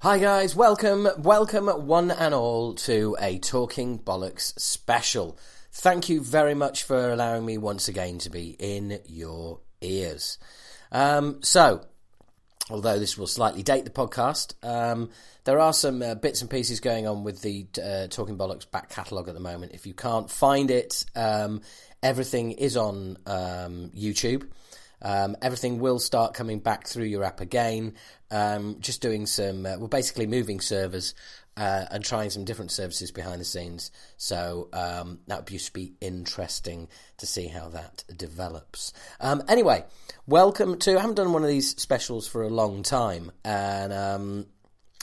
Hi guys, welcome, welcome one and all to a Talking Bollocks special. Thank you very much for allowing me once again to be in your ears. Um, so, although this will slightly date the podcast, um, there are some uh, bits and pieces going on with the uh, Talking Bollocks back catalogue at the moment. If you can't find it, um, everything is on um, YouTube. Um, everything will start coming back through your app again. Um, just doing some, uh, we're basically moving servers uh, and trying some different services behind the scenes. So um, that would just be interesting to see how that develops. Um, anyway, welcome to. I haven't done one of these specials for a long time, and um,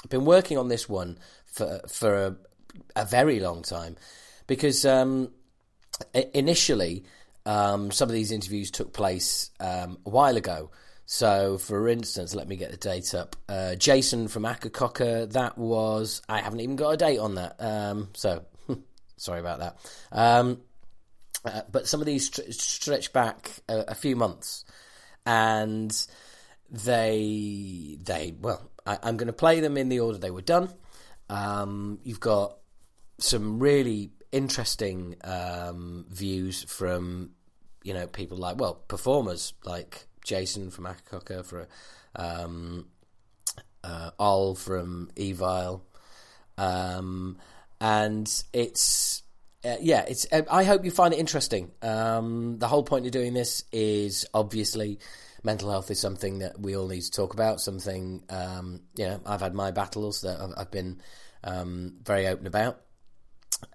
I've been working on this one for for a, a very long time because um, initially um, some of these interviews took place um, a while ago. So, for instance, let me get the date up. Uh, Jason from Akercocke, that was. I haven't even got a date on that. Um, so, sorry about that. Um, uh, but some of these st- stretch back a, a, few months. And they, they well, I, am going to play them in the order they were done. Um, you've got some really interesting um, views from you know people like well performers like Jason from Akercocke for um, uh, from Evile, um, and it's uh, yeah, it's. Uh, I hope you find it interesting. Um, the whole point of doing this is obviously mental health is something that we all need to talk about. Something um, you know, I've had my battles that I've, I've been um, very open about,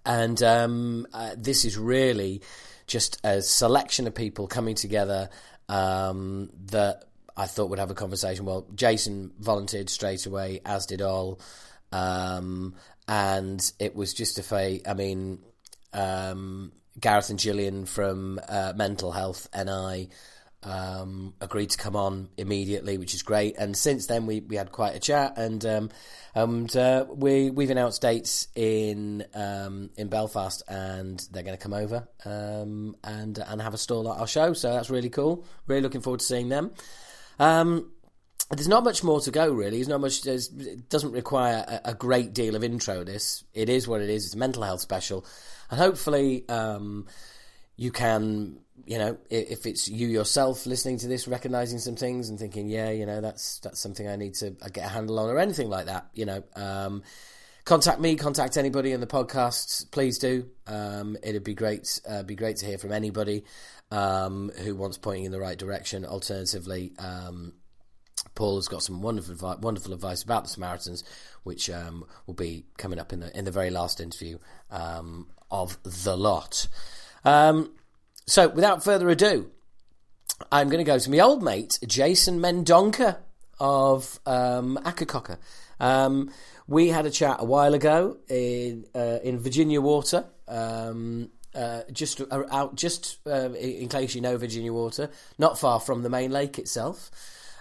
and um, uh, this is really just a selection of people coming together um, that I thought would have a conversation. Well, Jason volunteered straight away, as did Ol, um, and it was just a fate. I mean, um, Gareth and Gillian from uh, Mental Health NI um, agreed to come on immediately, which is great. And since then, we, we had quite a chat, and um, and uh, we we've announced dates in um, in Belfast, and they're going to come over um, and and have a stall at our show. So that's really cool. Really looking forward to seeing them. Um, there's not much more to go, really. There's not much. There's, it doesn't require a, a, great deal of intro. This it is what it is. It's a mental health special, and hopefully um, you can you know, if it's you yourself listening to this, recognizing some things and thinking, yeah, you know, that's that's something I need to get a handle on, or anything like that, you know, um, contact me, contact anybody in the podcast. Please do. Um, it'd be great. Uh, be great to hear from anybody um, who wants pointing in the right direction. Alternatively, um, Paul has got some wonderful wonderful advice about the Samaritans, which um, will be coming up in the in the very last interview um, of the lot. Um, so, without further ado, I'm going to go to my old mate, Jason Mendonca of um, Akercocke. Um, we had a chat a while ago in uh, in Virginia Water. Um, uh, just uh, out, just uh, in case you know Virginia Water, not far from the main lake itself.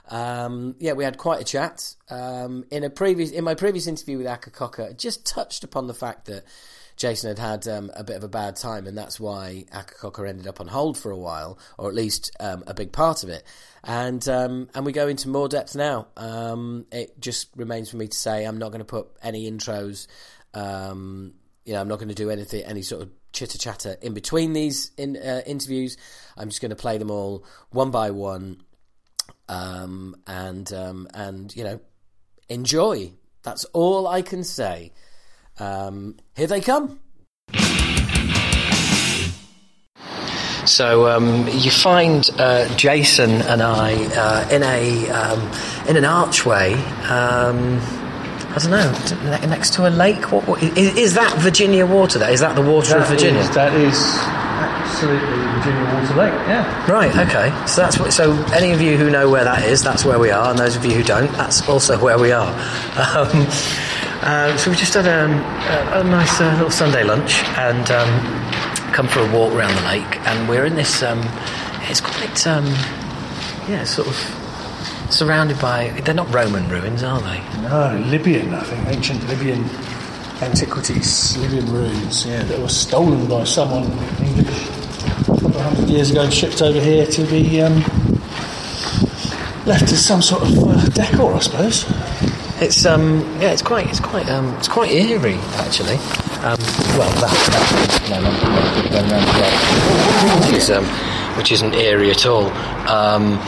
Um, yeah, we had quite a chat. Um, in a previous, in my previous interview with Akercocke, just touched upon the fact that Jason had had um, a bit of a bad time, and that's why Akercocke ended up on hold for a while, or at least um, a big part of it. And um, and we go into more depth now. Um, it just remains for me to say I'm not going to put any intros. Um, you know, I'm not going to do anything, any sort of chitter chatter in between these in, uh, interviews. I'm just going to play them all one by one, um, and and you know, enjoy. That's all I can say. Um, here they come. So um, you find uh, Jason and I uh, in a um, in an archway. Um, I don't know, next to a lake. What, what, is, is, that Virginia water? That is that the water that of Virginia? Is, that is absolutely Virginia Water Lake. Yeah. Right. Okay. So that's what, so. Any of you who know where that is, that's where we are, and those of you who don't, that's also where we are. Um, uh, so we just had a, a, a nice uh, little Sunday lunch and um, come for a walk around the lake. And we're in this. Um, it's quite, um, yeah, sort of surrounded by. They're not Roman ruins, are they? No, Libyan. I think ancient Libyan antiquities, Libyan ruins. Yeah, that were stolen by someone English a couple of hundred years ago and shipped over here to be um, left as some sort of uh, decor, I suppose. It's um, yeah, it's quite, it's quite, um, it's quite eerie actually. Um, well, that, that no, no, no, going around which is um, which isn't eerie at all. Um,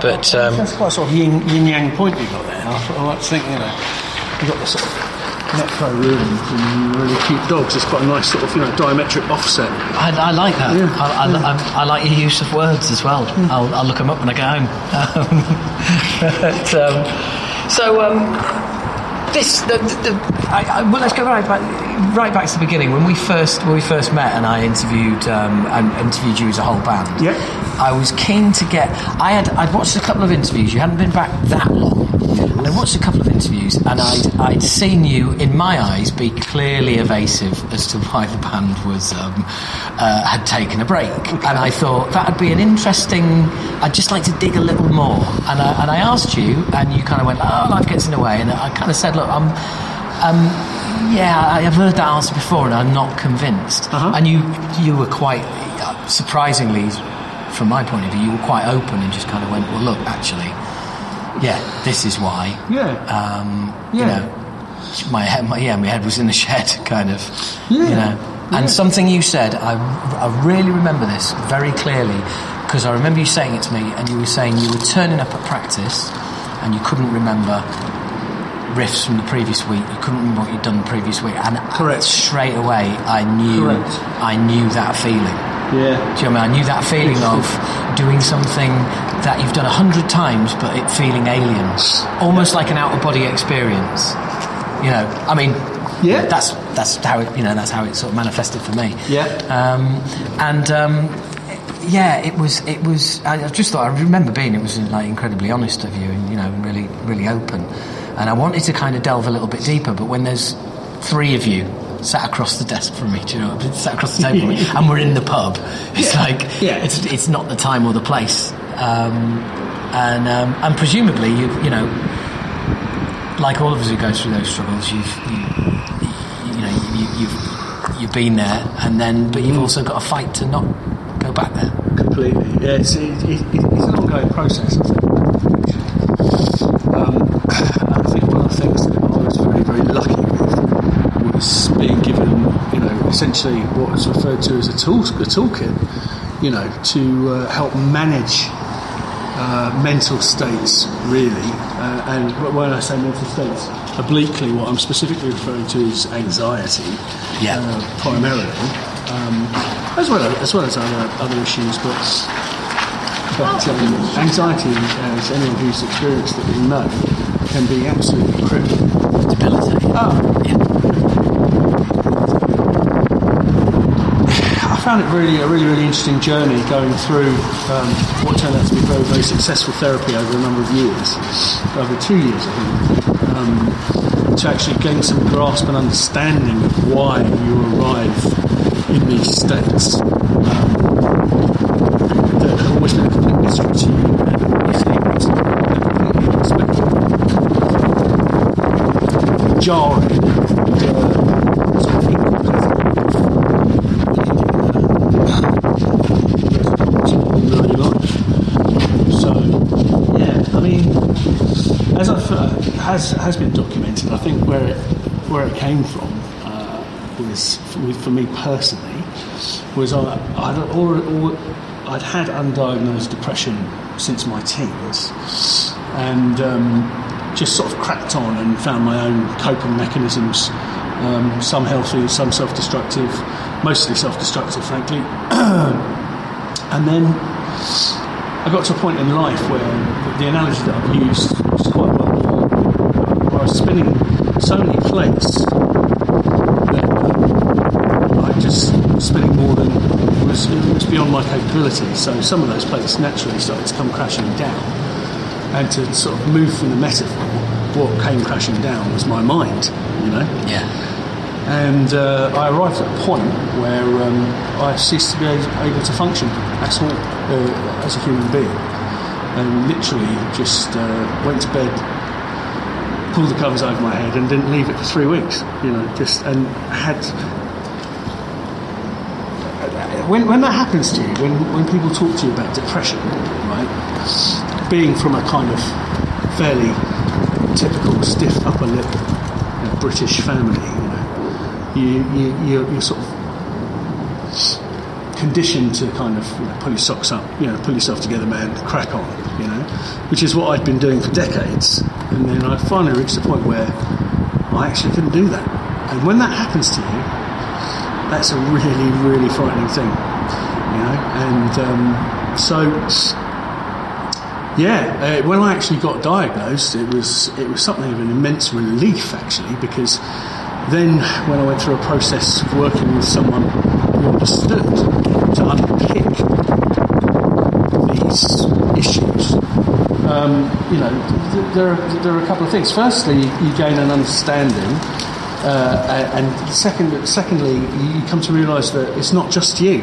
but um, That's quite sort of yin, yin yang point you've got there. I, I like to think, you know, you've got this sort of necro rooms and really cute dogs. It's quite a nice sort of, you know, diametric offset. I, I like that. Yeah, I, I, I, I like your use of words as well. I'll, I'll look them up when I get home. But, um, so um, this, the, the, the, I, I, well, let's go right back, right back to the beginning when we first when we first met, and I interviewed um, and interviewed you as a whole band. Yeah. I was keen to get. I had I'd watched a couple of interviews. You hadn't been back that long. And I watched a couple of interviews, and I'd, I'd seen you, in my eyes, be clearly evasive as to why the band was um, uh, had taken a break. And I thought that would be an interesting. I'd just like to dig a little more. And I, and I asked you, and you kind of went, "Oh, life gets in the way." And I kind of said, "Look, I'm." Um, yeah, I've heard that answer before, and I'm not convinced. Uh-huh. And you, you were quite uh, surprisingly, from my point of view, you were quite open and just kind of went, "Well, look, actually, yeah, this is why." Yeah. Um, You Yeah. know, my head, my, yeah, my head was in the shed, kind of. Yeah. You know, and Yeah. something you said, I, I really remember this very clearly because I remember you saying it to me, and you were saying you were turning up at practice, and you couldn't remember riffs from the previous week. You couldn't remember what you'd done the previous week, and Correct. straight away I knew, Correct. I knew that feeling. Yeah. Do you know what I mean? I knew that feeling of doing something that you've done a hundred times, but it feeling alien, almost like an out of body experience. You know, I mean, Yeah. that's that's how it, you know that's how it sort of manifested for me. Yeah. um, and um, yeah, it was it was. I just thought I remember being it was like incredibly honest of you, and you know, really really open. And I wanted to kind of delve a little bit deeper, but when there's three of you sat across the desk from me, do you know, sat across the table from me, and we're in the pub, it's like Yeah. it's it's not the time or the place. Um, and um, and presumably you you know like all of us who go through those struggles, you've you, you know you, you've you've been there, and then but you've also got a fight to not go back there. Completely. Yeah, it's, it, it, it's an ongoing process, I think. Um, I think one of the things that I was very, very lucky with was being given, you know, essentially what is referred to as a tool, a toolkit, you know, to uh, help manage uh, mental states, really. Uh, and when I say mental states, obliquely, what I'm specifically referring to is anxiety, Yeah. uh, primarily, um, as well as, as well as other other issues, but. But um, anxiety, as anyone who's experienced it will know, can be absolutely crippling. Debilitating. Oh. Yeah. I found it really a really really interesting journey going through um, what turned out to be very very successful therapy over a number of years, over two years I think, um, to actually gain some grasp and understanding of why you arrive in these states um, that always been a complete to you jarring, uh, sort of incomplete really life. So, yeah, I mean, as I've, uh, has has been documented, I think where it where it came from uh, was for me, personally was I I'd already, I'd had undiagnosed depression since my teens, and um, just sort of cracked on and found my own coping mechanisms. Um, some healthy, some self-destructive, mostly self-destructive, frankly. And then I got to a point in life where the, analogy that I've used is quite where I was spinning so many plates that um, I just was spinning more than was, it was beyond my capability. So some of those plates naturally started to come crashing down. And to sort of move from the metaphor, what came crashing down was my mind, you know? Yeah. and uh, I arrived at a point where um, I ceased to be able to function at all uh, as a human being, and literally just uh, went to bed, pulled the covers over my head, and didn't leave it for three weeks. You know, just and had. When, when that happens to you, when, when people talk to you about depression, right, being from a kind of fairly typical stiff upper lip you know, British family. You know, you, you you're, you're sort of conditioned to kind of you know, pull your socks up, you know, pull yourself together, man, crack on, you know, which is what I'd been doing for decades. And then I finally reached the point where I actually couldn't do that. And when that happens to you, that's a really, really frightening thing, you know. And um, so, yeah, uh, when I actually got diagnosed, it was it was something of an immense relief actually, because then when I went through a process of working with someone who understood to unpick these issues, um, you know, there are, there are a couple of things. Firstly, you gain an understanding, uh, and second, secondly, you come to realise that it's not just you.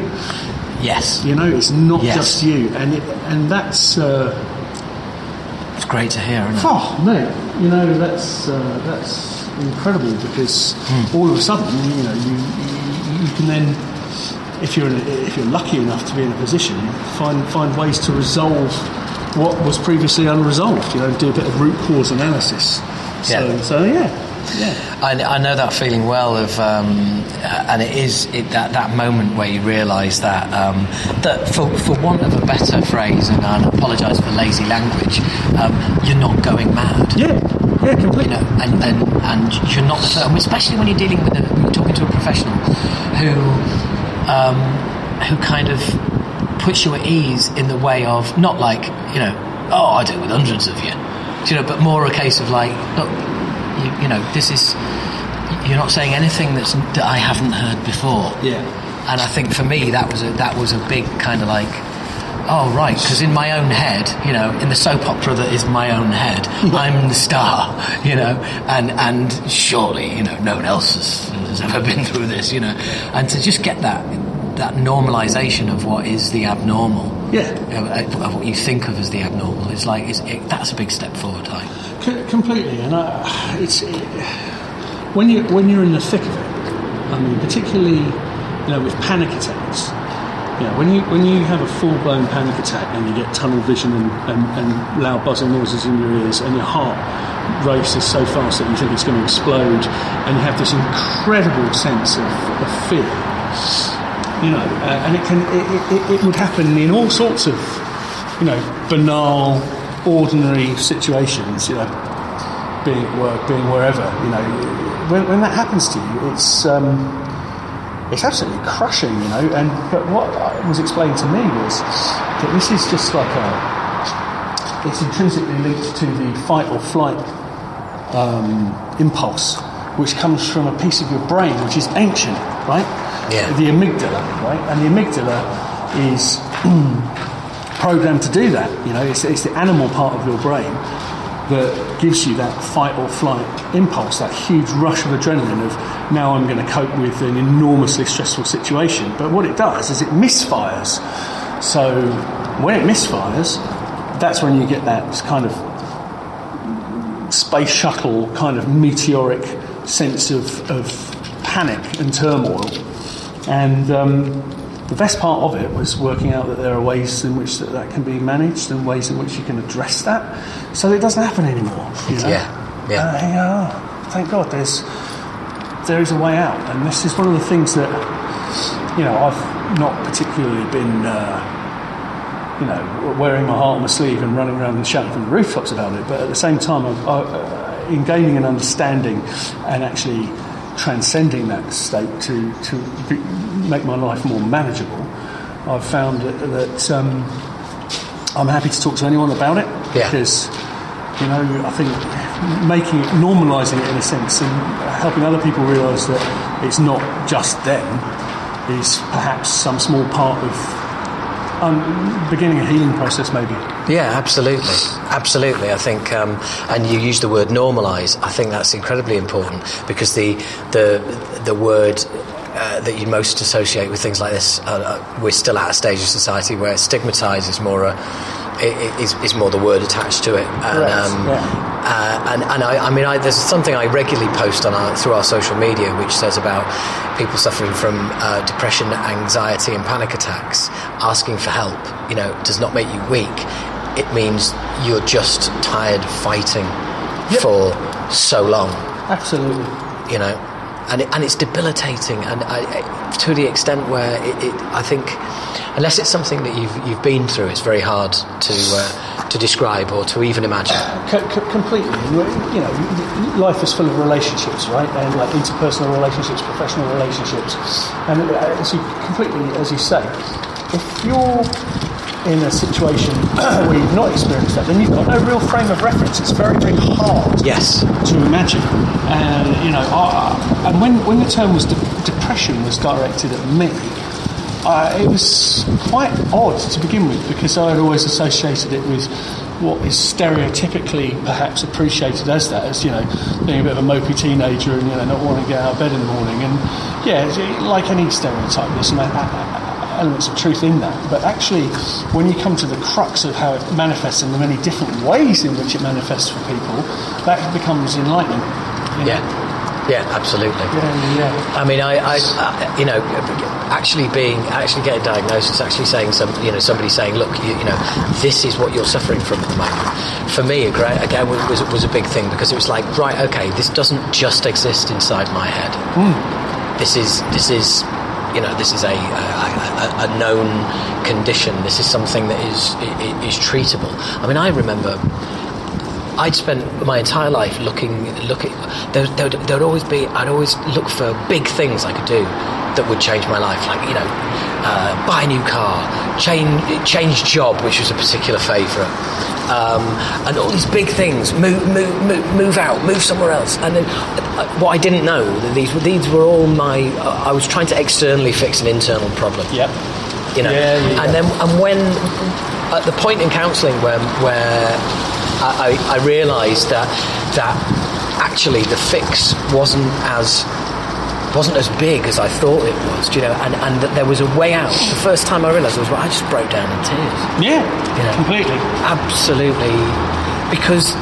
Yes. You know, it's not Yes. just you, and it, and that's. Uh, It's great to hear, isn't it? Oh, mate, you know that's uh, that's incredible because all of a sudden, you know, you, you, you can then, if you're in if you're lucky enough to be in a position, find find ways to resolve what was previously unresolved. You know, do a bit of root cause analysis. So, Yeah. so yeah, yeah. I, I know that feeling well of, um, uh, and it is it, that that moment where you realise that um, that for, for want of a better phrase, and I apologise for lazy language, um, you're not going mad. Yeah, yeah, completely. You know, and, and, and you're not the first, especially when you're dealing with a, you're talking to a professional who um, who kind of puts you at ease in the way of not like you know, oh, I deal with hundreds of you, you know, but more a case of like, look, you, you know, this is you're not saying anything that's that I haven't heard before. Yeah. And I think for me that was a that was a big kind of like. Oh right, because in my own head, you know, in the soap opera that is my own head, I'm the star, you know, and and surely, you know, no one else has, has ever been through this, you know, and to just get that that normalisation of what is the abnormal, Yeah. of what you think of as the abnormal, is like it's, it, that's a big step forward. Like, C- completely, and I, it's it, when you when you're in the thick of it. I mean, particularly you know with panic attacks. You know, when you when you have a full blown panic attack and you get tunnel vision and, and, and loud buzzing noises in your ears and your heart races so fast that you think it's going to explode and you have this incredible sense of, of fear. You know, uh, and it can it, it, it would happen in all sorts of you know banal, ordinary situations. You know, being at work, being wherever, you know, when, when that happens to you, it's um, it's absolutely crushing, you know. And but what was explained to me was that this is just like a it's intrinsically linked to the fight or flight um, impulse, which comes from a piece of your brain which is ancient, right? Yeah. The amygdala, right? And the amygdala is programmed to do that. You know, it's, it's the animal part of your brain that gives you that fight or flight impulse, that huge rush of adrenaline of now I'm going to cope with an enormously stressful situation. But what it does is it misfires. So when it misfires, that's when you get that kind of space shuttle kind of meteoric sense of, of panic and turmoil. And um, the best part of it was working out that there are ways in which that, that can be managed and ways in which you can address that so it doesn't happen anymore. You know? Yeah, yeah. Uh, thank God there's, there is a way out. And this is one of the things that, you know, I've not particularly been. Uh, you know, wearing my heart on my sleeve and running around and shouting from the rooftops about it. But at the same time, I've, I, uh, in gaining an understanding and actually transcending that state to, to be, make my life more manageable, I've found that, that um, I'm happy to talk to anyone about it Yeah. because, you know, I think making it, normalising it in a sense and helping other people realise that it's not just them is perhaps some small part of um, beginning a healing process, maybe. Yeah, absolutely, absolutely. I think, um, and you use the word normalise. I think that's incredibly important because the the the word. Uh, that you most associate with things like this. Uh, uh, we're still at a stage of society where stigmatise is more a i- i- is, is more the word attached to it. And, Correct, yeah. uh, and, and I, I mean, I, there's something I regularly post on our, through our social media, which says about people suffering from uh, depression, anxiety, and panic attacks. Asking for help, you know, does not make you weak. It means you're just tired fighting. Yep. for so long Absolutely. you know, and it, and it's debilitating, and I, to the extent where it, it, I think, unless it's something that you've you've been through, it's very hard to uh, to describe or to even imagine. C- c- completely. You know, life is full of relationships, right? And like interpersonal relationships, professional relationships, and uh, as you completely, as you say, if you're in a situation where you've not experienced that, then you've got no real frame of reference. It's very, very hard Yes, to imagine. And you know, I, and when when the term was de- depression was directed at me, uh, it was quite odd to begin with because I had always associated it with what is stereotypically perhaps appreciated as that, as you know, being a bit of a mopey teenager and you know not wanting to get out of bed in the morning. And yeah, like any stereotype, there's some a- a- elements of truth in that. But actually, when you come to the crux of how it manifests and the many different ways in which it manifests for people, that becomes enlightening. you know? yeah, yeah, absolutely. Yeah, yeah. I mean, I, I, I, you know, actually being, actually getting diagnosed, it's actually saying some, you know, somebody saying, look, you, you know, this is what you're suffering from at the moment. For me, great, again, was, was was a big thing because it was like, right, okay, this doesn't just exist inside my head. Hmm. This is, this is, you know, this is a, a, a, known condition. This is something that is i- i- is treatable. I mean, I remember I'd spent my entire life looking, looking. There, there would always be. I'd always look for big things I could do that would change my life, like you know, uh, buy a new car, change, change job, which was a particular favourite, um, and all these big things. Move, move, move, move out, move somewhere else. And then, uh, what I didn't know that these were these were all my. Uh, I was trying to externally fix an internal problem Yep. you know. Yeah, yeah, And then, and when at the point in counselling where where I, I, I realised that that actually the fix wasn't as wasn't as big as I thought it was, you know, and, and that there was a way out. The first time I realised it was, I just broke down in tears. Yeah, Yeah. completely. Absolutely, because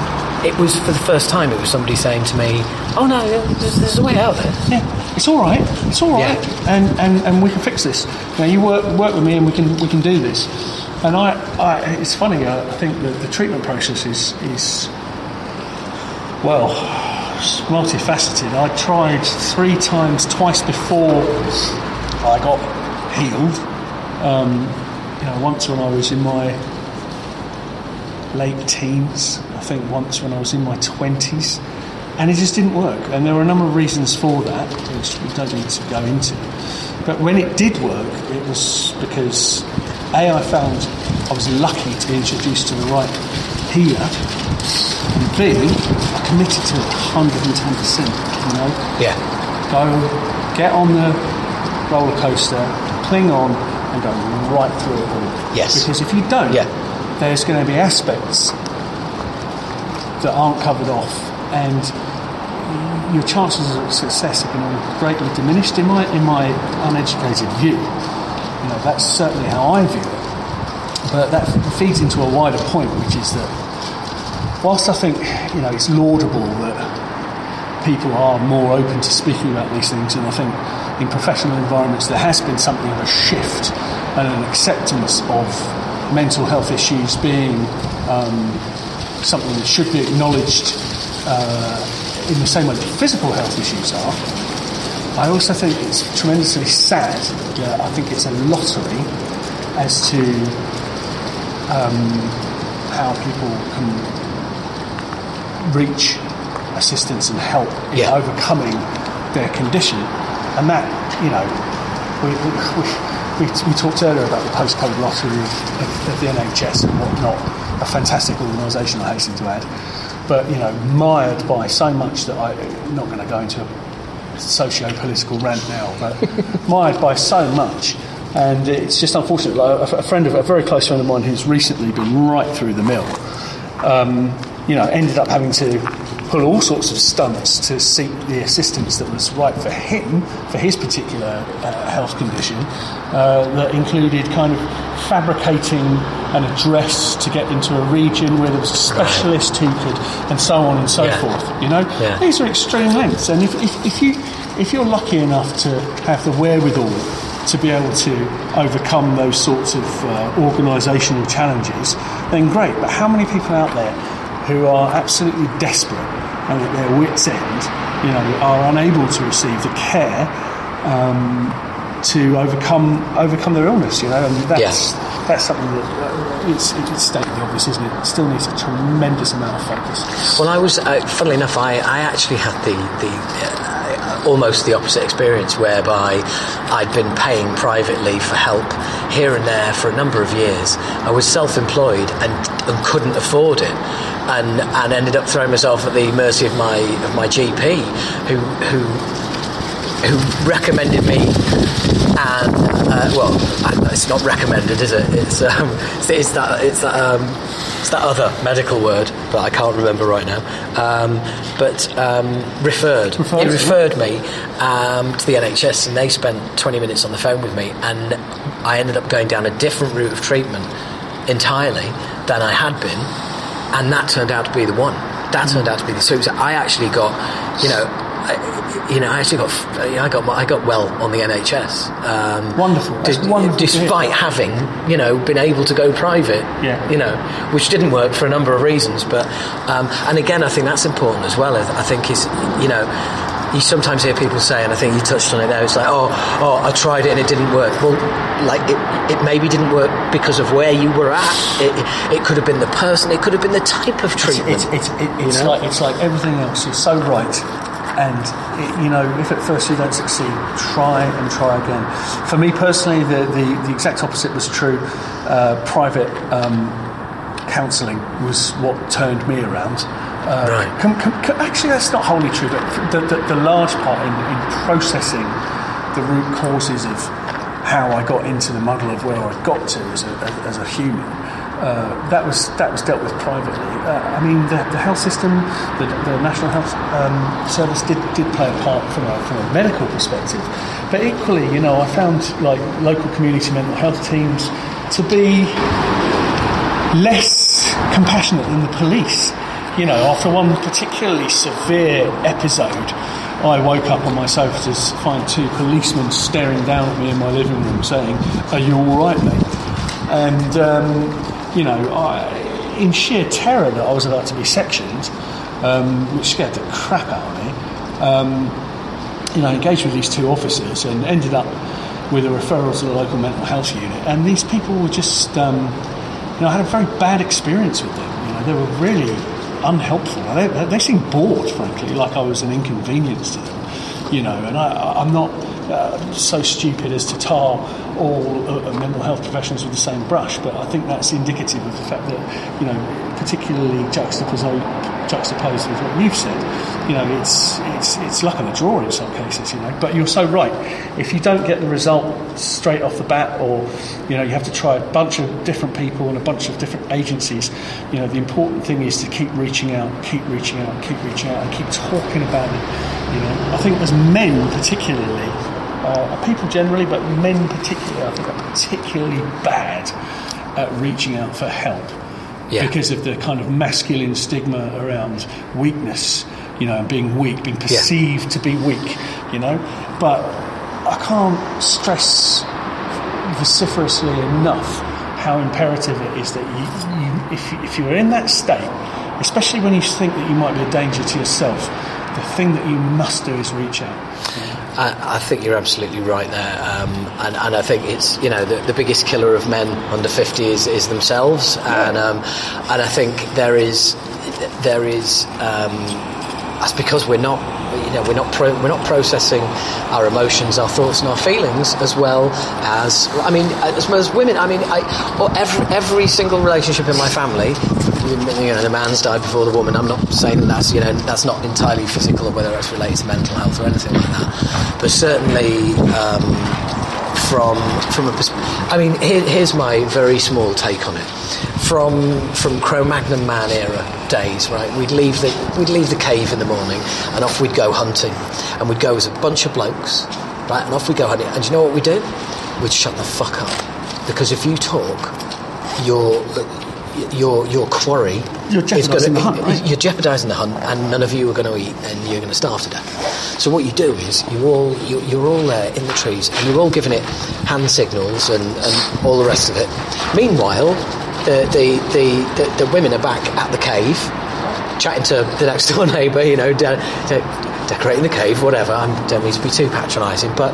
it was for the first time. It was somebody saying to me, "Oh no, there's, there's a way out there." Yeah, it's all right. It's all right, Yeah. and, and and we can fix this. now you work work with me, and we can we can do this. And I, I it's funny. I think that the treatment process is is well multifaceted. I tried three times, twice before I got healed. Um, you know, once when I was in my late teens, I think once when I was in my 20s, and it just didn't work. And there were a number of reasons for that, which we don't need to go into. But when it did work, it was because A, I found I was lucky to be introduced to the right healer, and B, I committed to it 110%, you know Yeah, go get on the roller coaster, cling on, and go right through it all. Yes. Because if you don't, Yeah. there's going to be aspects that aren't covered off, and your chances of success are going to be greatly diminished. In my in my uneducated view, you know that's certainly how I view it. But that feeds into a wider point, which is that whilst I think you know it's laudable that people are more open to speaking about these things, and I think in professional environments there has been something of a shift and an acceptance of mental health issues being um, something that should be acknowledged uh, in the same way that physical health issues are. I also think it's tremendously sad that I think it's a lottery as to um, how people can reach assistance and help in Yeah. overcoming their condition. And that, you know, we, we, we, we talked earlier about the postcode lottery of, of, of the NHS and whatnot, a fantastic organisation, I hasten to add. But, you know, mired by so much that I, I'm not going to go into a socio-political rant now, but mired by so much. And it's just unfortunate. Like a, a friend of a very close friend of mine who's recently been right through the mill, um, you know, ended up having to pull all sorts of stunts to seek the assistance that was right for him, for his particular uh, health condition, uh, that included kind of fabricating an address to get into a region where there was a specialist who could, and so on and so Yeah. forth. You know, Yeah. these are extreme lengths, and if, if, if you if you're lucky enough to have the wherewithal to be able to overcome those sorts of uh, organisational challenges, then great. But how many people out there who are absolutely desperate and at their wits' end, you know, are unable to receive the care um, to overcome overcome their illness. You know, and that's Yes. that's something that uh, it's, it's stated the obvious, isn't it? It still needs a tremendous amount of focus. Well, I was, uh, funnily enough, I, I actually had the, the uh, almost the opposite experience whereby I'd been paying privately for help here and there for a number of years. I was self employed and, and couldn't afford it. And, and ended up throwing myself at the mercy of my of my GP, who who who recommended me and uh, well it's not recommended is it? It's um, it's, it's that it's that um, it's that other medical word that I can't remember right now. Um, but um, referred. Referred, he referred me um, to the NHS and they spent 20 minutes on the phone with me and I ended up going down a different route of treatment entirely than I had been and that turned out to be the one. That turned out to be the so it I actually got, you know, I, you know, I actually got, I got, I got well on the NHS. Um, Wonderful. That's wonderful. Despite having, you know, been able to go private. Yeah. You know, which didn't work for a number of reasons, but um, and again, I think that's important as well. I think is, you know. You sometimes hear people say, and I think you touched on it there. It's like, oh, oh, I tried it and it didn't work. Well, like it, it maybe didn't work because of where you were at. It, it, it could have been the person. It could have been the type of treatment. It's, it's, it, it's You know? like it's like everything else. You're so right, and it, you know if at first you don't succeed, try and try again. For me personally, the the, the exact opposite was true. Uh, private um, counselling was what turned me around. Uh, Right. com- com- com- actually, that's not wholly true, but the, the, the large part in, in processing the root causes of how I got into the muddle of where I got to as a, as a human. Uh, that was that was dealt with privately. Uh, I mean, the, the health system, the, the National Health um, Service did, did play a part from a, from a medical perspective, but equally, you know, I found like local community mental health teams to be less compassionate than the police. You know, after one particularly severe episode, I woke up on my sofa to find two policemen staring down at me in my living room saying, Are you alright, mate? And, um, you know, I, in sheer terror that I was about to be sectioned, um, which scared the crap out of me, um, you know, engaged with these two officers and ended up with a referral to the local mental health unit. And these people were just, um, you know, I had a very bad experience with them. You know, they were really unhelpful. They, they, seemed bored, frankly, like I was an inconvenience to them. You know, and I, I'm not uh, so stupid as to tar all uh, mental health professionals with the same brush, but I think that's indicative of the fact that, you know, particularly juxtaposed, juxtaposed with what you've said, you know, it's, it's, it's luck of the draw in some cases, you know. But you're so right. If you don't get the result straight off the bat, or, you know, you have to try a bunch of different people and a bunch of different agencies, you know, the important thing is to keep reaching out, keep reaching out, keep reaching out, and keep talking about it. You know, I think as men particularly, uh, people generally, but men particularly, I think are particularly bad at reaching out for help Yeah. because of the kind of masculine stigma around weakness, you know, and being weak, being perceived to be weak, you know. But I can't stress vociferously enough how imperative it is that you, you if, if you're in that state, especially when you think that you might be a danger to yourself, the thing that you must do is reach out. I, I think you're absolutely right there, um, and, and I think it's you know the, the biggest killer of men under 50 is, is themselves, and um, and I think there is there is um, that's because we're not you know we're not pro, we're not processing our emotions, our thoughts, and our feelings as well as I mean as well as women. I mean I, every every single relationship in my family, you know, the man's died before the woman. I'm not saying that that's you know that's not entirely physical or whether it's related to mental health or anything like that, but certainly. Um, from from a I mean here, here's my very small take on it. From from Cro-Magnon man era days right we'd leave the we'd leave the cave in the morning and off we'd go hunting. And we'd go as a bunch of blokes right and off we go hunting. And you know what we do? We'd shut the fuck up. Because if you talk your your your quarry You're jeopardising the hunt, right? you're jeopardising the hunt, and none of you are going to eat, and you're going to starve to death. So what you do is you all you, you're all there in the trees, and you're all giving it hand signals and, and all the rest of it. Meanwhile, the the, the, the the women are back at the cave, chatting to the next door neighbour, you know, de- de- decorating the cave, whatever. I don't mean to be too patronising, but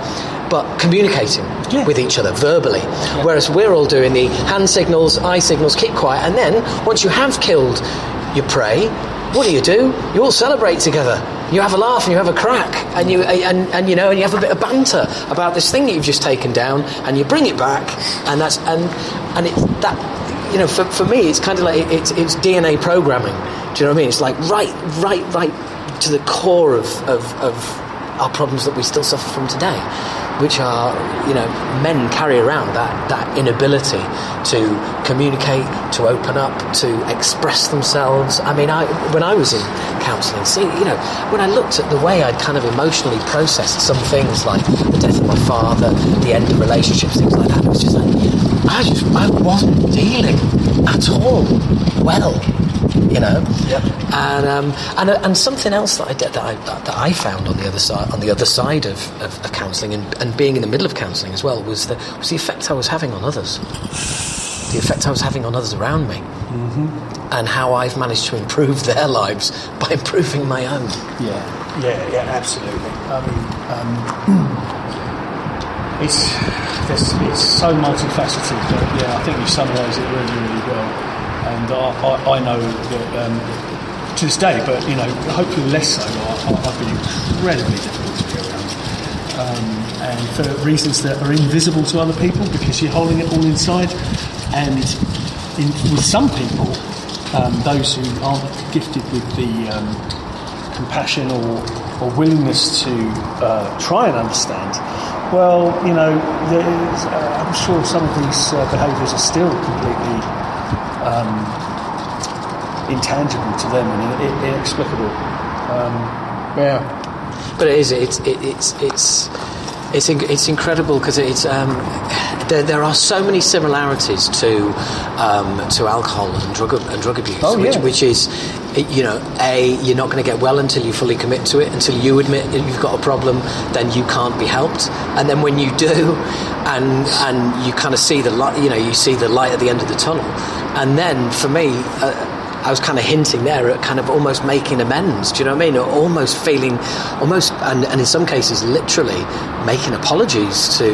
but communicating Yeah. with each other verbally. Whereas we're all doing the hand signals, eye signals, keep quiet, and then once you have killed your prey, what do you do? You all celebrate together. You have a laugh and you have a crack, and you and, and you know, and you have a bit of banter about this thing that you've just taken down, and you bring it back, and that's and and it's that. You know, for, for me, it's kind of like it's, it's DNA programming. Do you know what I mean? It's like right, right, right to the core of, of, of our problems that we still suffer from today, which are, you know, men carry around that, that inability to communicate, to open up, to express themselves. I mean, I, when I was in counselling, see, you know, when I looked at the way I'd kind of emotionally processed some things like the death of my father, the end of relationships, things like that, it was just like, I just, I wasn't dealing at all well you know. And um, and and something else that I did that I that I found on the other side on the other side of, of, of counselling and, and being in the middle of counselling as well was the was the effect I was having on others, the effect I was having on others around me, mm-hmm. and how I've managed to improve their lives by improving my own. Yeah, yeah, yeah, absolutely. I mean, um, it's, it's so multifaceted, but yeah, I think you summarise it really, really well. And I, I, I know that um, to this day, but you know, hopefully less so. I, I've been incredibly difficult to be around, um, and for reasons that are invisible to other people because you're holding it all inside. And in, with some people, um, those who aren't gifted with the um, compassion or, or willingness to uh, try and understand, well, you know, uh, I'm sure some of these uh, behaviours are still completely um, intangible to them and in, inexplicable. Um, yeah. But it is. It's it, it's it's it's inc- it's incredible because it's um, there, there are so many similarities to um, to alcohol and drug and drug abuse, Oh, which, which is you know a you're not going to get well until you fully commit to it. Until you admit that you've got a problem, then you can't be helped. And then when you do, and and you kind of see the light, you know, you see the light at the end of the tunnel. And then for me. Uh, I was kind of hinting there at kind of almost making amends. Do you know what I mean? Almost feeling, almost, and, and in some cases, literally making apologies to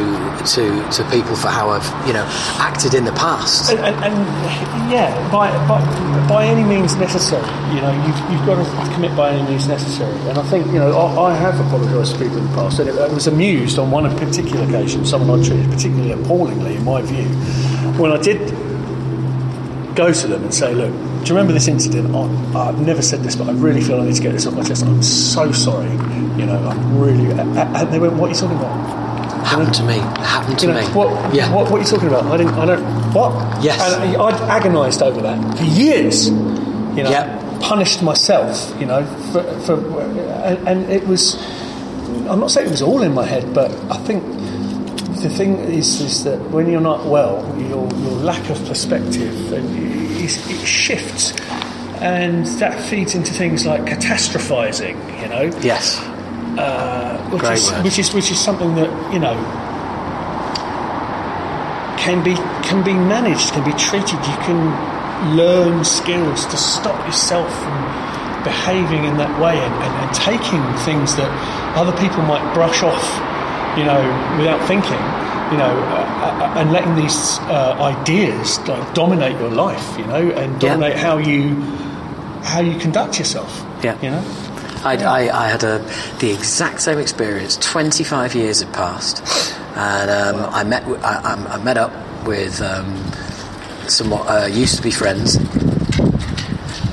to to people for how I've you know acted in the past. And, and, and yeah, by, by by any means necessary. You know, you've, you've got to commit by any means necessary. And I think you know I, I have apologised to people in the past, and I was amused on one particular occasion, someone I treated particularly appallingly, in my view, when I did go to them and say, look, you remember this incident? I, I've never said this, but I really feel I need to get this off my chest. I'm so sorry. You know, I'm really. And they went, what are you talking about? Happened to me. Happened to You know, me. what, yeah. what, what are you talking about? I didn't. I don't. What? Yes. And I- I'd agonised over that for years. You know, Yeah. punished myself. You know, for, for and, and it was. I'm not saying it was all in my head, but I think the thing is, is that when you're not well, your your lack of perspective and it, shifts, and that feeds into things like catastrophizing. You know, yes. uh, which Great is which is which is something that you know can be can be managed, can be treated. You can learn skills to stop yourself from behaving in that way and, and, and taking things that other people might brush off, you know, without thinking. You know, uh, uh, and letting these uh, ideas like dominate your life, you know, and Yeah. dominate how you how you conduct yourself. Yeah. you know. I, I, I had a, the exact same experience. 25 years had passed, and um, I met I, I met up with um, some uh, used to be friends,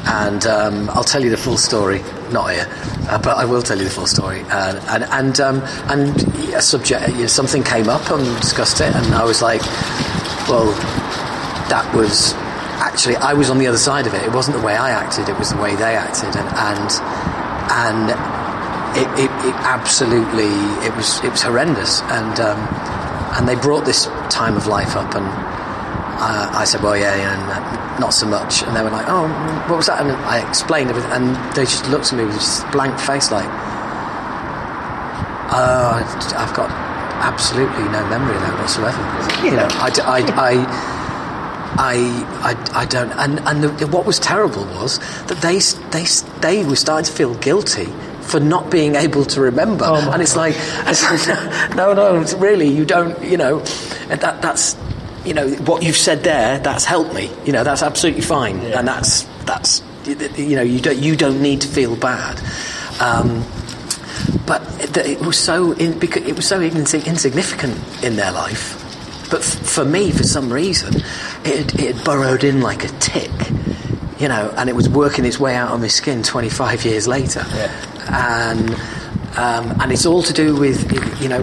and um, I'll tell you the full story. Not here, uh, but I will tell you the full story. And and and, um, and a subject, you know, something came up and discussed it, and I was like, well, that was actually I was on the other side of it. It wasn't the way I acted; it was the way they acted, and and and it, it, it absolutely it was it was horrendous. And um, and they brought this time of life up, and uh, I said, well, yeah, yeah, and not so much. And they were like, oh, what was that? And I explained everything, and they just looked at me with this blank face, like, uh, I've got absolutely no memory of that whatsoever. You know, I, I, I, I, I, I don't. And, and the, what was terrible was that they, they, they were starting to feel guilty for not being able to remember. Oh and it's like, it's like, no, no, it's really, you don't, you know, that, that's, you know, what you've said there, that's helped me. You know, that's absolutely fine. Yeah. And that's, that's, you know, you don't, you don't need to feel bad. Um, but it, it was so in, because it was so insignificant in their life. But f- for me, for some reason, it, it had burrowed in like a tick, you know, and it was working its way out of my skin 25 years later. And um, and it's all to do with you know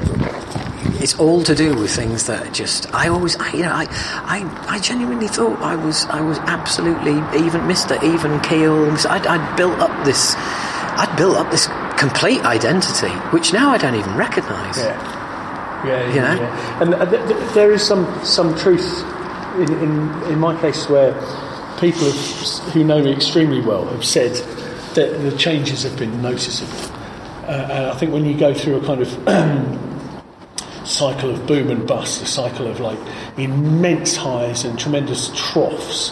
it's all to do with things that just I always I, you know I, I I genuinely thought I was I was absolutely even Mister even keel I'd, I'd built up this I'd built up this complete identity which now I don't even recognise Yeah. Yeah, You yeah, know? yeah. And uh, th- th- there is some some truth in, in in my case where people have, who know me extremely well have said that the changes have been noticeable. Uh, and I think when you go through a kind of cycle of boom and bust, a cycle of like immense highs and tremendous troughs,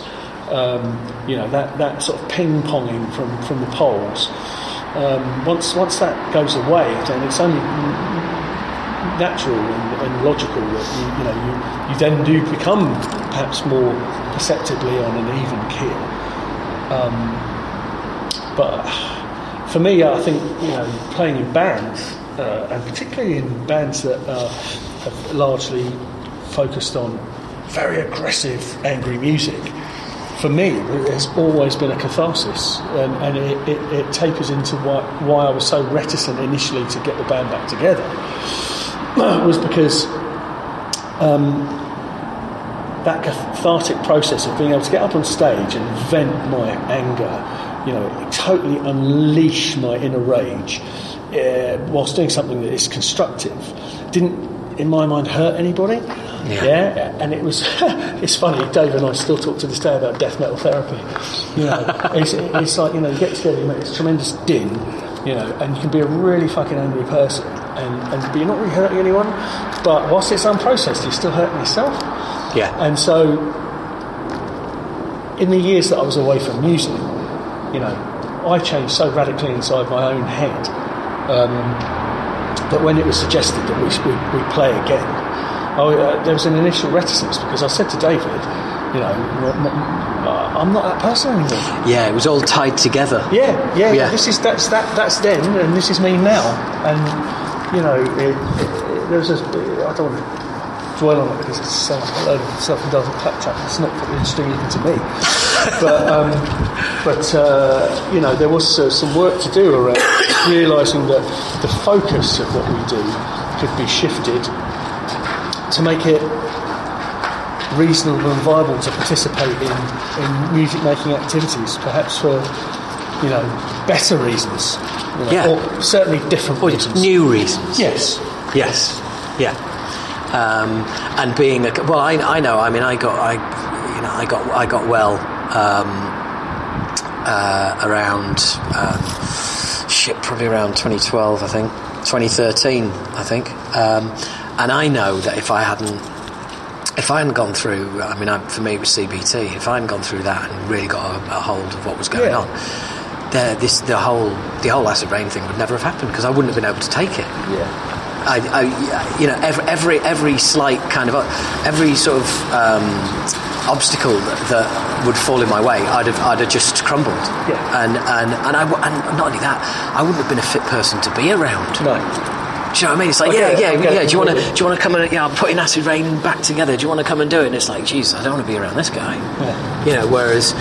um, you know that, that sort of ping ponging from, from the poles. Um, once once that goes away, then it's only natural and, and logical that you, you know you, you then do become perhaps more perceptibly on an even keel. Um, but for me, I think you know playing in bands uh, and particularly in bands that have largely focused on very aggressive, angry music. For me, it has always been a catharsis, and, and it, it, it tapers into why, why I was so reticent initially to get the band back together was because um, that cathartic process of being able to get up on stage and vent my anger, you know, totally unleash my inner rage, uh, whilst doing something that is constructive, didn't, in my mind, hurt anybody. Yeah. and it was. it's funny. Dave and I still talk to this day about death metal therapy. You know, it's, it's like you know, you get together, you make this tremendous din, you know, and you can be a really fucking angry person, and, and but you're not really hurting anyone. But whilst it's unprocessed, you're still hurting yourself. yeah And so, in the years that I was away from music, you know, I changed so radically inside my own head um, that when it was suggested that we, we, we play again, I, uh, there was an initial reticence because I said to David, you know, m- m- uh, I'm not that person anymore. yeah it was all tied together Yeah, yeah, Yeah. This is that's that that's then, and this is me now. And you know, it, it, there's a I don't want to dwell on it because it's like a load of self-indulgent claptrap. It's not particularly interesting even to me. but um, but uh, you know, there was uh, some work to do around realising that the focus of what we do could be shifted to make it reasonable and viable to participate in, in music making activities, perhaps for you know better reasons, you know, Yeah. or certainly different Well, reasons. new reasons Yes, Yes, yeah. Um, and being a well, I, I know. I mean, I got I, you know, I got I got well um, uh, around um, shit, probably around 2012, I think, 2013, I think. Um, and I know that if I hadn't if I hadn't gone through, I mean, I, for me it was CBT. If I hadn't gone through that and really got a, a hold of what was going Yeah. on, the, this the whole the whole Acid Reign thing would never have happened because I wouldn't have been able to take it. yeah, I, I, you know, every, every every slight kind of every sort of um, obstacle that, that would fall in my way, I'd have I'd have just crumbled. Yeah. And and and I and not only that, I wouldn't have been a fit person to be around. no, Do you know what I mean? It's like, I yeah, yeah, it yeah. Do you want to? Do you want to come and? Yeah, I'm putting Acid Reign back together. Do you want to come and do it? And it's like, Jesus, I don't want to be around this guy. Yeah. You know. Whereas,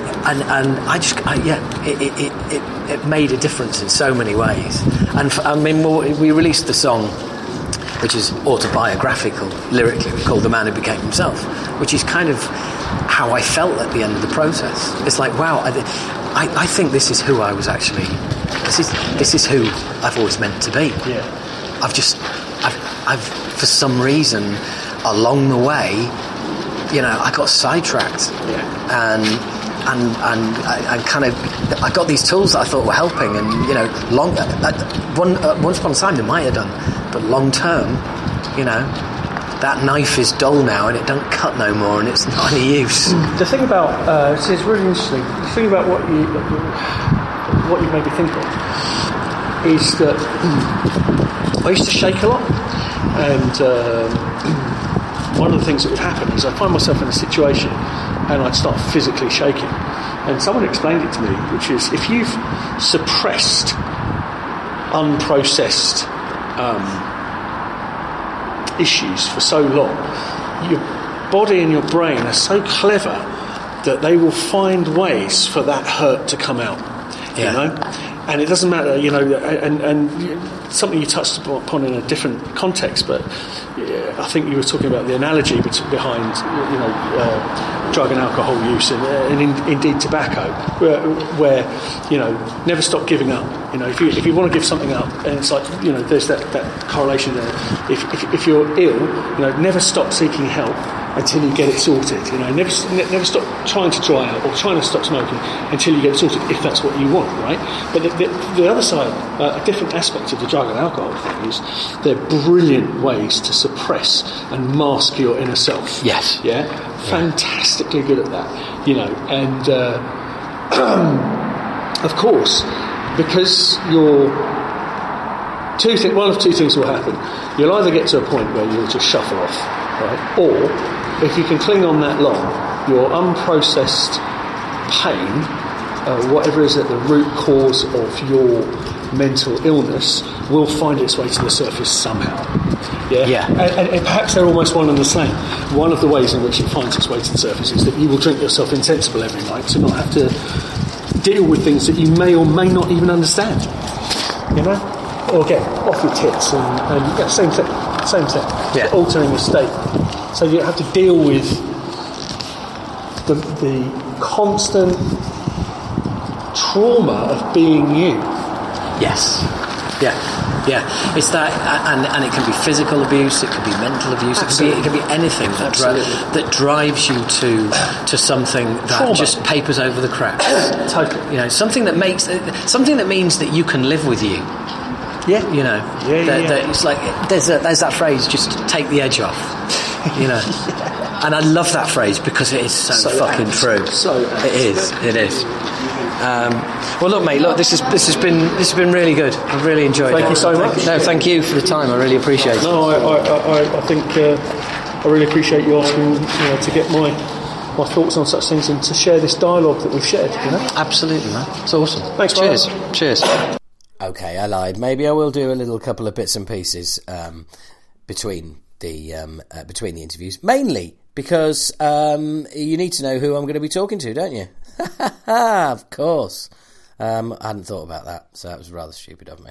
and and I just, I, yeah, it, it, it, it, made a difference in so many ways. And f- I mean, we released the song, which is autobiographical lyrically, called "The Man Who Became Himself," which is kind of how I felt at the end of the process. It's like, wow, I, I, I think this is who I was actually. This is this is who I've always meant to be. yeah, I've just, I've, I've, for some reason, along the way, you know, I got sidetracked, Yeah. and and and I, I kind of, I got these tools that I thought were helping, and you know, long, uh, uh, one, uh, once upon a time they might have done, but long term, you know, that knife is dull now and it don't cut no more and it's not any use. The thing about uh, it's really interesting. The thing about what you what you made me think of is that I used to shake a lot, and um, one of the things that would happen is I find myself in a situation and I'd start physically shaking. And someone explained it to me, which is if you've suppressed unprocessed um, issues for so long, your body and your brain are so clever that they will find ways for that hurt to come out. Yeah. You know, and it doesn't matter. You know, and and something you touched upon in a different context, but I think you were talking about the analogy behind you know uh, drug and alcohol use and, uh, and in, indeed tobacco, where, where you know never stop giving up. You know, if you if you want to give something up, and it's like you know there's that, that correlation there. If, if if you're ill, you know, never stop seeking help until you get it sorted. You know, never ne- never stop trying to dry out or trying to stop smoking until you get it sorted, if that's what you want, right? But the, the, the other side, uh, a different aspect of the drug and alcohol thing is they're brilliant ways to suppress and mask your inner self. Yes. Yeah, fantastically good at that. You know, and uh, of course, because you're two thi- one of two things will happen. You'll either get to a point where you'll just shuffle off, right? Or if you can cling on that long, your unprocessed pain, uh, whatever is at the root cause of your mental illness, will find its way to the surface somehow. Yeah. Yeah. And, and, perhaps they're almost one and the same. One of the ways in which it finds its way to the surface is that you will drink yourself insensible every night to not have to deal with things that you may or may not even understand. You know? Or get off your tits and, and yeah, same thing. Same thing. Yeah. Altering your state. So you have to deal with the, the constant trauma of being you. Yes. Yeah. Yeah. It's that, and, and it can be physical abuse, it can be mental abuse, it can be, it can be anything that, dri- that drives you to to something that Trauma. just papers over the cracks. Totally. You know, something that makes something that means that you can live with you. Yeah. You know, Yeah, that, yeah. that it's like there's a, there's that phrase, just take the edge off. You know, and I love that phrase because it is so, So fucking apt. true. So apt. it is. It is. Um, well, look, mate. Look, this is this has been this has been really good. I've really enjoyed Thank it. you so much. No, thank you for the time. I really appreciate it. No, I, I, I, I think uh, I really appreciate you asking you know, to get my my thoughts on such things and to share this dialogue that we've shared. You know. Absolutely, man. It's awesome. Thanks, Cheers. brother. Cheers. Okay, I lied. Maybe I will do a little couple of bits and pieces um, between the um, uh, between the interviews, mainly because um, you need to know who I'm going to be talking to, don't you? of course. Um, I hadn't thought about that, so that was rather stupid of me.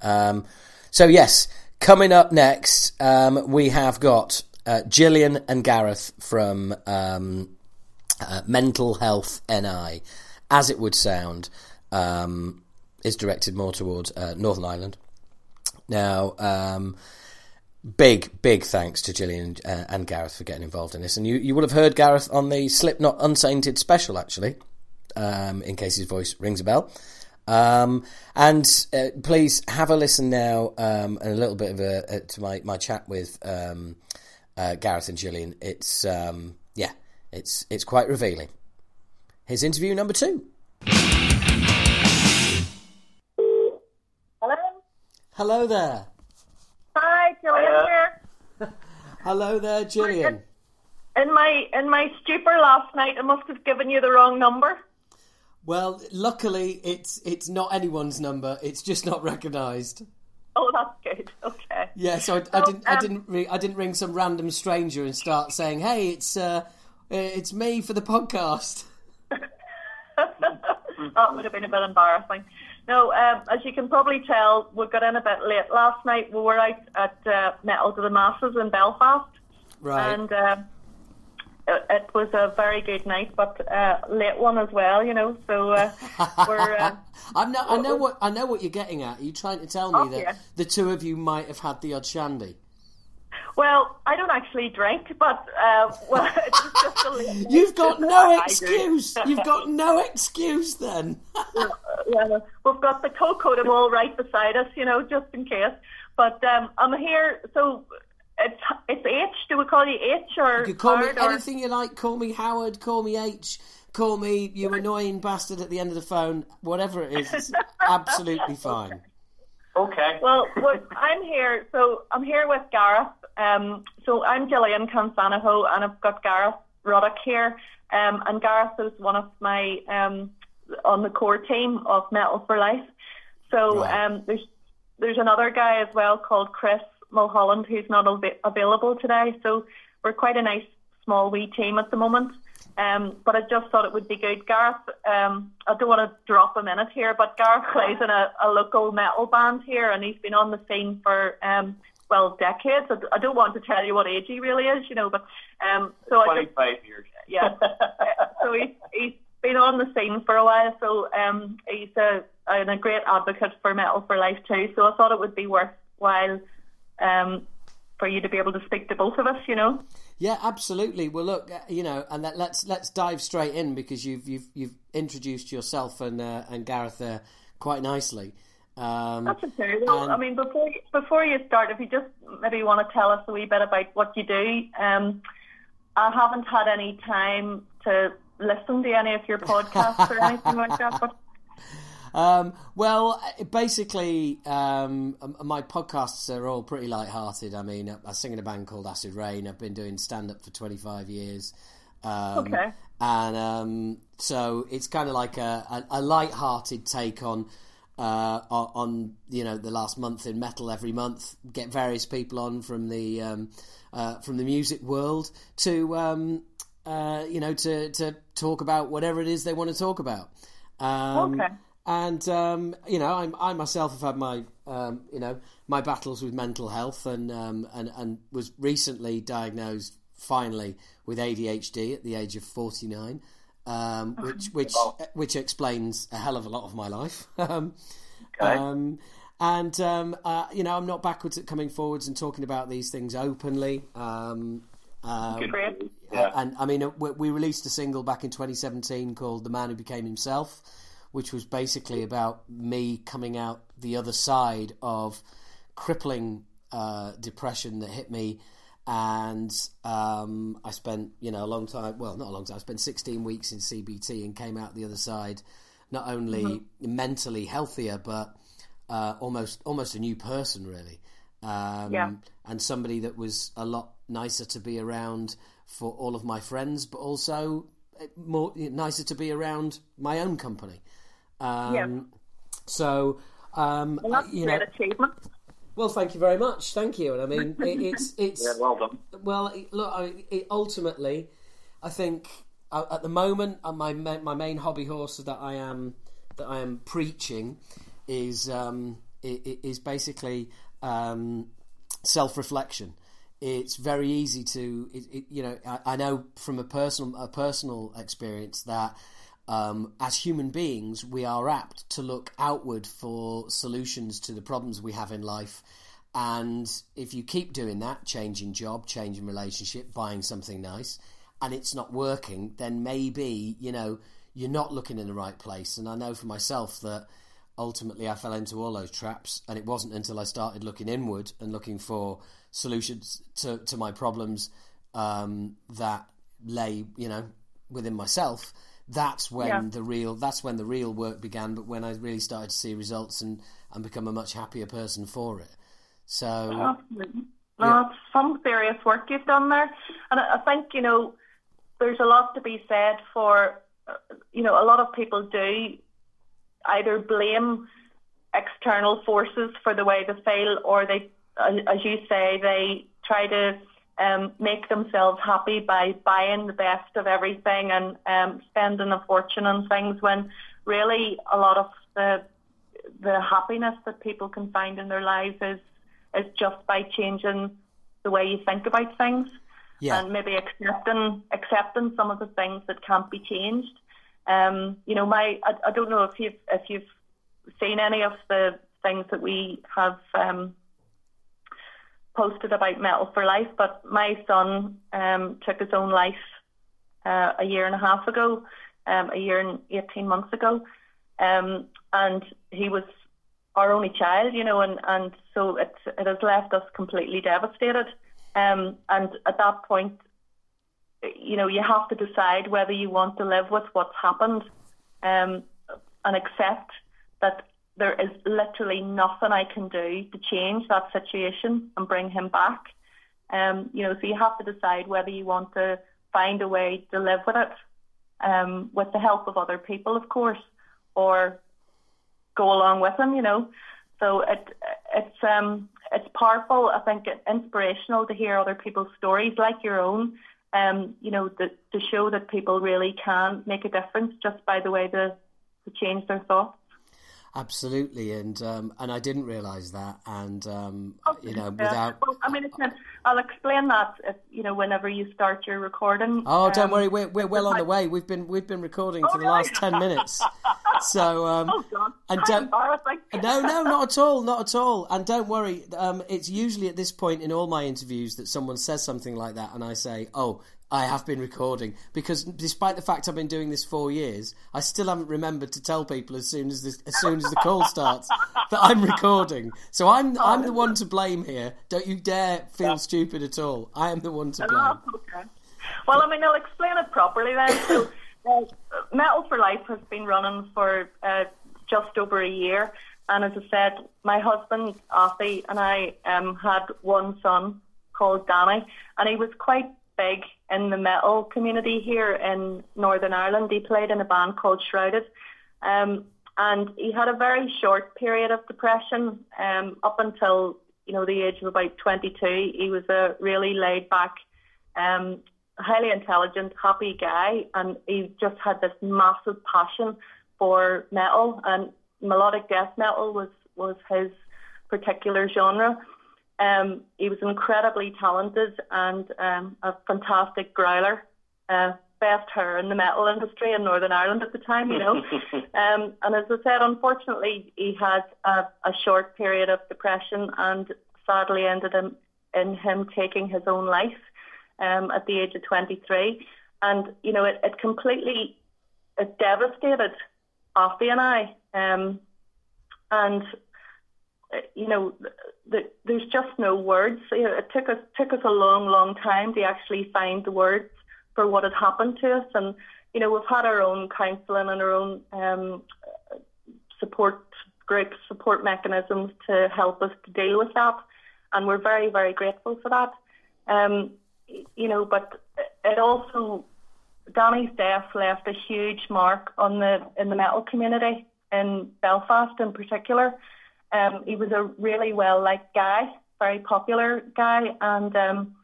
Um, so yes, coming up next, um, we have got uh, Gillian and Gareth from um, uh, Mental Health NI, as it would sound, um, is directed more towards uh, Northern Ireland. Now, um, big, big thanks to Gillian uh, and Gareth for getting involved in this. And you, you will have heard Gareth on the Slipknot Unsainted special, actually, um, in case his voice rings a bell. Um, and uh, please have a listen now um, and a little bit of a, uh, to my, my chat with um, uh, Gareth and Gillian. It's um, yeah, it's it's quite revealing. Here's interview number two. Hello? Hello there. Hi, Gillian here. Hello there, Gillian. In my in my stupor last night, I must have given you the wrong number. Well, luckily it's it's not anyone's number. It's just not recognised. Oh, that's good. Okay. Yeah, so I, I didn't I um, didn't ring, I didn't ring some random stranger and start saying, "Hey, it's uh, it's me for the podcast." that would have been a bit embarrassing. No, um, as you can probably tell, we got in a bit late last night. We were out at uh, Metal to the Masses in Belfast, Right. and uh, it, it was a very good night, but uh, late one as well. You know, so uh, we're. Uh, I'm not, I know what I know what you're getting at. Are you trying to tell me Oh, that yeah. the two of you might have had the odd shandy? Well, I don't actually drink, but uh, well, just. You've got no excuse. You've got no excuse then. Yeah, we've got the cocoa all right beside us, you know, just in case. But um, I'm here. So It's it's H. Do we call you H or You can call me Howard or- anything you like. Call me Howard. Call me H. Call me you annoying bastard at the end of the phone. Whatever it is, it's absolutely fine. Okay. Well, what, I'm here. So I'm here with Gareth. Um, so I'm Gillian Cansanaho, and I've got Gareth Ruddock here. Um, and Gareth is one of my um, on the core team of Metal for Life. So Right. um, there's there's another guy as well called Chris Mulholland who's not av- available today. So we're quite a nice small wee team at the moment. Um, but I just thought it would be good. Gareth, um, I don't want to drop a minute here, but Gareth plays in a, a local metal band here, and he's been on the scene for um, well decades. I, I don't want to tell you what age he really is, you know, but um, so I just 25 years. yeah. So he's, he's been on the scene for a while, so um, he's a, and a great advocate for Metal for Life too. So I thought it would be worthwhile um, for you to be able to speak to both of us, you know. Yeah, absolutely. Well, look, uh, you know, and that, let's let's dive straight in because you've you've you've introduced yourself and uh, and Gareth there quite nicely. Um, That's okay. Well, And- I mean, before before you start, if you just maybe want to tell us a wee bit about what you do. Um, I haven't had any time to listen to any of your podcasts or anything like that, but Um, well, basically, um, my podcasts are all pretty light-hearted. I mean, I, I sing in a band called Acid Reign. I've been doing stand-up for 25 years. Um, Okay. And um, so it's kind of like a, a, a light-hearted take on, uh, on, on, you know, the last month in metal every month. Get various people on from the um, uh, from the music world to, um, uh, you know, to, to talk about whatever it is they want to talk about. Um, Okay. And um, you know, I'm, I myself have had my um, you know my battles with mental health, and um, and and was recently diagnosed finally with ADHD at the age of 49, um, which which which explains a hell of a lot of my life. um, um, and um, uh, you know, I'm not backwards at coming forwards and talking about these things openly. Um, great. Yeah. and I mean, uh, we, we released a single back in 2017 called "The Man Who Became Himself," which was basically about me coming out the other side of crippling uh, depression that hit me. And um, I spent, you know, a long time. Well, not a long time. I spent 16 weeks in CBT and came out the other side, not only mentally healthier, but uh, almost almost a new person, really. Um, Yeah. And somebody that was a lot nicer to be around for all of my friends, but also eh, more nicer to be around my own company. Um, Yeah. So, um, Well, that's you know, achievement. well, thank you very much. Thank you. And I mean, it, it's it's Yeah, well done. well, look, I, it, ultimately, I think uh, at the moment, uh, my my main hobby horse that I am that I am preaching is um, i- i- is basically um, self reflection. It's very easy to, it, it, you know, I, I know from a personal a personal experience that. Um, as human beings, we are apt to look outward for solutions to the problems we have in life. And if you keep doing that, changing job, changing relationship, buying something nice, and it's not working, then maybe, you know, you're not looking in the right place. And I know for myself that ultimately I fell into all those traps. And it wasn't until I started looking inward and looking for solutions to, to my problems um, that lay, you know, within myself. That's when Yeah. the real that's when the real work began. But when I really started to see results and, and become a much happier person for it. So Absolutely. No, it's some serious work you've done there. And I think, you know, there's a lot to be said for, uh, you know, a lot of people do either blame external forces for the way they feel or they, as you say, they try to um, make themselves happy by buying the best of everything and um, spending a fortune on things when really a lot of the the happiness that people can find in their lives is is just by changing the way you think about things yeah, and maybe accepting accepting some of the things that can't be changed. Um, you know, my I, I don't know if you've if you've seen any of the things that we have um, posted about Metal for Life, but my son um, took his own life uh, a year and a half ago, um, a year and eighteen months ago, um, and he was our only child, you know, and, and so it it has left us completely devastated. Um, and at that point, you know, you have to decide whether you want to live with what's happened um, and accept that there is literally nothing I can do to change that situation and bring him back. Um, you know, so you have to decide whether you want to find a way to live with it, um, with the help of other people, of course, or go along with him. You know, so it it's um it's powerful. I think inspirational to hear other people's stories like your own. Um, you know, to, to show that people really can make a difference just by the way they, they change their thoughts. Absolutely, and um, and I didn't realise that, and um, okay, you know, without. Well, I mean, I'll explain that if, you know whenever you start your recording. Oh, don't um, worry, we're we're well on the way. We've been we've been recording oh, for the really? last ten minutes. So, um, oh, God. and don't, no, no, not at all, not at all. And don't worry, um, it's usually at this point in all my interviews that someone says something like that, and I say, "Oh, I have been recording because despite the fact I've been doing this four years, I still haven't remembered to tell people as soon as this, as soon as the call starts that I'm recording. So I'm I'm the one to blame here. Don't you dare feel stupid at all. I am the one to blame. okay. Well, I mean, I'll explain it properly then. So, uh, Metal for Life has been running for uh, just over a year, and as I said, my husband Arthie and I um, had one son called Danny, and he was quite big in the metal community here in Northern Ireland. He played in a band called Shrouded. Um, and he had a very short period of depression um, up until you know the age of about 22. He was a really laid back, um, highly intelligent, happy guy, and he just had this massive passion for metal and melodic death metal was was his particular genre. Um, he was incredibly talented and um, a fantastic growler. Uh, best hair in the metal industry in Northern Ireland at the time, you know. um, and as I said, unfortunately, he had a, a short period of depression and sadly ended in, in him taking his own life um, at the age of 23. And, you know, it, it completely it devastated Offie and I. Um, and you know, the, there's just no words. It took us took us a long, long time to actually find the words for what had happened to us. And you know, we've had our own counselling and our own um, support groups, support mechanisms to help us to deal with that, and we're very, very grateful for that. Um, you know, but it also Danny's death left a huge mark on the in the metal community in Belfast in particular. Um, he was a really well liked guy, very popular guy, and um,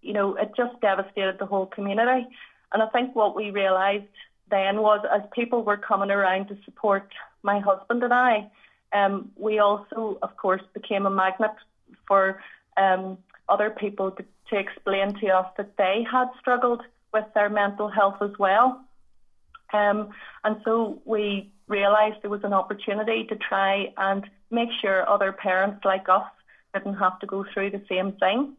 you know it just devastated the whole community. And I think what we realised then was, as people were coming around to support my husband and I, um, we also, of course, became a magnet for um, other people to, to explain to us that they had struggled with their mental health as well. Um, and so we realised there was an opportunity to try and make sure other parents like us didn't have to go through the same thing.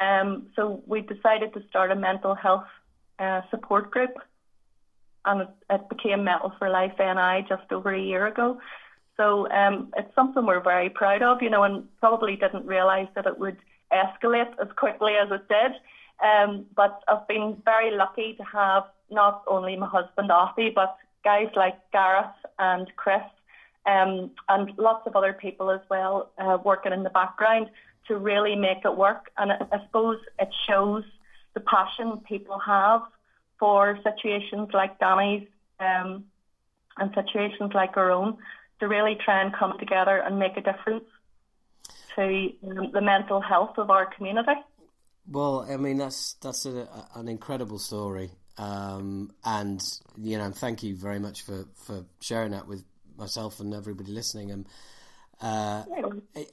Um, so we decided to start a mental health uh, support group, and it, it, became Metal for Life NI just over a year ago. So um, it's something we're very proud of, you know, and probably didn't realise that it would escalate as quickly as it did. Um, but I've been very lucky to have not only my husband Offie, but guys like Gareth and Chris um, and lots of other people as well uh, working in the background to really make it work. And I, suppose it shows the passion people have for situations like Danny's um, and situations like our own to really try and come together and make a difference to um, the mental health of our community. Well, I mean that's that's a, an incredible story, um, and you know, thank you very much for, for sharing that with myself and everybody listening. And uh,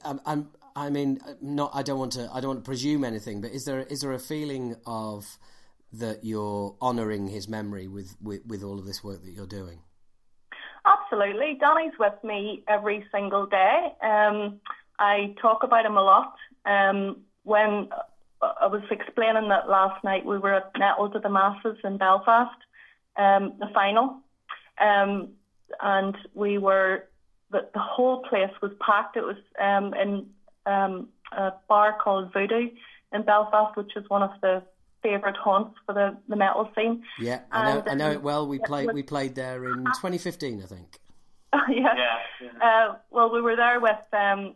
I'm, I'm, I mean, not. I don't want to. I don't want to presume anything. But is there is there a feeling of that you're honouring his memory with, with, with all of this work that you're doing? Absolutely. Danny's with me every single day. Um, I talk about him a lot. Um, when I was explaining that last night we were at Metal to the Masses in Belfast, um, the final. Um, and we were the, the whole place was packed. It was um, in um, a bar called Voodoo in Belfast, which is one of the favourite haunts for the, the metal scene. Yeah, I know, and, I know it well. We played we played there in 2015, I think. yeah. yeah, yeah. Uh, well, we were there with um,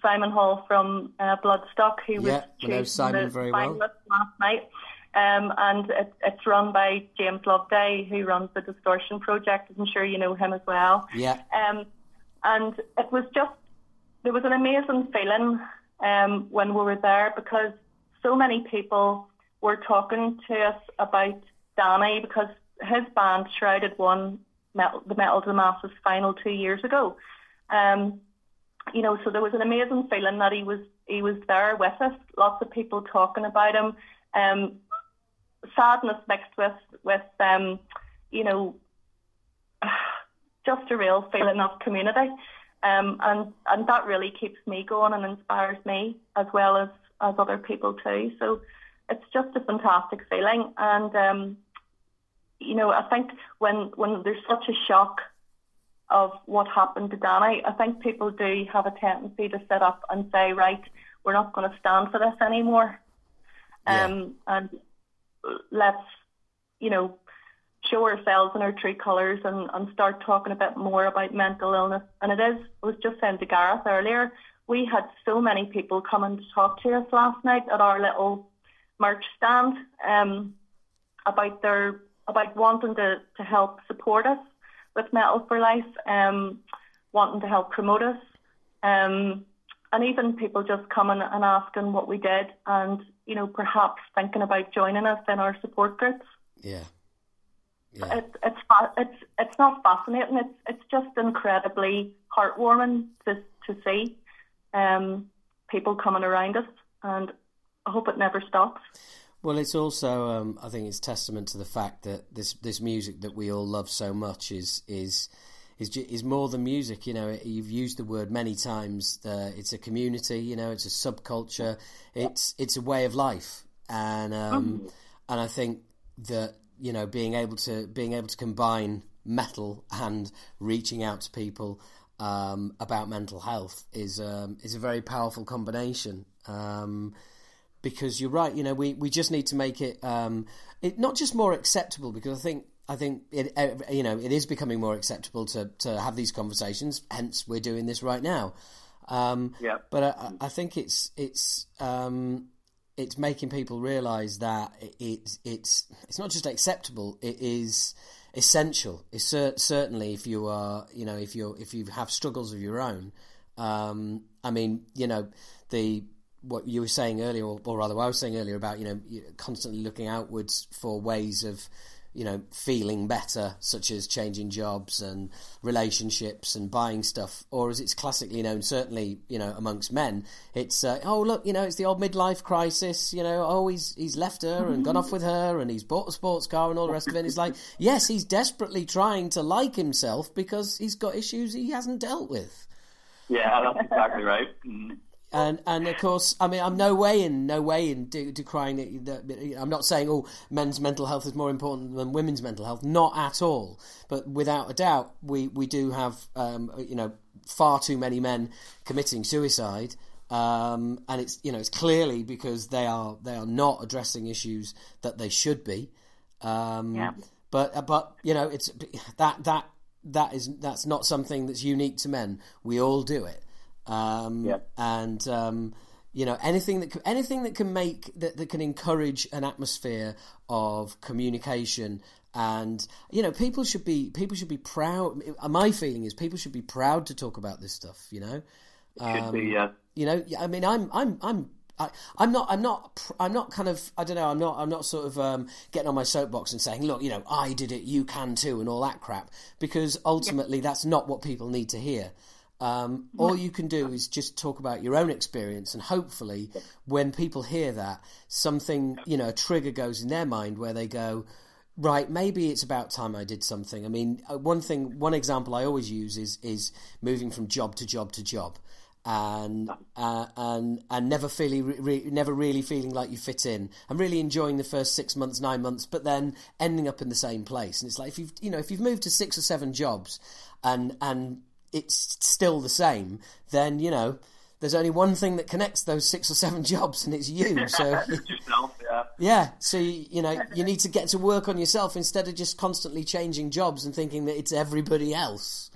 Simon Hall from uh, Bloodstock, who yeah, was Simon very well last night. Um, and it, it's run by James Loveday, who runs the Distortion Project. I'm sure you know him as well. Yeah. Um, and it was just there was an amazing feeling um, when we were there because so many people were talking to us about Danny because his band Shrouded won metal, the Metal to the Masses final two years ago. Um, you know, so there was an amazing feeling that he was he was there with us. Lots of people talking about him. Um, sadness mixed with with um, you know, just a real feeling of community. Um, and and that really keeps me going and inspires me as well as as other people too. So it's just a fantastic feeling, and um, you know I think when when there's such a shock of what happened to Danny, I think people do have a tendency to sit up and say, right, we're not going to stand for this anymore, yeah. um, and let's you know show ourselves in our true colours and, and start talking a bit more about mental illness. And it is, I was just saying to Gareth earlier, we had so many people coming to talk to us last night at our little merch stand um, about their about wanting to, to help support us with Metal for Life, um, wanting to help promote us, um, and even people just coming and asking what we did, and you know perhaps thinking about joining us in our support groups. Yeah. Yeah. It's it's it's it's not fascinating. It's it's just incredibly heartwarming to to see um, people coming around us, and I hope it never stops. Well, it's also um, I think it's testament to the fact that this this music that we all love so much is is is is more than music. You know, you've used the word many times. Uh, it's a community. You know, it's a subculture. It's it's a way of life, and um, mm-hmm. and I think that you know being able to being able to combine metal and reaching out to people um, about mental health is um, is a very powerful combination. Um, because you're right, you know, we, we just need to make it um, it not just more acceptable because I think I think it you know it is becoming more acceptable to, to have these conversations. Hence, we're doing this right now. Um, yeah. But I, I, think it's it's um, it's making people realise that it's it's it's not just acceptable; it is essential. It's cer- certainly if you are you know if you if you have struggles of your own. Um, I mean, you know, the what you were saying earlier, or, or rather, what I was saying earlier about you know constantly looking outwards for ways of you know, feeling better, such as changing jobs and relationships and buying stuff, or as it's classically known, certainly, you know, amongst men, it's, uh, oh, look, you know, it's the old midlife crisis, you know, oh, he's, he's left her and gone off with her and he's bought a sports car and all the rest of it. It's like, yes, he's desperately trying to like himself because he's got issues he hasn't dealt with. Yeah, that's exactly right. Mm and and of course, I mean, I'm no way in no way in de- decrying it. That, I'm not saying oh, men's mental health is more important than women's mental health. Not at all. But without a doubt, we we do have um, you know far too many men committing suicide. Um, and it's you know it's clearly because they are they are not addressing issues that they should be. Um, yeah. But but you know it's that that that is that's not something that's unique to men. We all do it. Um, yep. And um, you know anything that can, anything that can make that, that can encourage an atmosphere of communication and you know people should be people should be proud. My feeling is people should be proud to talk about this stuff. You know, um, be, yeah. You know, I mean, I'm I'm I'm I, am not. I'm not. I'm not kind of. I don't know. I'm not. I'm not sort of um, getting on my soapbox and saying, "Look, you know, I did it. You can too," and all that crap. Because ultimately, that's not what people need to hear. Um, all you can do is just talk about your own experience, and hopefully, when people hear that, something you know, a trigger goes in their mind where they go, right, maybe it's about time I did something. I mean, uh, one thing, one example I always use is is moving from job to job to job, and uh, and and never feeling, re- never really feeling like you fit in. I'm really enjoying the first six months, nine months, but then ending up in the same place. And it's like if you've you know if you've moved to six or seven jobs, and and it's still the same, then you know there's only one thing that connects those six or seven jobs, and it's you. So yourself, yeah. Yeah, so you, you know you need to get to work on yourself instead of just constantly changing jobs and thinking that it's everybody else.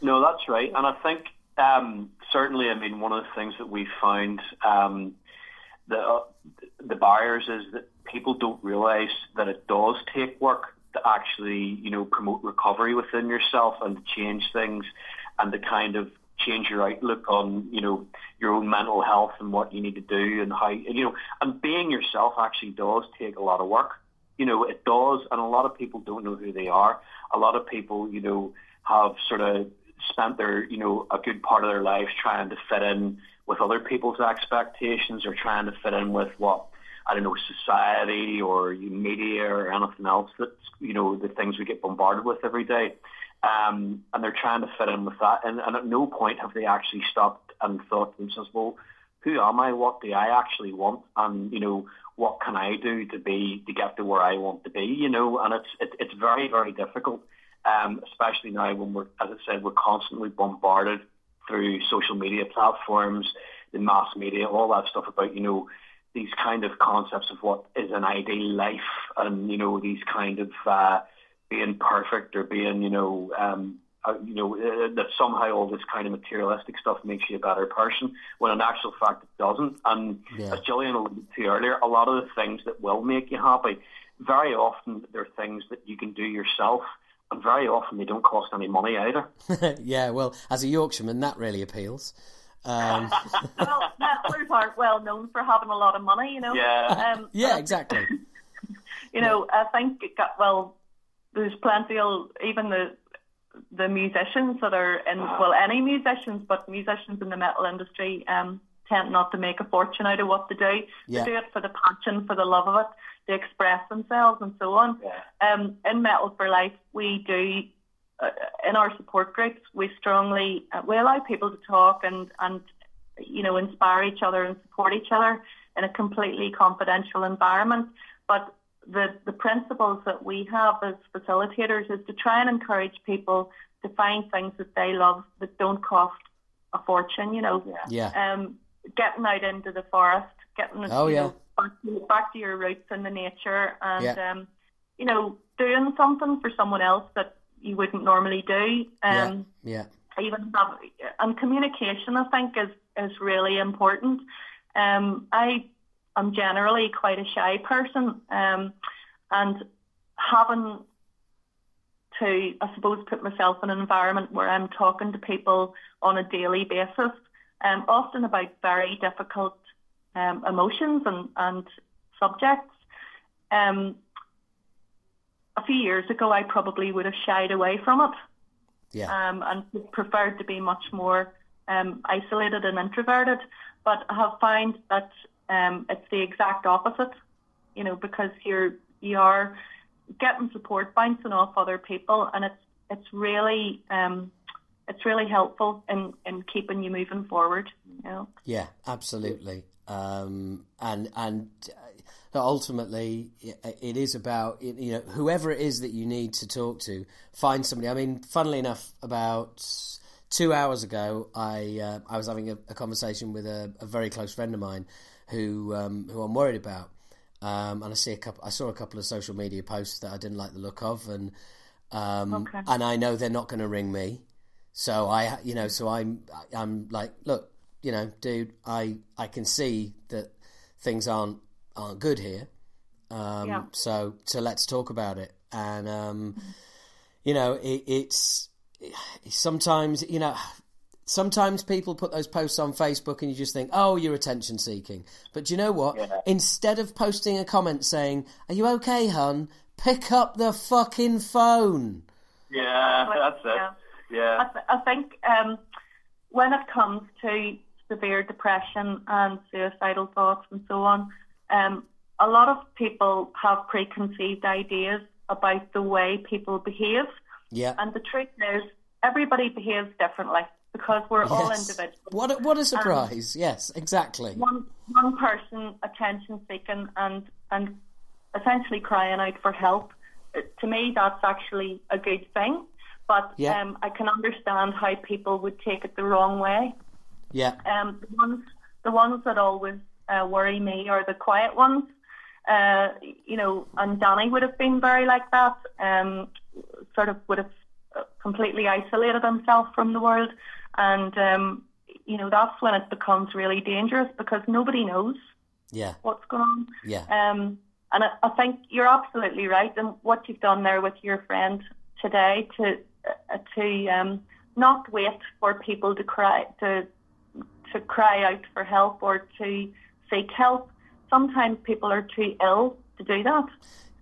No, that's right, and I think um, certainly, I mean, one of the things that we found um, the uh, the barriers is that people don't realise that it does take work to actually, you know, promote recovery within yourself and to change things and to kind of change your outlook on, you know, your own mental health and what you need to do and how, you know, and being yourself actually does take a lot of work. You know, it does, and a lot of people don't know who they are. A lot of people, you know, have sort of spent their, you know, a good part of their lives trying to fit in with other people's expectations or trying to fit in with what I don't know society or media or anything else that you know the things we get bombarded with every day, um, and they're trying to fit in with that. And, and at no point have they actually stopped and thought to themselves, well, who am I? What do I actually want? And you know, what can I do to be to get to where I want to be? You know, and it's it, it's very very difficult, um, especially now when we're as I said we're constantly bombarded through social media platforms, the mass media, all that stuff about, you know, these kind of concepts of what is an ideal life and, you know, these kind of uh, being perfect or being, you know, um, uh, you know, uh, that somehow all this kind of materialistic stuff makes you a better person, when in actual fact it doesn't. And yeah. as Gillian alluded to earlier, a lot of the things that will make you happy, very often they're things that you can do yourself and very often they don't cost any money either. yeah, well, as a Yorkshireman, that really appeals. Um... well, Metallers aren't well known for having a lot of money, you know. Yeah, um, yeah, exactly. you know, I think it got, well, there's plenty of even the the musicians that are in well, any musicians, but musicians in the metal industry um, tend not to make a fortune out of what they do. Yeah. They do it for the passion, for the love of it to express themselves and so on. Yeah. Um, in Metal for Life, we do uh, in our support groups, we strongly uh, we allow people to talk and and you know inspire each other and support each other in a completely confidential environment. But the the principles that we have as facilitators is to try and encourage people to find things that they love that don't cost a fortune. You know, yeah. Um, getting out into the forest, getting oh yeah. Know, back to, back to your roots in the nature and yeah. um, you know doing something for someone else that you wouldn't normally do. Um, yeah. yeah. Even have, and communication, I think, is is really important. Um, I am generally quite a shy person, um, and having to, I suppose, put myself in an environment where I'm talking to people on a daily basis, um, often about very difficult um, emotions and, and subjects. Um, a few years ago, I probably would have shied away from it yeah. um, and preferred to be much more um, isolated and introverted. But I have found that um, it's the exact opposite, you know, because you're you are getting support bouncing off other people, and it's it's really um, it's really helpful in, in keeping you moving forward. You know? Yeah, absolutely. Um, and and uh, ultimately, it is about you know whoever it is that you need to talk to. Find somebody. I mean, funnily enough, about two hours ago, I uh, I was having a, a conversation with a, a, very close friend of mine who um, who I'm worried about. Um, and I see a couple. I saw a couple of social media posts that I didn't like the look of, and um, okay. and I know they're not going to ring me. So I, you know, so I'm I'm like, look, you know, dude, I I can see that things aren't aren't good here. Um, yeah. So so let's talk about it. And um, you know, it, it's sometimes you know. Sometimes people put those posts on Facebook and you just think, oh, you're attention seeking. But do you know what? Yeah. Instead of posting a comment saying, are you okay, hun? Pick up the fucking phone. Yeah, that's it. Yeah. yeah. I, th- I think um, when it comes to severe depression and suicidal thoughts and so on, um, a lot of people have preconceived ideas about the way people behave. Yeah. And the truth is, everybody behaves differently because we're yes. all individuals. What a, what a surprise! yes, exactly. One one person attention seeking and and essentially crying out for help. To me, that's actually a good thing. But yeah. um, I can understand how people would take it the wrong way. Yeah. Um, the ones the ones that always uh, worry me are the quiet ones. Uh, you know, and Danny would have been very like that. Um, sort of would have completely isolated himself from the world, and um, you know that's when it becomes really dangerous because nobody knows Yeah. what's going on. Yeah. Um, and I, I think you're absolutely right. And what you've done there with your friend today to uh, to um, not wait for people to cry to to cry out for help or to seek help. Sometimes people are too ill to do that.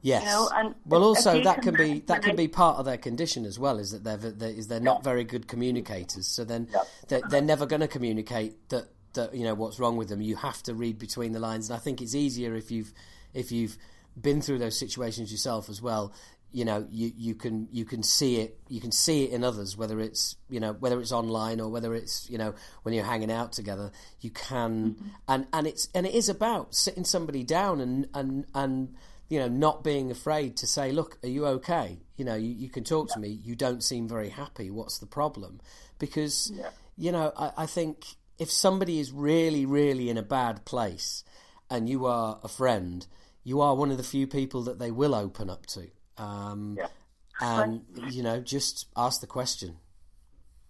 Yes. You know, and well, also that can be that can be part of their condition as well. Is that they're they're, is they're not very good communicators. So then they're, they're never going to communicate that that you know what's wrong with them. You have to read between the lines, and I think it's easier if you've if you've been through those situations yourself as well. You know, you, you can you can see it you can see it in others, whether it's you know whether it's online or whether it's you know when you're hanging out together. You can mm-hmm. and and it's and it is about sitting somebody down and and and you know, not being afraid to say, look, are you okay? You know, you, you can talk to me. You don't seem very happy. What's the problem? Because, you know, I, I think if somebody is really, really in a bad place and you are a friend, you are one of the few people that they will open up to. Um, And, you know, just ask the question.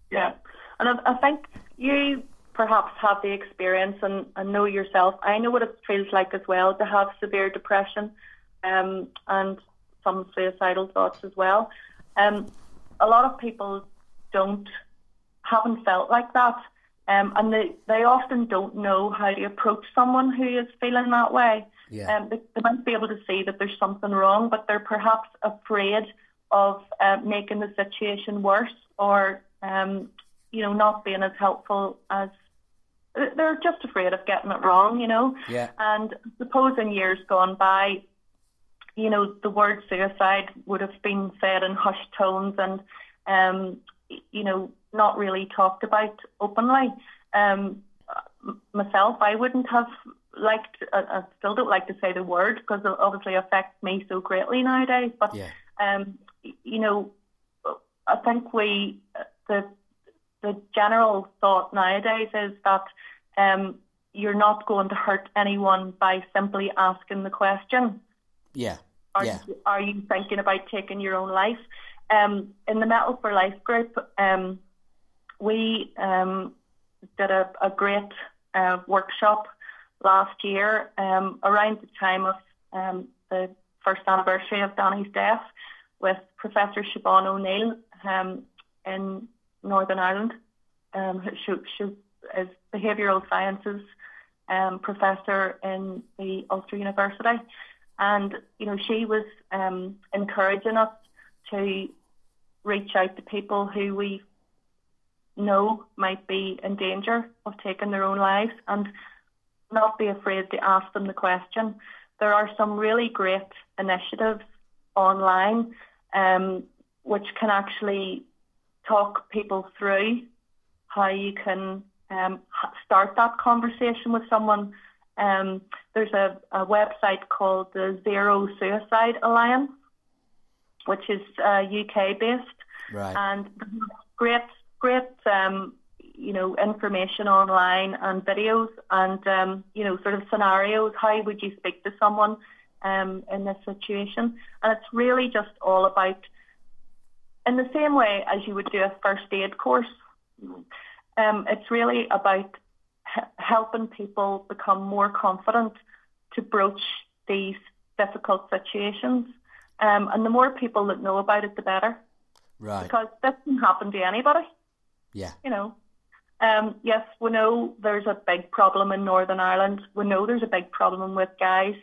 Yeah, and I, I think you perhaps have the experience and, and know yourself. I know what it feels like as well to have severe depression um, and some suicidal thoughts as well. Um, a lot of people don't haven't felt like that, um, and they they often don't know how to approach someone who is feeling that way. Yeah. Um, they, they might be able to see that there's something wrong, but they're perhaps afraid of uh, making the situation worse or um, you know not being as helpful as they're just afraid of getting it wrong, you know. Yeah. And suppose in years gone by, you know, the word suicide would have been said in hushed tones and, um, you know, not really talked about openly. Um, myself, I wouldn't have liked, I, I still don't like to say the word because it obviously affects me so greatly nowadays. But, Yeah. um, you know, I think we, the the general thought nowadays is that um, you're not going to hurt anyone by simply asking the question. Yeah. Are, Yeah. you, are you thinking about taking your own life? Um, in the Metal for Life group, um, we um, did a, a great uh, workshop last year um, around the time of um, the first anniversary of Danny's death with Professor Siobhan O'Neill um, in Northern Ireland. Um, who- she, she is behavioural sciences um, professor in the Ulster University, and you know she was um, encouraging us to reach out to people who we know might be in danger of taking their own lives and not be afraid to ask them the question. There are some really great initiatives online um, which can actually talk people through how you can um, start that conversation with someone. Um, there's a, a website called the Zero Suicide Alliance, which is uh, UK based Right. and great, great, um, you know, information online and videos and, um, you know, sort of scenarios. How would you speak to someone um, in this situation? And it's really just all about, in the same way as you would do a first aid course, um, it's really about h- helping people become more confident to broach these difficult situations. Um, and the more people that know about it, the better right. because this can happen to anybody, Yeah. you know. Um, yes, we know there's a big problem in Northern Ireland. We know there's a big problem with guys,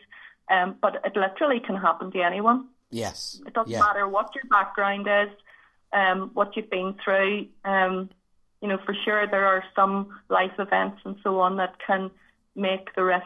um, but it literally can happen to anyone. Yes. It doesn't Yeah. matter what your background is, um, what you've been through. Um, you know, for sure there are some life events and so on that can make the risk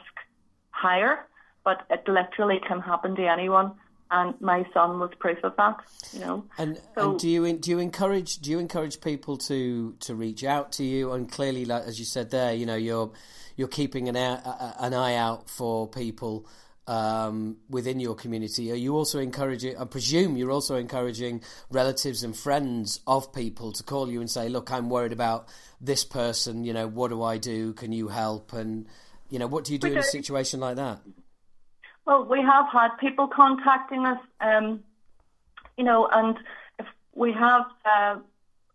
higher, but it literally can happen to anyone. And my son was proof of that. You know. And, So- and do you do you encourage do you encourage people to to reach out to you? And clearly, like as you said there, you know you're you're keeping an eye, an eye out for people um, within your community, are you also encouraging? I presume you're also encouraging relatives and friends of people to call you and say, "Look, I'm worried about this person. You know, what do I do? Can you help?" And you know, what do you do in a situation like that? Well, we have had people contacting us, um, you know, and if we have, uh,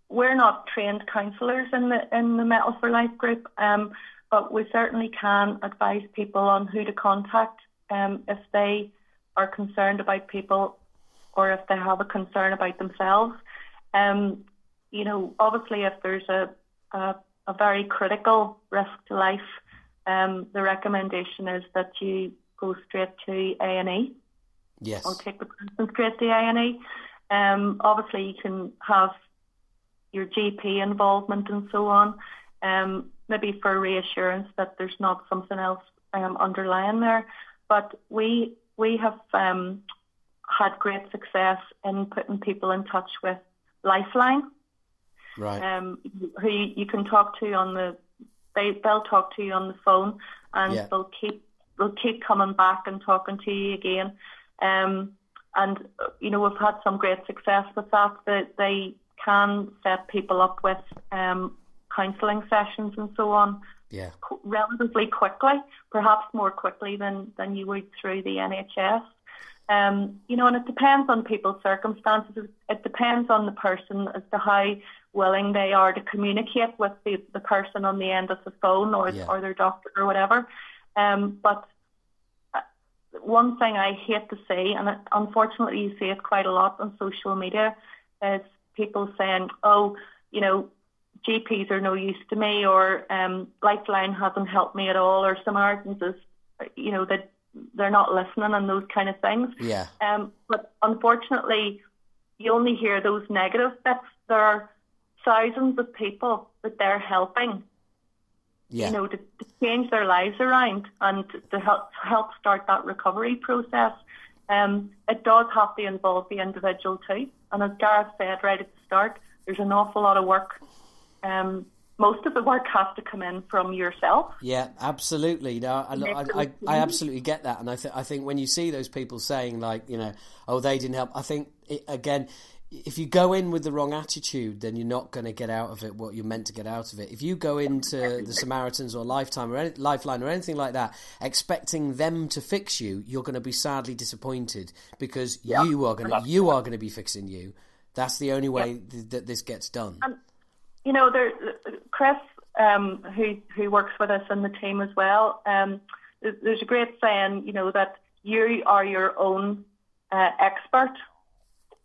we're not trained counsellors in the in the Metal for Life group, um, but we certainly can advise people on who to contact um, if they are concerned about people or if they have a concern about themselves. Um, you know, obviously, if there's a, a, a very critical risk to life, um, the recommendation is that you go straight to A and E. Yes. Or take the person straight to A and E. Um, obviously, you can have your GP involvement and so on. Um, maybe for reassurance that there's not something else um, underlying there. But we we have um, had great success in putting people in touch with Lifeline, right? Um, who you can talk to on the they they'll talk to you on the phone and yeah. they'll keep they'll keep coming back and talking to you again. Um, and you know we've had some great success with that. That they can set people up with um, counselling sessions and so on yeah. relatively quickly, perhaps more quickly than, than you would through the NHS. Um, you know, and it depends on people's circumstances. It depends on the person as to how willing they are to communicate with the, the person on the end of the phone or, yeah. or their doctor or whatever. Um, but uh, one thing I hate to see, and it, unfortunately you see it quite a lot on social media, is people saying, oh, you know, GPs are no use to me, or um, Lifeline hasn't helped me at all, or Samaritans is, you know, that they're not listening and those kind of things. Yeah. Um, but unfortunately, you only hear those negative bits. There are thousands of people that they're helping. Yeah. You know, to, to change their lives around and to help help start that recovery process. Um, it does have to involve the individual too. And as Gareth said right at the start, there's an awful lot of work um, most of the work has to come in from yourself. Yeah, absolutely. No, I, I, I, I absolutely get that, and I, th- I think when you see those people saying like, you know, oh, they didn't help. I think it, again, if you go in with the wrong attitude, then you're not going to get out of it what you're meant to get out of it. If you go into the Samaritans or Lifetime or any, Lifeline or anything like that, expecting them to fix you, you're going to be sadly disappointed because you are going to you are going to be fixing you. That's the only way th- that this gets done you know, there, Chris, um, who who works with us in the team as well. Um, there's a great saying, you know, that you are your own uh, expert.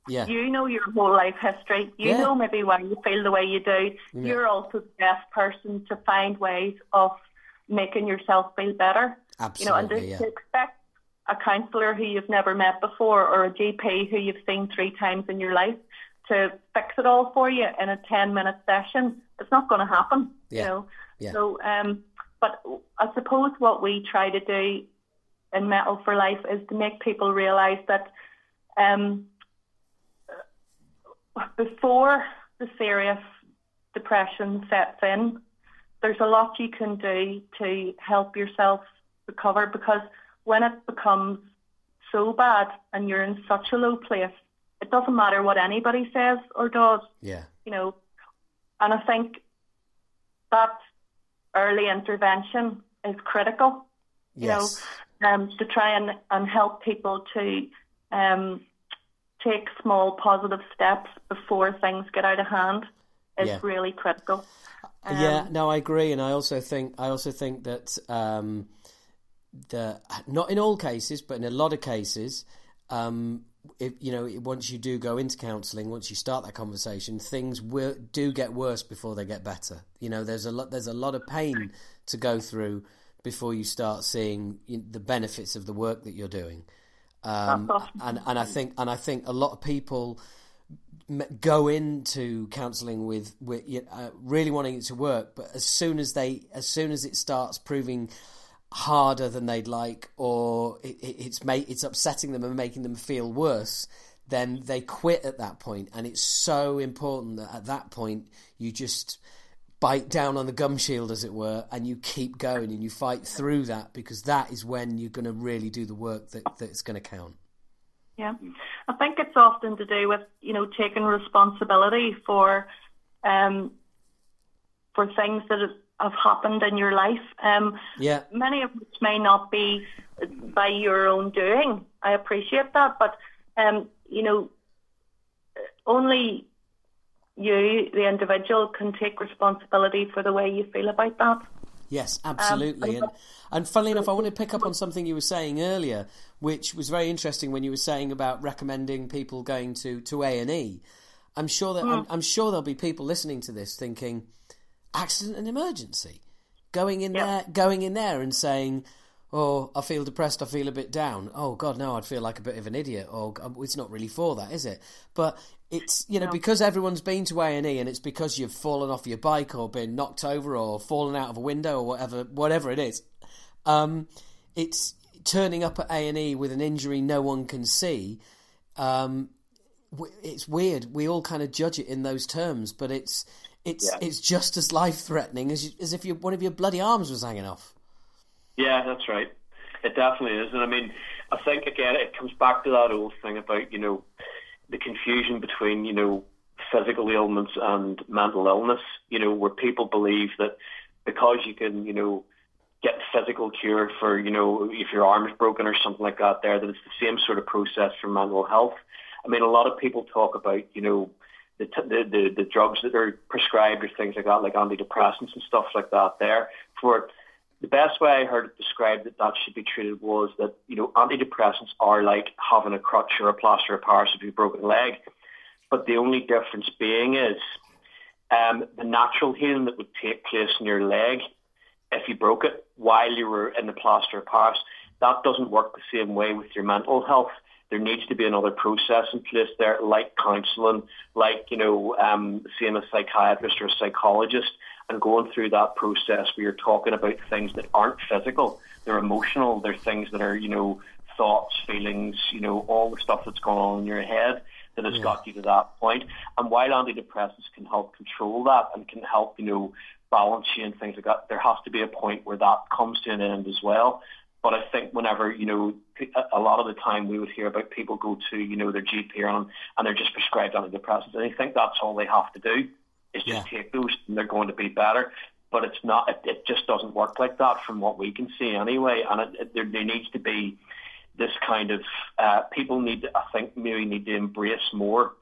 Yeah. You know your whole life history. You yeah. know maybe why you feel the way you do. Yeah. You're also the best person to find ways of making yourself feel better. Absolutely. You know, and to, yeah. to expect a counsellor who you've never met before or a GP who you've seen three times in your life to fix it all for you in a 10 minute session. It's not going to happen, yeah. you know. Yeah. So, um, but I suppose what we try to do in Metal for Life is to make people realise that um, before the serious depression sets in, there's a lot you can do to help yourself recover because when it becomes so bad and you're in such a low place, it doesn't matter what anybody says or does. Yeah. You know, and I think that early intervention is critical. You yes. know, um, to try and, and help people to um, take small positive steps before things get out of hand is yeah. really critical. Um, yeah, no, I agree, and I also think I also think that um, the not in all cases, but in a lot of cases, um, if you know once you do go into counselling, once you start that conversation, things will do get worse before they get better. You know, there's a lot there's a lot of pain to go through before you start seeing the benefits of the work that you're doing. Um, and and I think and I think a lot of people go into counselling with, with uh, really wanting it to work, but as soon as they as soon as it starts proving harder than they'd like, or it, it's it's upsetting them and making them feel worse, then they quit at that point. And it's so important that at that point you just bite down on the gum shield, as it were, and you keep going and you fight through that because that is when you're going to really do the work that that's going to count. Yeah, I think it's often to do with you know taking responsibility for um, for things that have happened in your life. Um, yeah, many of which may not be by your own doing. I appreciate that, but um, you know, only you, the individual, can take responsibility for the way you feel about that. Yes, absolutely. Um, and, and funnily enough, I want to pick up on something you were saying earlier, which was very interesting when you were saying about recommending people going to, to A&E. I'm sure that mm. I'm, I'm, sure there'll be people listening to this thinking accident and emergency. Going in yep. there going in there and saying, "Oh, I feel depressed, I feel a bit down." Oh god, no, I'd feel like a bit of an idiot. Or it's not really for that, is it? But it's you know no. because everyone's been to A and E, and it's because you've fallen off your bike or been knocked over or fallen out of a window or whatever, whatever it is. Um, it's turning up at A and E with an injury no one can see. Um, it's weird. We all kind of judge it in those terms, but it's it's yeah. it's just as life threatening as you, as if one of your bloody arms was hanging off. Yeah, that's right. It definitely is, and I mean, I think again it comes back to that old thing about you know the confusion between, you know, physical ailments and mental illness, you know, where people believe that because you can, you know, get physical cure for, you know, if your arm is broken or something like that there, that it's the same sort of process for mental health. I mean, a lot of people talk about, you know, the, the, the, the drugs that are prescribed or things like that, like antidepressants and stuff like that there for the best way I heard it described that that should be treated was that, you know, antidepressants are like having a crutch or a plaster of Paris if you've broken a leg. But the only difference being is um, the natural healing that would take place in your leg if you broke it while you were in the plaster of Paris, that doesn't work the same way with your mental health. There needs to be another process in place there, like counselling, like, you know, um, seeing a psychiatrist or a psychologist and going through that process where you're talking about things that aren't physical, they're emotional, they're things that are, you know, thoughts, feelings, you know, all the stuff that's going on in your head that has yeah. got you to that point. And while antidepressants can help control that and can help, you know, balance you and things like that, there has to be a point where that comes to an end as well. But I think whenever, you know, a lot of the time we would hear about people go to, you know, their GP and, and they're just prescribed antidepressants and I think that's all they have to do is just yeah. take those and they're going to be better. But it's not. It, it, just doesn't work like that from what we can see anyway. And it, it, there, there needs to be this kind of uh, people need. To, I think maybe need to embrace more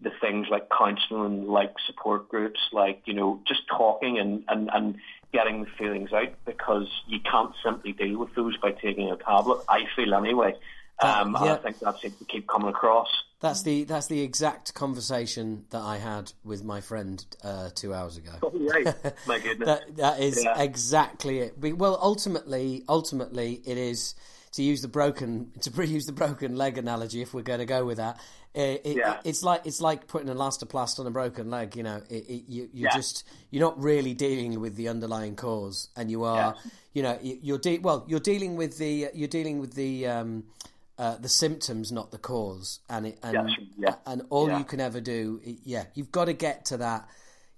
the things like counselling, like support groups, like you know just talking and and and getting the feelings out because you can't simply deal with those by taking a tablet. I feel anyway. Um, uh, yeah. I think that's it to keep coming across. That's the that's the exact conversation that I had with my friend uh, two hours ago. Oh, right. My goodness. that, that is yeah. exactly it. Well, ultimately, ultimately, it is to use the broken to use the broken leg analogy. If we're going to go with that, it, it, yeah. it's like it's like putting elastoplast on a broken leg. You know, you you yeah. just you're not really dealing with the underlying cause, and you are, you know, you're de- well, you're dealing with the you're dealing with the um, uh, the symptoms, not the cause, and it, and yeah. and all yeah. you can ever do, yeah, you've got to get to that.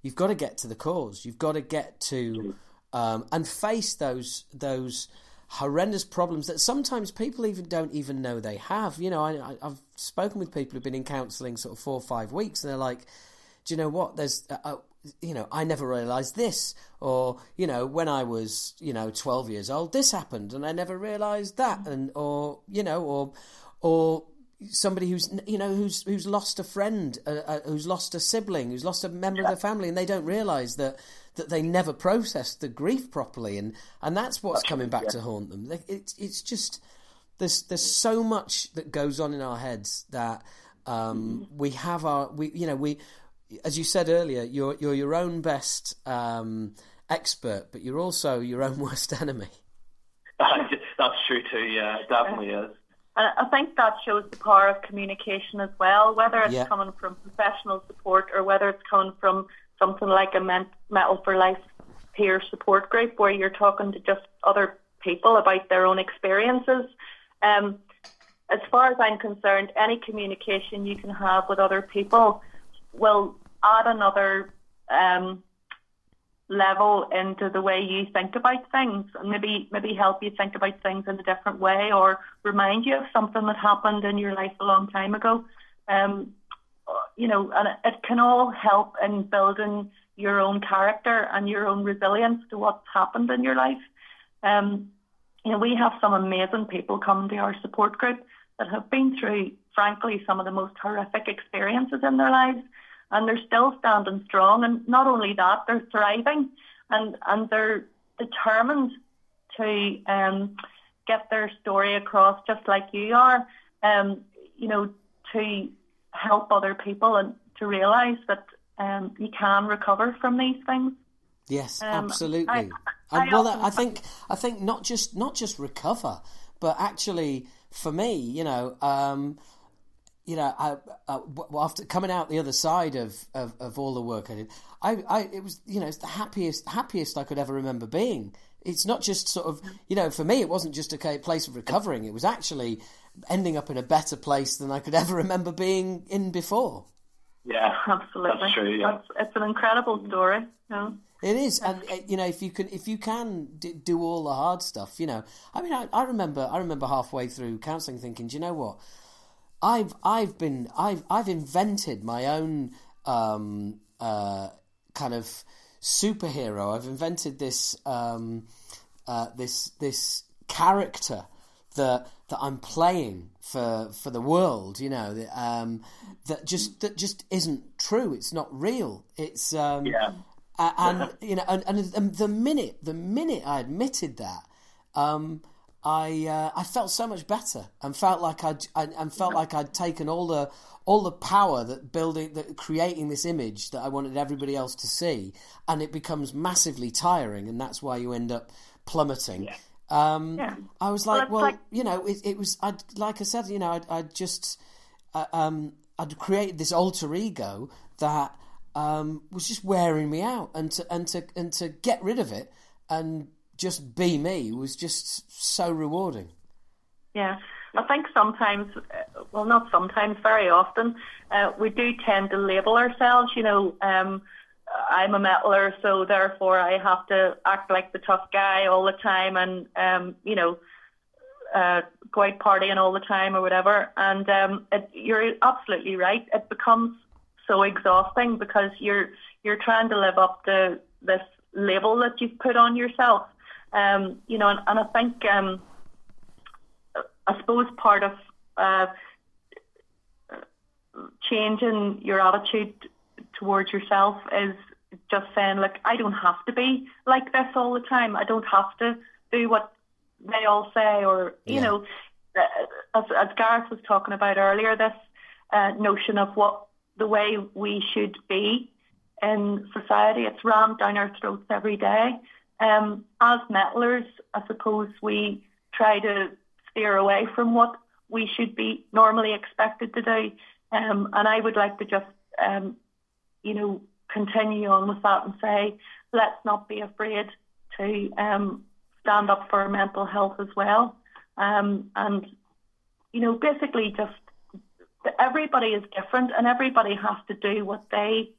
You've got to get to the cause. You've got to get to um, and face those those horrendous problems that sometimes people even don't even know they have. You know, I, have spoken with people who've been in counselling sort of four or five weeks, and they're like, "Do you know what? There's uh, uh you know, I never realised this, or you know, when I was you know twelve years old, this happened, and I never realised that, and or you know, or or somebody who's you know who's who's lost a friend, uh, uh, who's lost a sibling, who's lost a member yeah. of the family, and they don't realise that that they never processed the grief properly, and and that's what's coming back yeah. to haunt them. It's it's just there's there's so much that goes on in our heads that um, mm-hmm. we have our we you know we as you said earlier, you're you're your own best um, expert, but you're also your own worst enemy. That's true too. Yeah, it definitely is. I think that shows the power of communication as well, whether it's yeah. coming from professional support or whether it's coming from something like a Metal for Life peer support group where you're talking to just other people about their own experiences. Um, as far as I'm concerned, any communication you can have with other people will add another um, level into the way you think about things and maybe maybe help you think about things in a different way or remind you of something that happened in your life a long time ago. Um, you know, and it can all help in building your own character and your own resilience to what's happened in your life. Um, you know, we have some amazing people come to our support group that have been through, frankly, some of the most horrific experiences in their lives and they're still standing strong. And not only that, they're thriving and, and they're determined to um, get their story across just like you are, um, you know, to help other people and to realise that um, you can recover from these things. Yes, um, absolutely. I, I, and well, I think I think not just not just recover, but actually, for me, you know, um, you know, I, uh, after coming out the other side of, of, of, all the work I did, I, I it was you know it's the happiest happiest I could ever remember being. It's not just sort of you know for me it wasn't just a place of recovering. It was actually ending up in a better place than I could ever remember being in before. Yeah, absolutely. That's true. Yeah, That's, it's an incredible story. Yeah. It is, and uh, you know, if you can, if you can do all the hard stuff, you know, I mean, I, I remember, I remember halfway through counselling, thinking, do you know what? I've I've been I've I've invented my own um, uh, kind of superhero. I've invented this um, uh, this this character that that I'm playing for for the world. You know that um, that just that just isn't true. It's not real. It's um, yeah. and you know, and, and, the minute the minute I admitted that, um, I uh, I felt so much better and felt like I'd I, and felt like I'd taken all the all the power that building that creating this image that I wanted everybody else to see, and it becomes massively tiring, and that's why you end up plummeting. Yeah. Um, yeah. I was like, well, well like... you know, it, it was I like I said, you know, I just uh, um, I'd created this alter ego that um, was just wearing me out, and to and to and to get rid of it and just be me was just so rewarding. Yeah, I think sometimes, uh, well, not sometimes, very often, uh, we do tend to label ourselves. You know, um, I'm a metaller, so therefore I have to act like the tough guy all the time, and um, you know, uh, partying all the time or whatever. And um, it, you're absolutely right. It becomes so exhausting because you're you're trying to live up to this label that you've put on yourself. Um, you know, and, and I think um, I suppose part of uh, changing your attitude towards yourself is just saying, look, I don't have to be like this all the time. I don't have to do what they all say, or you yeah. know, uh, as, as Gareth was talking about earlier, this uh, notion of what the way we should be in society. It's rammed down our throats every day. Um, as metallers, I suppose we try to steer away from what we should be normally expected to do. Um, and I would like to just, um, you know, continue on with that and say, let's not be afraid to um, stand up for mental health as well. Um, and, you know, basically just everybody is different and everybody has to do what they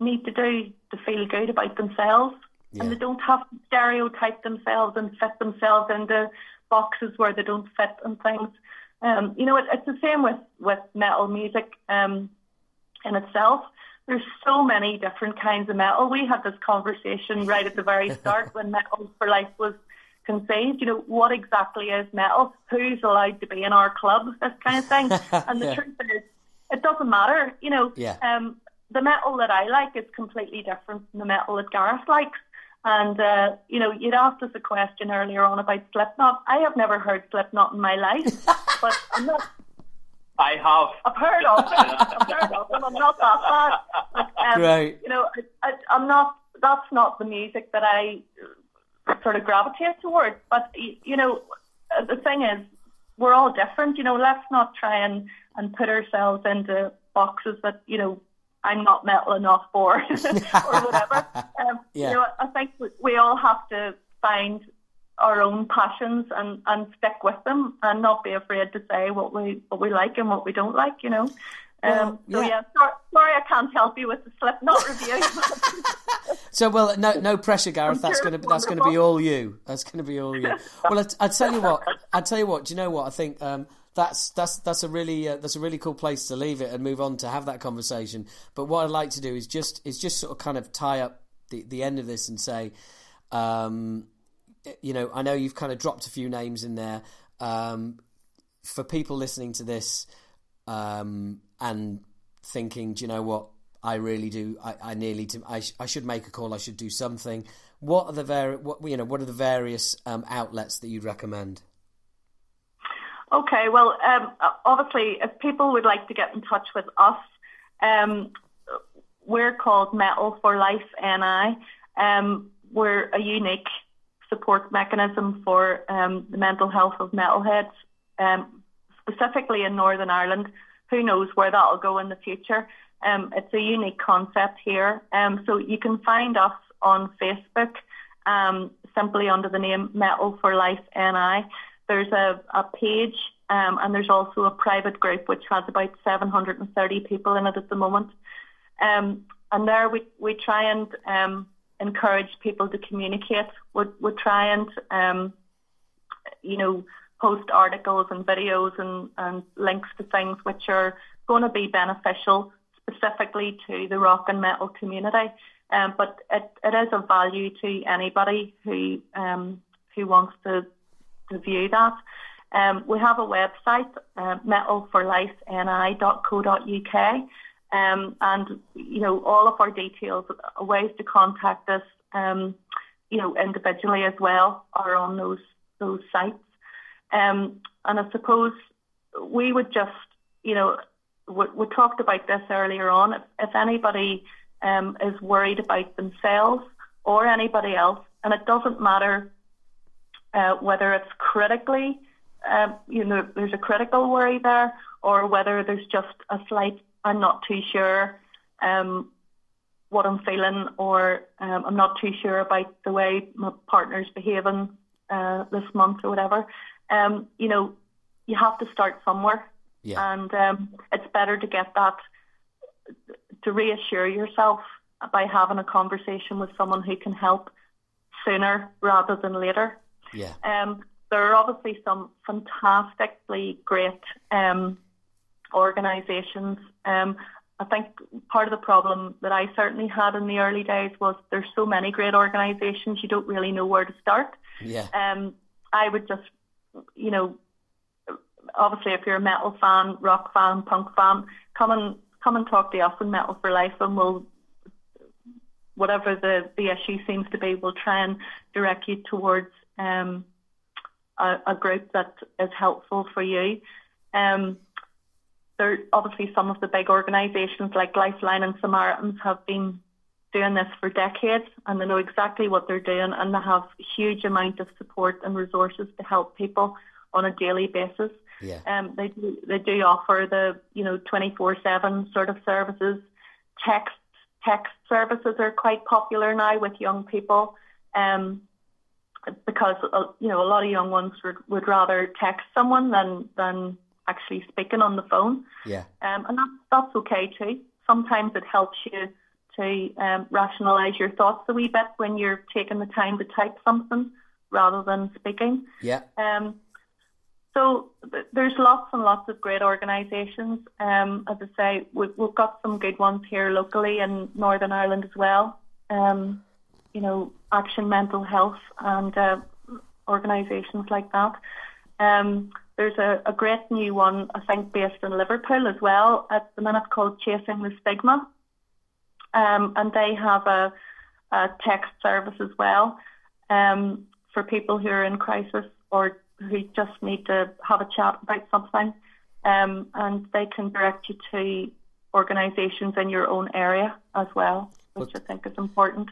need to do to feel good about themselves. Yeah. And they don't have to stereotype themselves and fit themselves into boxes where they don't fit and things. Um, you know, it, it's the same with, with metal music um, in itself. There's so many different kinds of metal. We had this conversation right at the very start when Metal for Life was conceived. You know, what exactly is metal? Who's allowed to be in our club? This kind of thing. And the yeah. truth is, it doesn't matter. You know, yeah. um, the metal that I like is completely different from the metal that Gareth likes. And, uh, you know, you'd asked us a question earlier on about Slipknot. I have never heard Slipknot in my life, but I'm not. I have. I've heard of them. I've heard of them. I'm not that bad. um, right. You know, I, I, I'm not. That's not the music that I sort of gravitate towards. But you know, the thing is, we're all different. You know, let's not try and and put ourselves into boxes that you know I'm not metal enough for, or whatever. Um, yeah. You know, I think we all have to find our own passions and, and stick with them and not be afraid to say what we what we like and what we don't like. You know, Well, um, so yeah, yeah sorry, sorry, I can't help you with the Slipknot review. so well, no, no pressure, Gareth. I'm that's sure going to that's to be all you. That's going to be all you. Well, I, I tell you what. I tell you what. Do you know what I think? Um, that's that's that's a really uh, that's a really cool place to leave it and move on to have that conversation. But what I'd like to do is just is just sort of kind of tie up the the end of this and say, um, you know, I know you've kind of dropped a few names in there. Um, for people listening to this, um, and thinking, do you know what? I really do. I, I nearly. To, I, sh- I should make a call. I should do something. What are the vari- What you know? What are the various um, outlets that you'd recommend? Okay. Well, um, obviously, if people would like to get in touch with us, um, we're called Metal for Life NI. Um, we're a unique support mechanism for um, the mental health of metalheads, um, specifically in Northern Ireland who knows where that'll go in the future. Um, it's a unique concept here. Um, so you can find us on Facebook simply under the name Metal for Life NI. There's a, a page um, and there's also a private group which has about 730 people in it at the moment. Um, and there we, we try and um, encourage people to communicate. We, we try and, you know, post articles and videos and, and links to things which are going to be beneficial specifically to the rock and metal community. Um, but it, it is of value to anybody who um, who wants to, view that. Um, we have a website, uh, metalforlifeni.co.uk, um, and you know all of our details, ways to contact us, um, you know individually as well, are on those those sites. Um, and I suppose we would just, you know, we, we talked about this earlier on. If, if anybody um, is worried about themselves or anybody else, and it doesn't matter uh, whether it's critically, uh, you know, there's a critical worry there, or whether there's just a slight, I'm not too sure um, what I'm feeling, or um, I'm not too sure about the way my partner's behaving uh, this month or whatever um, you know, you have to start somewhere. Yeah. And um, it's better to get that, to reassure yourself by having a conversation with someone who can help sooner rather than later. Yeah. Um, there are obviously some fantastically great um, organisations. Um, I think part of the problem that I certainly had in the early days was there's so many great organisations you don't really know where to start. Yeah. Um, I would just you know, obviously if you're a metal fan, rock fan, punk fan, come and come and talk to us in Metal for Life, and we'll whatever the the issue seems to be, we'll try and direct you towards um, a, a, group that is helpful for you. Um, there obviously some of the big organisations like Lifeline and Samaritans have been doing this for decades and they know exactly what they're doing and they have a huge amount of support and resources to help people on a daily basis. Yeah. Um, they do, they do offer the you know 24/7 sort of services. Text text services are quite popular now with young people, um, because uh, you know a lot of young ones would, would rather text someone than than actually speaking on the phone. Yeah. Um, and that's that's okay too. Sometimes it helps you to um, rationalise your thoughts a wee bit when you're taking the time to type something rather than speaking. Yeah. Um, so th- there's lots and lots of great organisations. Um, as I say, we've, we've got some good ones here locally in Northern Ireland as well. Um, you know, Action Mental Health and uh, organisations like that. Um, there's a, a, great new one, I think, based in Liverpool as well at the minute called Chasing the Stigma um, and they have a, a, text service as well um, for people who are in crisis or who just need to have a chat about something. Um, and they can direct you to organisations in your own area as well, which I think is important.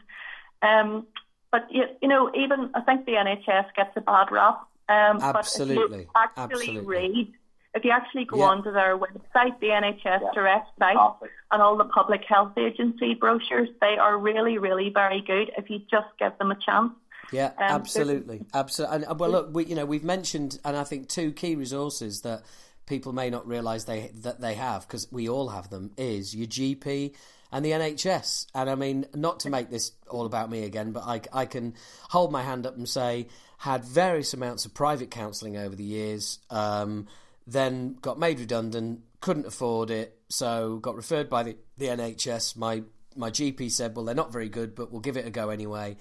Um, but you, you, know, even I think the NHS gets a bad rap. Um, Absolutely. But if you actually Absolutely. read if you actually go yeah. onto their website, the NHS yeah. Direct site, and all the public health agency brochures, they are really, really very good if you just give them a chance. Yeah, um, absolutely, absolutely. And, well, look, we, you know, we've mentioned, and I think two key resources that people may not realise they that they have because we all have them is your GP and the NHS. And I mean, not to make this all about me again, but I, I can hold my hand up and say had various amounts of private counselling over the years. Um, then got made redundant, couldn't afford it, so got referred by the, the NHS. My my GP said, "Well, they're not very good, but we'll give it a go anyway."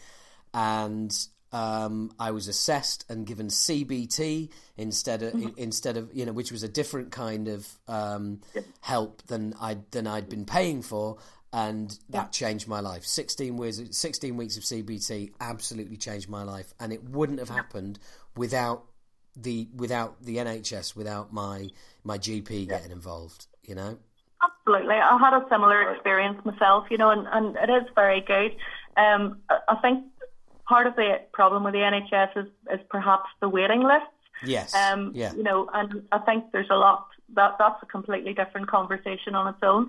And um, I was assessed and given CBT instead of mm-hmm. instead of you know, which was a different kind of um, help than I than I'd been paying for, and that changed my life. Sixteen weeks, sixteen weeks of CBT absolutely changed my life, and it wouldn't have happened without the without the NHS, without my my GP yeah. getting involved. You know. Absolutely, I had a similar experience myself. You know, and, and it is very good. Um, I think part of the problem with the NHS is, is perhaps the waiting lists. Yes. Um, yeah. You know, and I think there's a lot that that's a completely different conversation on its own.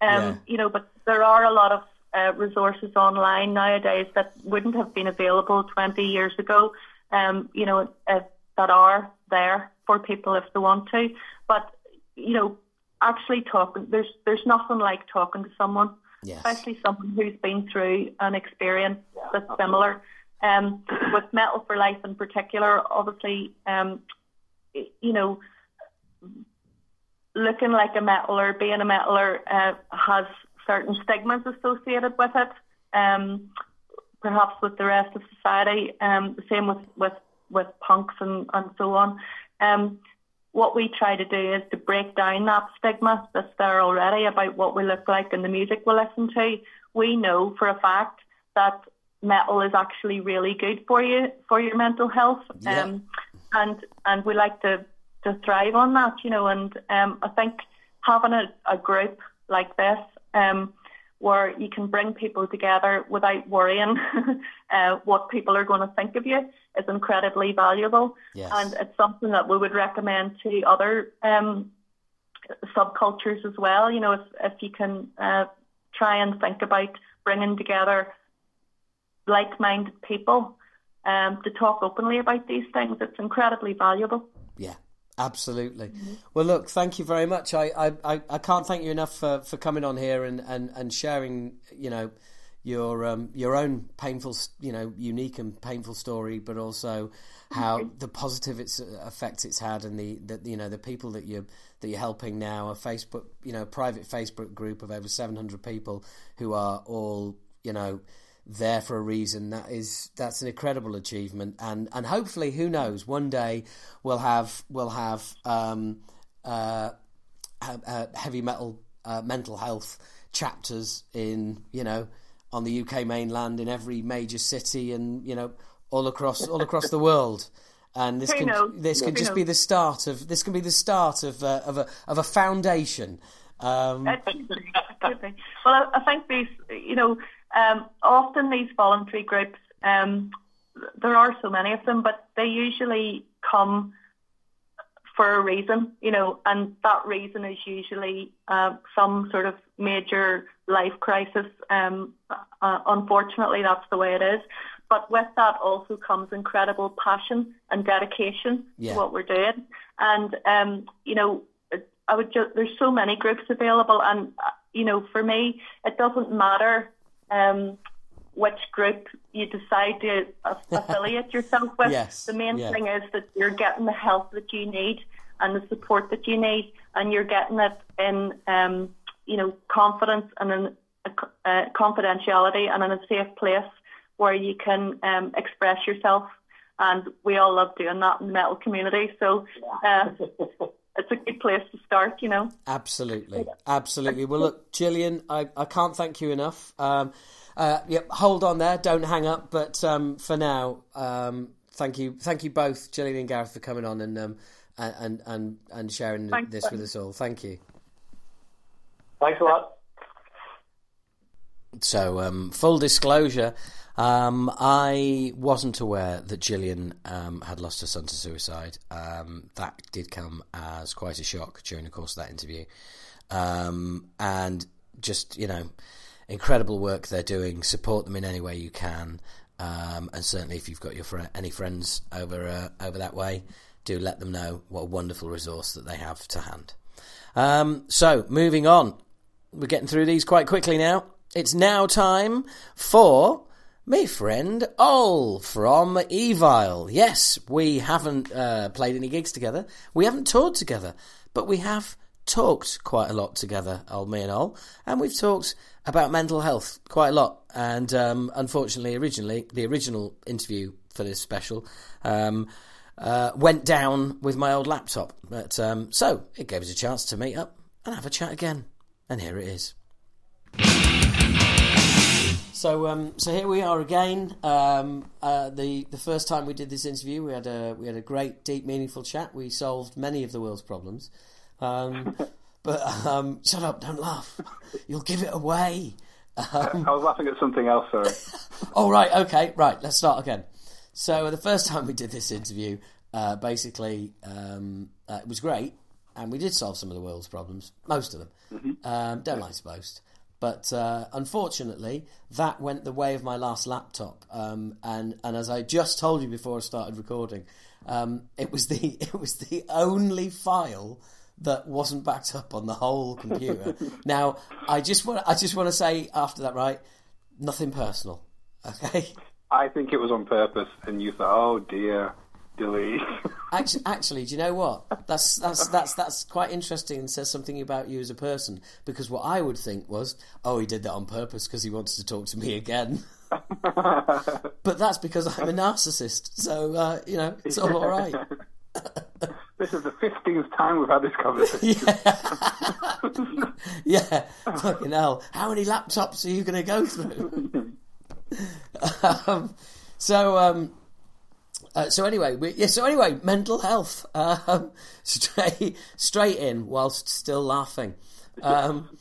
Um, yeah. You know, but there are a lot of uh, resources online nowadays that wouldn't have been available 20 years ago. Um, you know, uh, that are there for people if they want to. But you know, actually talking there's there's nothing like talking to someone, yes. especially someone who's been through an experience that's similar. Um, with Metal for Life in particular, obviously, um, you know, looking like a metaller, being a metaller, uh, has certain stigmas associated with it. Um, perhaps with the rest of society. Um, the same with, with with punks and, and so on. Um, what we try to do is to break down that stigma that's there already about what we look like and the music we listen to. We know for a fact that metal is actually really good for you for your mental health, yeah. um, and and we like to to thrive on that, you know. And um, I think having a, a group like this um, where you can bring people together without worrying uh, what people are going to think of you is incredibly valuable. Yes. And it's something that we would recommend to other um, subcultures as well. You know, if, if you can uh, try and think about bringing together like minded people um, to talk openly about these things, it's incredibly valuable. Yeah. Absolutely. Mm-hmm. Well, look, thank you very much. I, I, I can't thank you enough for, for coming on here and, and, and sharing, you know, your um, your own painful, you know, unique and painful story, but also how the positive it's, effects it's had, and the, the you know the people that you that you're helping now. A Facebook, you know, private Facebook group of over 700 people who are all, you know, there for a reason. That is that's an incredible achievement, and and hopefully, who knows, one day we'll have we'll have um, uh, uh, heavy metal uh, mental health chapters in you know on the UK mainland in every major city and you know all across all across the world. And this Who can knows? this can Who just knows? be the start of this can be the start of uh, of a of a foundation. Um, It could be, it could be. Well, I, I think these, you know, um, often these voluntary groups, um, there are so many of them, but they usually come for a reason, you know, and that reason is usually uh, some sort of major life crisis. Um, uh, unfortunately, that's the way it is. But with that also comes incredible passion and dedication Yeah. to what we're doing. And, um, you know, I would just, there's so many groups available. And, uh, you know, for me, it doesn't matter um, which group you decide to affiliate yourself with. Yes, The main yeah. thing is that you're getting the help that you need and the support that you need, and you're getting it in, um, you know, confidence and in uh, confidentiality and in a safe place where you can um, express yourself. And we all love doing that in the metal community. So uh, it's a good place to start, you know. Absolutely, absolutely. Well, look, Gillian, I, I can't thank you enough. Um, uh, yep, hold on there, don't hang up. But um, for now, um, thank you, thank you both, Gillian and Gareth, for coming on and um, and and and sharing Thanks, this Ben. with us all. Thank you. Thanks a lot. So, um, full disclosure, um, I wasn't aware that Gillian um, had lost her son to suicide. Um, that did come as quite a shock during the course of that interview. Um, and just, you know, incredible work they're doing. Support them in any way you can. Um, and certainly, if you've got your fri any friends over uh, over that way, do let them know what a wonderful resource that they have to hand. Um, so, moving on. We're getting through these quite quickly now. It's now time for me friend Ol from Evile. Yes, we haven't uh, played any gigs together. We haven't toured together, but we have talked quite a lot together, old me and Ol, and we've talked about mental health quite a lot. And um, unfortunately, originally the original interview for this special um, uh, went down with my old laptop, but um, so it gave us a chance to meet up and have a chat again. And here it is. So, um, so here we are again. Um, uh, the the first time we did this interview, we had a we had a great, deep, meaningful chat. We solved many of the world's problems. Um, but um, shut up! Don't laugh. You'll give it away. Um, I was laughing at something else. Sorry. oh right, okay, right. Let's start again. So the first time we did this interview, uh, basically, um, uh, it was great, and we did solve some of the world's problems, most of them. Mm-hmm. Um, don't like to boast. But uh, unfortunately, that went the way of my last laptop. Um, and and as I just told you before I started recording, um, it was the it was the only file that wasn't backed up on the whole computer. now, I just want I just want to say after that, right? Nothing personal, okay? I think it was on purpose, and you thought, "Oh dear." Actually, actually, do you know what? That's that's that's that's quite interesting and says something about you as a person. Because what I would think was, oh, he did that on purpose because he wanted to talk to me again. but that's because I'm a narcissist. So uh, you know, it's all all right. this is the fifteenth time we've had this conversation. Yeah, yeah. Fucking hell! How many laptops are you going to go through? um, so. Um, uh, so anyway, we, yeah. So anyway, mental health. Um, straight, straight in whilst still laughing. Um,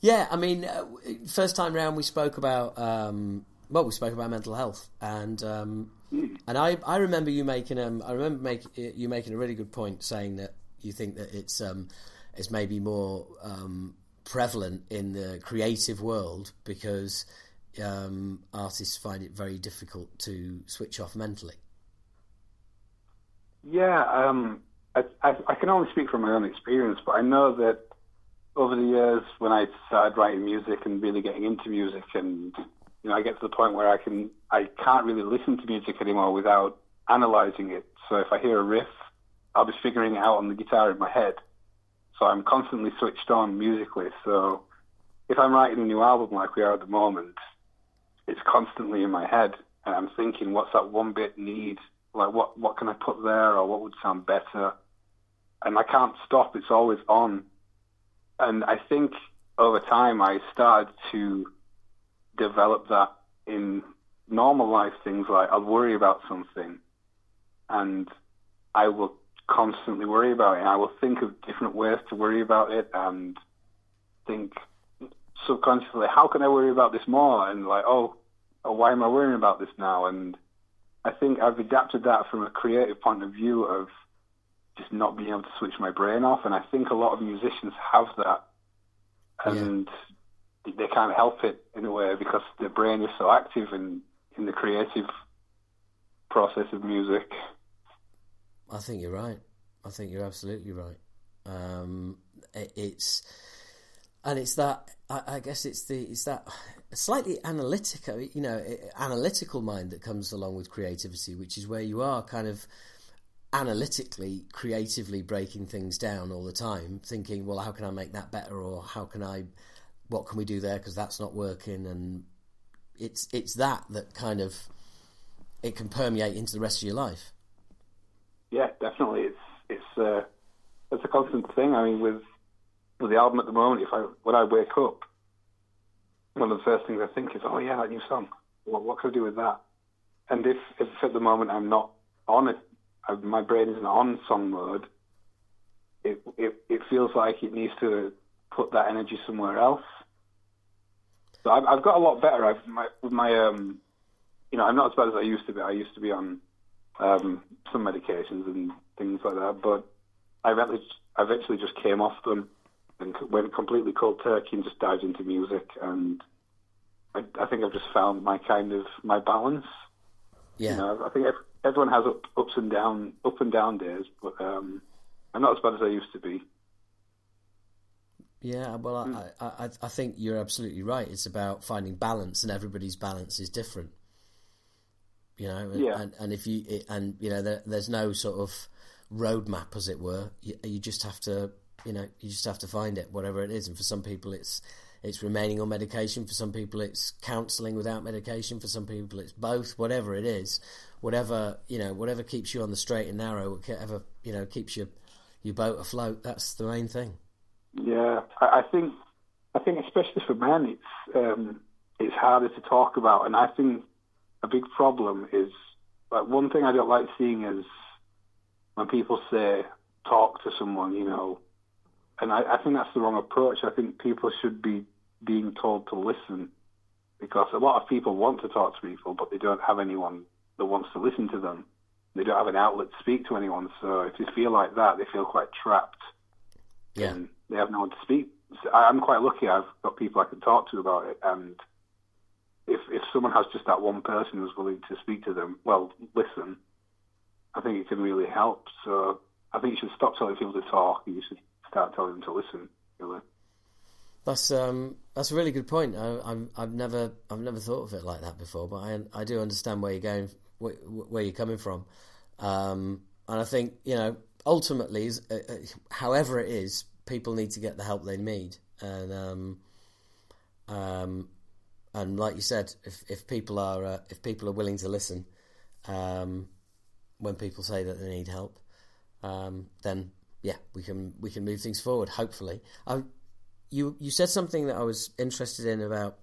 yeah, I mean, uh, first time round we spoke about um, well, we spoke about mental health, and um, and I I remember you making um I remember make, you making a really good point saying that you think that it's um it's maybe more um, prevalent in the creative world because um, artists find it very difficult to switch off mentally. Yeah, um, I, I, I, can only speak from my own experience, but I know that over the years, when I started writing music and really getting into music, and you know, I get to the point where I can I can't really listen to music anymore without analyzing it. So if I hear a riff, I'll be figuring it out on the guitar in my head. So I'm constantly switched on musically. So if I'm writing a new album like we are at the moment, it's constantly in my head, and I'm thinking, what's that one bit need like what what can I put there or what would sound better, and I can't stop. It's always on, and I think over time I started to develop that in normal life things like I'll worry about something, and I will constantly worry about it. I will think of different ways to worry about it and think subconsciously, how can I worry about this more? And like, oh, oh why am I worrying about this now? And I think I've adapted that from a creative point of view of just not being able to switch my brain off, and I think a lot of musicians have that, and yeah. they can't help it in a way because their brain is so active in in the creative process of music. I think you're right. I think you're absolutely right. Um, it, it's and it's that I, I, guess it's the it's that slightly analytical you know analytical mind that comes along with creativity which is where you are kind of analytically creatively breaking things down all the time thinking well how can i make that better? Or how can i what can we do there? Because that's not working. And it's it's that that kind of it can permeate into the rest of your life. Yeah definitely. It's it's uh it's a constant thing. I mean with with the album at the moment, if I when I wake up, one of the first things I think is, oh yeah, that new song. What what can I do with that? And if if at the moment I'm not on it, I, my brain isn't on song mode. It, it it feels like it needs to put that energy somewhere else. So I've, I've got a lot better. I've my my um, you know, I'm not as bad as I used to be. I used to be on um, some medications and things like that, but I eventually I eventually just came off them and went completely cold turkey and just dived into music. And I, I think I've just found my kind of my balance. Yeah. You know, I think everyone has up, ups and down up and down days, but um, I'm not as bad as I used to be. Yeah, well, Hmm. I, I, I think you're absolutely right. It's about finding balance, and everybody's balance is different. You know, and, Yeah. and, and if you and you know, there, there's no sort of roadmap, as it were. You, you just have to, you know, you just have to find it, whatever it is. And for some people, it's it's remaining on medication. For some people, it's counselling without medication. For some people, it's both. Whatever it is, whatever you know, whatever keeps you on the straight and narrow, whatever you know keeps your your boat afloat. That's the main thing. Yeah, I, think I think especially for men, it's um, it's harder to talk about, and I think a big problem is like one thing I don't like seeing is when people say talk to someone, you know, and I, I think that's the wrong approach. I think people should be being told to listen because a lot of people want to talk to people, but they don't have anyone that wants to listen to them. They don't have an outlet to speak to anyone, so if they feel like that, they feel quite trapped Yeah. and they have no one to speak. So I'm quite lucky. I've got people I can talk to about it, and if if someone has just that one person who's willing to speak to them, well, listen, I think it can really help. So I think you should stop telling people to talk, you should start telling them to listen. Really. That's um that's a really good point. I, I've I've never I've never thought of it like that before, but I I do understand where you're going, where, where you're coming from, um, and I think you know ultimately, uh, uh, however it is, people need to get the help they need, and um, um, and like you said, if if people are uh, if people are willing to listen, um, when people say that they need help, um, then yeah, we can we can move things forward. Hopefully, I, you you said something that I was interested in about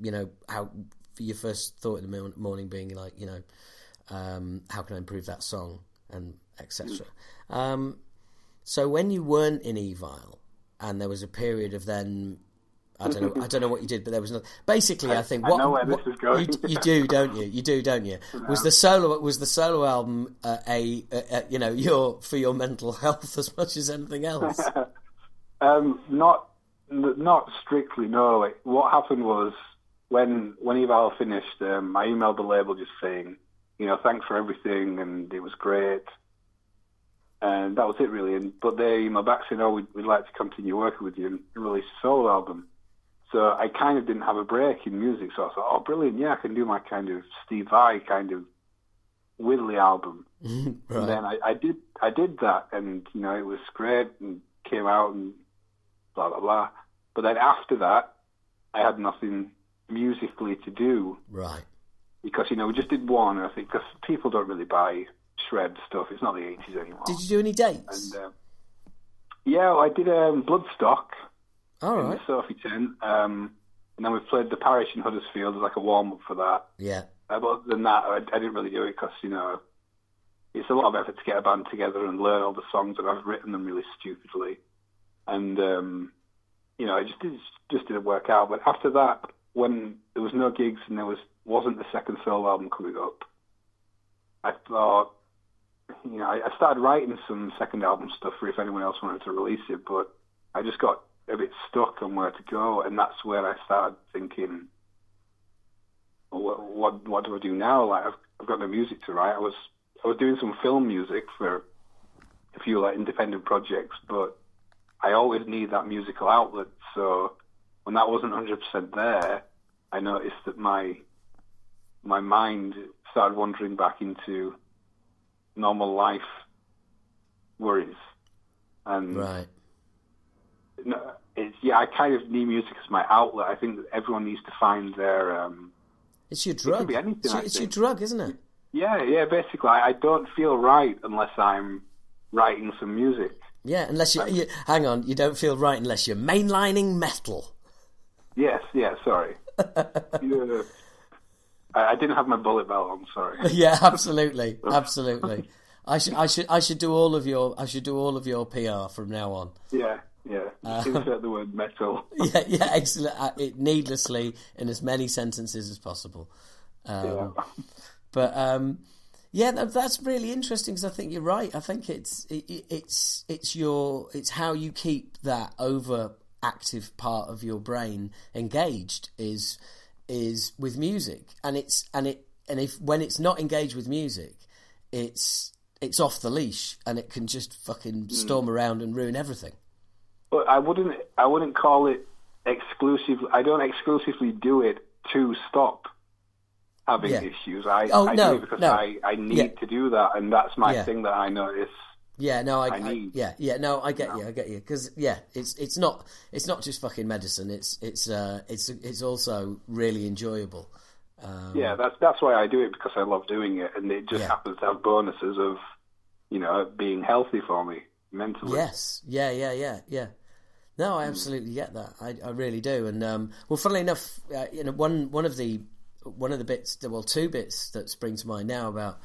you know how your first thought in the morning being like you know um, how can I improve that song and etc. Um, so when you weren't in Evile and there was a period of then. I don't know. I don't know what you did, but there was no. Basically, I, think I what, know where this what- is going. You, you do, don't you? You do, don't you? Was the solo was the solo album uh, a, a, a you know your for your mental health as much as anything else? Um, not not strictly. No. Like, what happened was when when Evile finished, um, I emailed the label just saying, you know, thanks for everything, and it was great. And that was it, really. And but they emailed back saying, "Oh, we'd, we'd like to continue working with you and release a solo album." So I kind of didn't have a break in music. So I thought, "Oh, brilliant! Yeah, I can do my kind of Steve Vai kind of Whitley album." And then I, I did I did that, and you know it was great, and came out and blah blah blah. But then after that, I had nothing musically to do Right. because you know we just did one. I think because people don't really buy shred stuff. It's not the eighties anymore. Did you do any dates? And uh, yeah, I did um, Bloodstock All right. Sophie tent, um, and then we played the Parish in Huddersfield as like a warm up for that. Yeah. Uh, but other than that, I, I didn't really do it because you know it's a lot of effort to get a band together and learn all the songs, and I've written them really stupidly, and um, you know it just it just didn't work out. But after that, when there was no gigs and there was wasn't the second solo album coming up, I thought, you know, I, I started writing some second album stuff for if anyone else wanted to release it, but I just got a bit stuck on where to go, and that's where I started thinking what what what do I do now? Like I've, I've got no music to write. I was I was doing some film music for a few like independent projects, but I always need that musical outlet. So when that wasn't hundred percent there, I noticed that my my mind started wandering back into normal life worries, and Right. No, it's yeah. I kind of need music as my outlet. I think that everyone needs to find their um, It's your drug. be anything, it's your, it's your drug, isn't it? Yeah, yeah. Basically, I, I don't feel right unless I'm writing some music. Yeah. Unless you, you hang on, you don't feel right unless you're mainlining metal. Yes, yeah. Sorry. yeah. I, I didn't have my bullet belt on. Sorry. yeah, absolutely, absolutely. I should, I should, I should do all of your, I should do all of your PR from now on. Yeah, yeah. Just insert the word metal. Yeah, yeah, excellent. Uh, it, needlessly in as many sentences as possible. Um, Yeah. But um, yeah, that, that's really interesting because I think you're right. I think it's it, it- it's it's your it's how you keep that overactive part of your brain engaged is is with music, and it's and it and if when it's not engaged with music, it's it's off the leash and it can just fucking storm around and ruin everything. But I wouldn't. I wouldn't call it exclusive. I don't exclusively do it to stop having Yeah. issues. I, Oh, I no, do it because no. I, I need Yeah. to do that, and that's my Yeah. thing that I notice. Yeah, no, I, I I- need. yeah, yeah, no, I get you, I get you, because yeah, it's it's not it's not just fucking medicine. It's it's uh it's it's also really enjoyable. Um, Yeah, that's that's why I do it because I love doing it, and it just happens to have bonuses of, you know, being healthy for me mentally. Yes. Yeah. Yeah. Yeah. Yeah. No, I absolutely get that. I, I really do. And um, well, funnily enough, uh, you know, one one of the one of the bits, well, two bits that spring to mind now about,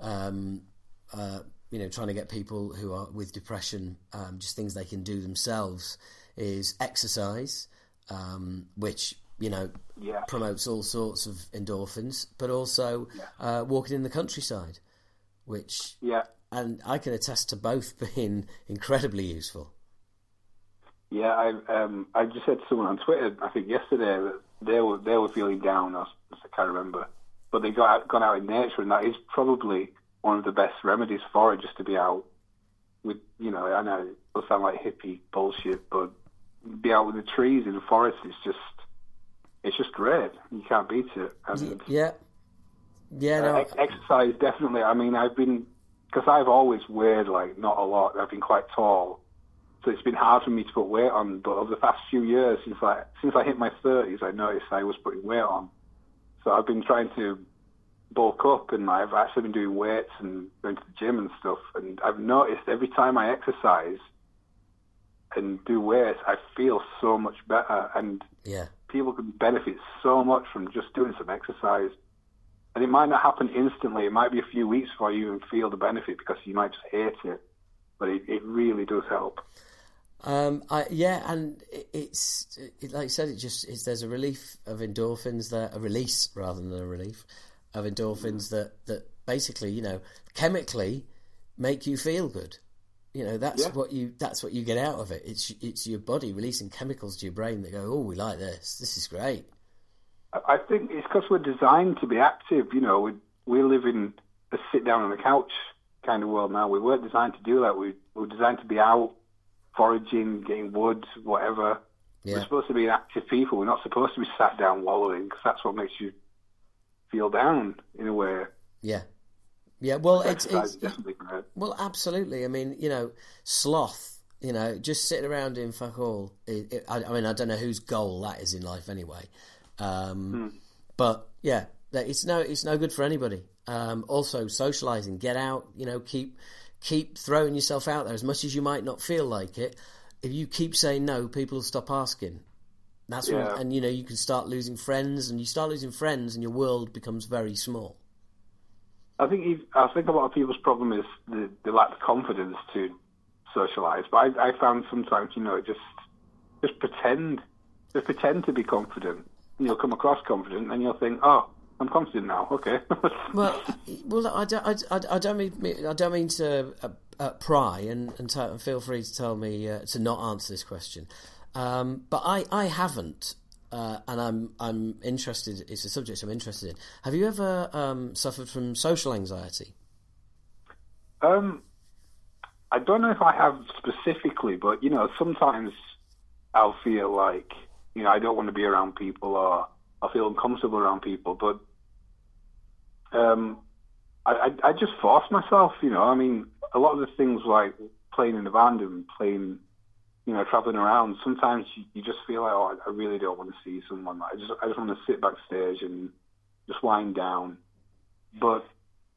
um, uh, you know, trying to get people who are with depression, um, just things they can do themselves, is exercise, um, which you know Yeah. promotes all sorts of endorphins, but also uh, walking in the countryside, which Yeah, and I can attest to both being incredibly useful. Yeah. I um I just said to someone on Twitter, I think yesterday that they were they were feeling down. I, I can't remember, but they got out, gone out in nature, and that is probably one of the best remedies for it, just to be out with you know. I know it will sound like hippie bullshit, but be out with the trees in the forest is just it's just great. You can't beat it. And, Yeah, yeah, Uh, no, ex- exercise definitely. I mean, I've been because I've always weighed like not a lot. I've been quite tall, so it's been hard for me to put weight on. But over the past few years, since I since I hit my thirties, I noticed I was putting weight on. So I've been trying to bulk up, and I've actually been doing weights and going to the gym and stuff. And I've noticed every time I exercise and do weights, I feel so much better. And yeah, people can benefit so much from just doing some exercise. And it might not happen instantly. It might be a few weeks before you even feel the benefit because you might just hate it. But it, it really does help. Um, I, yeah, and it, it's it, like I said, it just is. There's a relief of endorphins there, a release rather than a relief of endorphins that that basically, you know, chemically make you feel good. You know, that's Yeah. what you that's what you get out of it. It's it's your body releasing chemicals to your brain that go, oh, we like this. This is great. I I think it's because we're designed to be active. You know, we we live in a sit down on the couch kind of world now. We weren't designed to do that. We, we were designed to be out foraging, getting wood, whatever. We're supposed to be active people. We're not supposed to be sat down wallowing because that's what makes you feel down in a way. yeah, yeah. Well, it's it's. Well, absolutely. I mean, you know, sloth. You know, just sitting around in fuck all. It, it, I, I mean, I don't know whose goal that is in life anyway. Um, But yeah, it's no, it's no good for anybody. Um, also, socializing, get out. You know, keep keep throwing yourself out there as much as you might not feel like it. If you keep saying no, people will stop asking. That's Yeah. and you know, you can start losing friends, and you start losing friends, and your world becomes very small. I think you, I think a lot of people's problem is the, they lack of confidence to socialise. But I, I found sometimes, you know, just just pretend, just pretend to be confident. And you'll come across confident, and you'll think, oh, I'm confident now. Okay. Well, well, I don't, I, I, I don't mean, I don't mean to uh, uh, pry, and, and t- feel free to tell me uh, to not answer this question. Um, but I, I haven't, uh, and I'm, I'm interested. It's a subject I'm interested in. Have you ever um, suffered from social anxiety? um, I don't know if I have specifically, but you know, sometimes I'll feel like you know I don't want to be around people, or I feel uncomfortable around people. But um, I, I, I just force myself. You know, I mean, a lot of the things like playing in a band and playing, you know, traveling around. Sometimes you, you just feel like, oh, I really don't want to see someone. I just, I just want to sit backstage and just wind down. But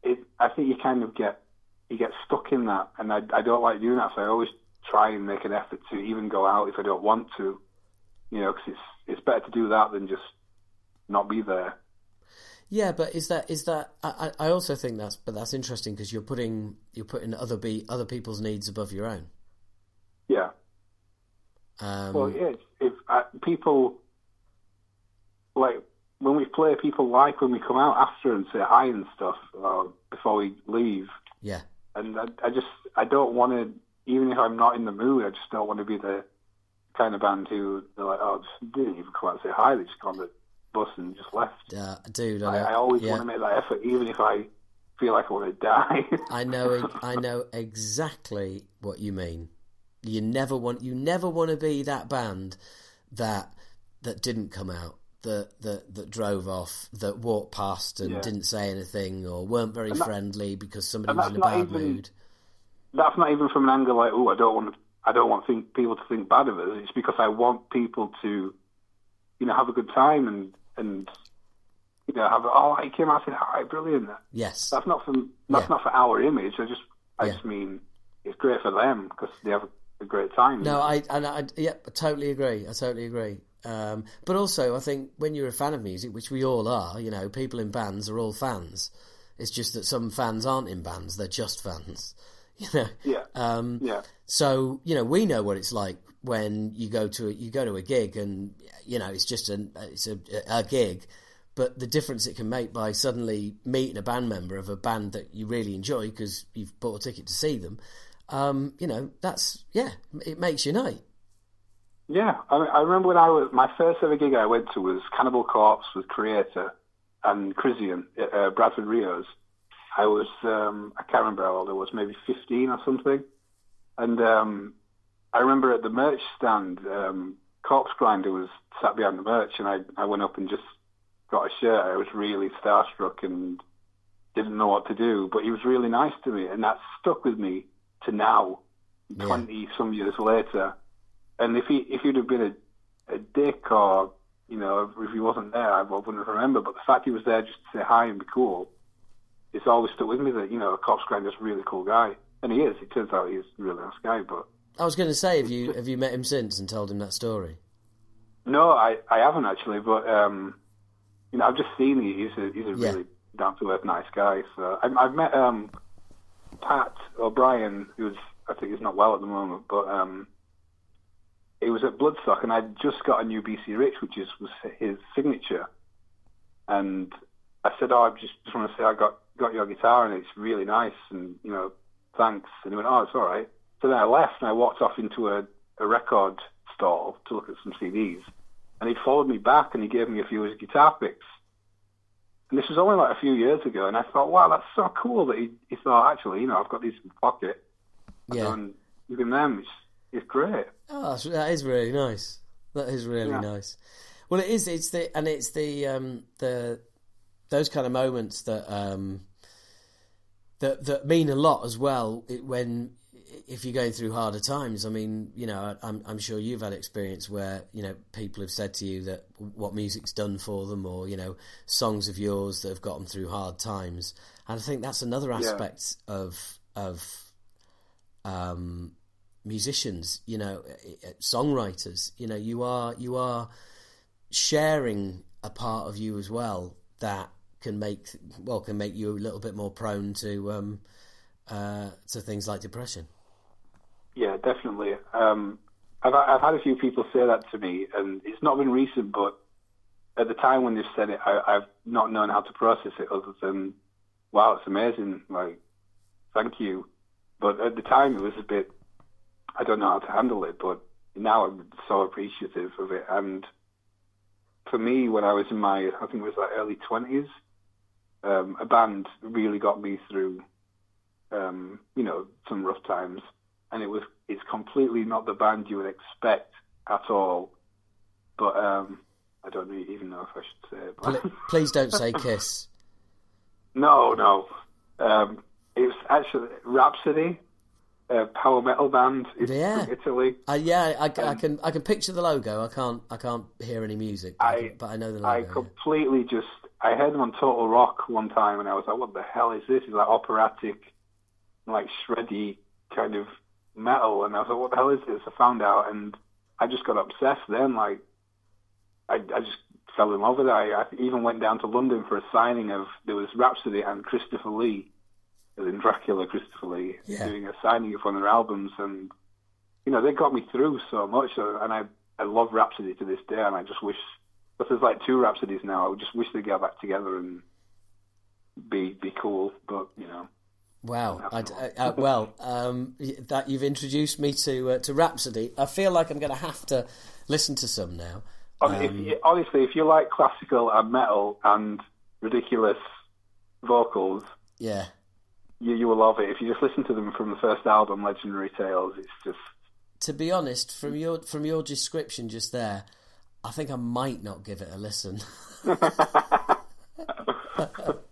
it, I think you kind of get, you get stuck in that, and I, I don't like doing that. So I always try and make an effort to even go out if I don't want to. You know, because it's, it's better to do that than just not be there. Yeah, but is that is that? I, I also think that's but that's interesting because you're putting you're putting other be other people's needs above your own. Yeah. Um, Well, yeah, if uh, people like when we play, people like when we come out after and say hi and stuff uh, before we leave. yeah, And I, I just I don't want to, even if I'm not in the mood, I just don't want to be the kind of band who they're like, oh, just didn't even come out and say hi. They just on the bus and just left. uh, dude, I, I. I always yeah. want to make that effort, even if I feel like I want to die. I know. I know exactly what you mean. You never want. You never want to be that band that that didn't come out. That, that that drove off, that walked past and Yeah. didn't say anything, or weren't very that- friendly because somebody was in a bad even- mood. That's not even from an angle like, oh, I don't want I don't want think, people to think bad of us. It's because I want people to, you know, have a good time and and you know have oh, I came out and said, all right, brilliant. Yes, That's not from that's Yeah. not for our image. I just I Yeah. just mean it's great for them because they have a, a great time. No, I and I yeah, I totally agree. I totally agree. Um, but also, I think when you're a fan of music, which we all are, you know, people in bands are all fans. It's just that some fans aren't in bands; they're just fans. You know. yeah, Um, yeah, So you know, we know what it's like when you go to a, you go to a gig and you know it's just an it's a, a gig, but the difference it can make by suddenly meeting a band member of a band that you really enjoy because you've bought a ticket to see them. Um, you know, that's yeah, it makes your night. yeah. I, I remember when I was my first ever gig I went to was Cannibal Corpse with Kreator and Krisiun, uh, Bradford Rios. I was um, I can't remember how old I was, maybe fifteen or something. And um, I remember at the merch stand, um, Corpsegrinder was sat behind the merch, and I I went up and just got a shirt. I was really starstruck and didn't know what to do, but he was really nice to me, and that stuck with me to now, Yeah. twenty some years later. And if he if he'd have been a, a dick or you know if he wasn't there, I wouldn't remember. But the fact he was there just to say hi and be cool, it's always stuck with me that you know Corpsegrinder's a really cool guy, and he is. It turns out he's a really nice guy, but. I was going to say, have you have you met him since and told him that story? No, I, I haven't actually, but um, you know, I've just seen he, he's a he's a Yeah. really down to earth nice guy. So I, I've met um, Pat O'Brien, who's I think he's not well at the moment, but um, he was at Bloodstock, and I just got a new BC Rich, which is was his signature, and I said, oh, I just just want to say I got got your guitar, and it's really nice, and you know, thanks. And he went, oh, it's all right. So then I left, and I walked off into a, a record stall to look at some CDs, and he'd followed me back, and he gave me a few of his guitar picks. And this was only like a few years ago, and I thought, wow, that's so cool that he, he thought, actually, you know, I've got these in my pocket, Yeah. and even them, it's, it's great. Oh, that's, that is really nice. That is really Yeah. nice. Well, it is. It's the and it's the um, the those kind of moments that um, that that mean a lot as well. It, when if you're going through harder times, I mean, you know, I'm I'm sure you've had experience where you know people have said to you that what music's done for them, or you know, songs of yours that have got them through hard times. And I think that's another aspect of of um, musicians, you know, uh, songwriters. You know, you are you are sharing a part of you as well that can make well can make you a little bit more prone to um, uh, to things like depression. Definitely. Um, I've I've had a few people say that to me, and it's not been recent, but at the time when they've said it, I, I've not known how to process it other than, wow, it's amazing. Like, thank you. But at the time, it was a bit, I don't know how to handle it. But now I'm so appreciative of it. And for me, when I was in my, I think it was like early twenties, um, a band really got me through, um, you know, some rough times and it was it's completely not the band you would expect at all. But um, I don't even know if I should say it. But Please don't say kiss. no, no, um, it was actually Rhapsody, a power metal band. Yeah. from Italy. Uh, yeah, I, I can I can picture the logo. I can't I can't hear any music, but I, I- but I know the I logo. yeah. completely just I heard them on Total Rock one time, and I was like, "What the hell is this?" It's like operatic, like shreddy kind of metal, and I was like, "What the hell is this?" I found out, and I just got obsessed. Then, like, I I just fell in love with it. I, I even went down to London for a signing of there was Rhapsody and Christopher Lee, as in Dracula, Christopher Lee, Yeah. doing a signing of one of their albums, and you know they got me through so much, so, and I I love Rhapsody to this day, and I just wish. But there's like two Rhapsodies now. I would just wish they'd get back together and be be cool. But you know, Wow. I, I, uh, well, um, that you've introduced me to uh, to Rhapsody. I feel like I'm going to have to listen to some now. Hon- if you, honestly, if you like classical and metal and ridiculous vocals, Yeah. you you will love it. If you just listen to them from the first album, Legendary Tales, it's just To be honest, from your from your description just there, I think I might not give it a listen.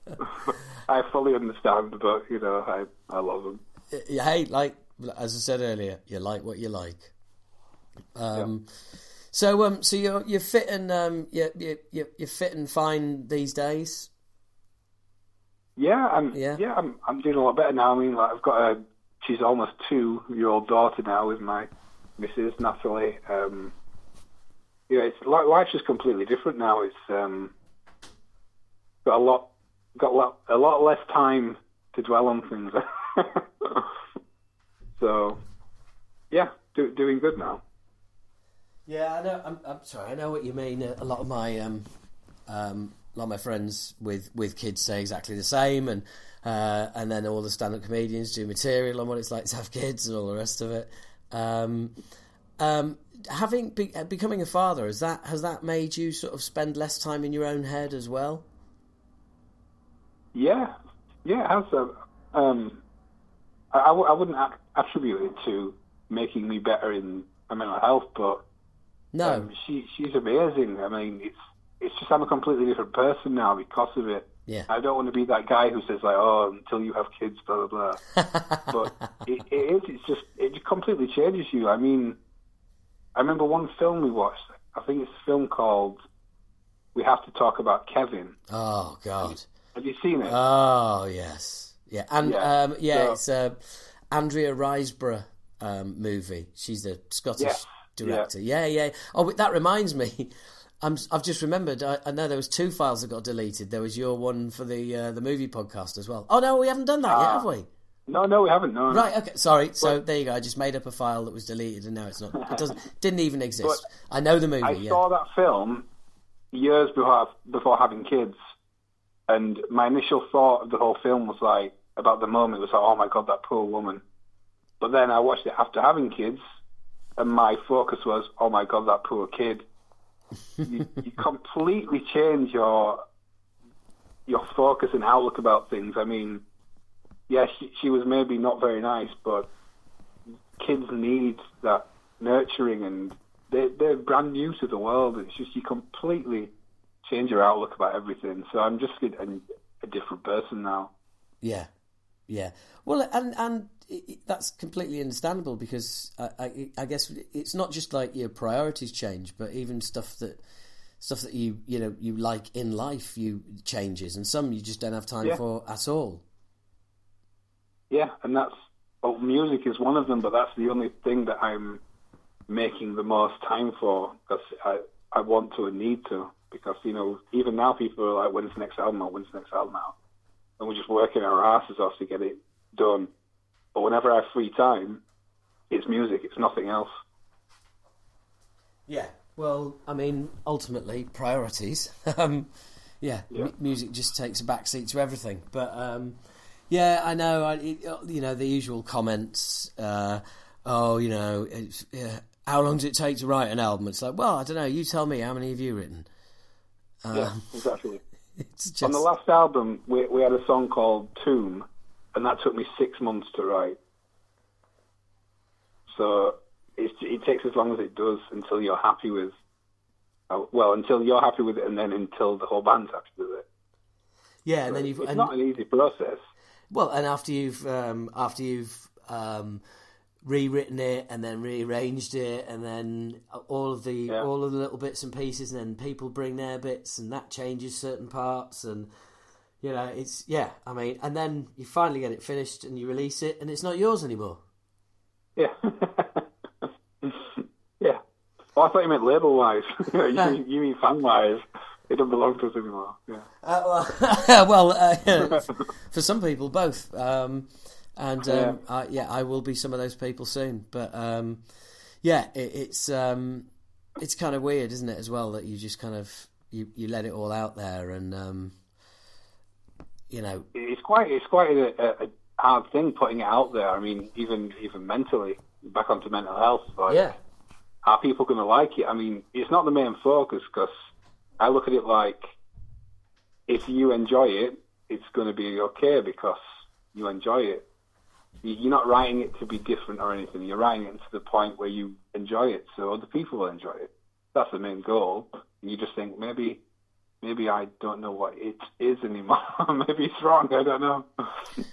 I fully understand, but you know, I I love them. hey, like as I said earlier, you like what you like. Um, so um, so you're you're fit and um, you're, you're you're you're fit and fine these days. Yeah, I'm Yeah. yeah, I'm I'm doing a lot better now. I mean, like I've got a she's almost two year old daughter now with my Mrs. Natalie. Um, yeah, it's li- life's just completely different now. It's um, got a lot got a lot less time to dwell on things. so, yeah, do, doing good now. Yeah, I know. I'm, I'm sorry. I know what you mean. A lot of my um, um, a lot of my friends with, with kids say exactly the same, and uh, and then all the stand up comedians do material on what it's like to have kids and all the rest of it. Um, um, having be, becoming a father has that has that made you sort of spend less time in your own head as well? Yeah, yeah, it has. Um, um, I, I, w- I wouldn't a- attribute it to making me better in my mental health, but No. um, she she's amazing. I mean, it's it's just I'm a completely different person now because of it. Yeah. I don't want to be that guy who says like, "Oh, until you have kids, blah blah blah." but it, it is. It's just it completely changes you. I mean, I remember one film we watched. I think it's a film called "We Have to Talk About Kevin." Oh God. Have you seen it? Oh yes. Yeah. And Yeah. um, yeah, So- it's a Andrea Riseborough um, movie. She's a Scottish Yes. director. Yeah. yeah, Oh, that reminds me. I'm, I've just remembered. I, I know there was two files that got deleted. There was your one for the uh, the movie podcast as well. Oh no, we haven't done that yet, have we? no, no, we haven't. No. Right. Okay. Sorry. So there you go. I just made up a file that was deleted, and now it's not. It doesn't. Didn't even exist. I know the movie. I yeah. saw that film years before before having kids, and my initial thought of the whole film was like about the moment was like, oh my god, that poor woman. But then I watched it after having kids, and my focus was, oh my god, that poor kid. you, you completely change your your focus and outlook about things. I mean, yeah, she, she was maybe not very nice, but kids need that nurturing and they're, they're brand new to the world. It's just you completely change your outlook about everything. So I'm just a, a different person now. Yeah, yeah. Well, and and that's completely understandable because I, I, I guess it's not just like your priorities change, but even stuff that stuff that you you know you like in life you changes, and some you just don't have time Yeah. for at all. Yeah, and that's well, music is one of them, but that's the only thing that I'm making the most time for because I I want to and need to because you know even now people are like when's the next album out when's the next album out and we're just working our asses off to get it done. But whenever I have free time, it's music. It's nothing else. Yeah. Well, I mean, ultimately priorities. um, yeah, Yeah. mu- music just takes a backseat to everything. But um, yeah, I know. I, it, you know the usual comments. Uh, oh, you know, it's, yeah, how long does it take to write an album? It's like, well, I don't know. You tell me. How many have you written? Yeah, exactly. It's just On the last album, we, we had a song called Tomb, and that took me six months to write. So it, it takes as long as it does until you're happy with, uh, well, until you're happy with it, and then until the whole band's happy with it. yeah, and then you've It's and, not an easy process. well, and after you've um, after you've um, rewritten it and then rearranged it and then all of the Yeah. all of the little bits and pieces and then people bring their bits and that changes certain parts and you know it's yeah i mean and then you finally get it finished and you release it and it's not yours anymore Yeah. yeah. Oh, I thought you meant label wise. you, you mean fan wise. It doesn't belong to us anymore. Yeah. uh, well, well uh, for some people both um, and um, Yeah. I, yeah i will be some of those people soon but um, yeah it, it's um, it's kind of weird isn't it as well that you just kind of you, you let it all out there and um, you know it's quite it's quite a, a, a hard thing putting it out there. I mean, even even mentally, back onto mental health. Like, yeah are people going to like it? I mean, it's not the main focus because I look at it like if you enjoy it, it's going to be okay because you enjoy it. You're not writing it to be different or anything. You're writing it to the point where you enjoy it, so other people will enjoy it. That's the main goal. You just think maybe, maybe I don't know what it is anymore. maybe it's wrong. I don't know.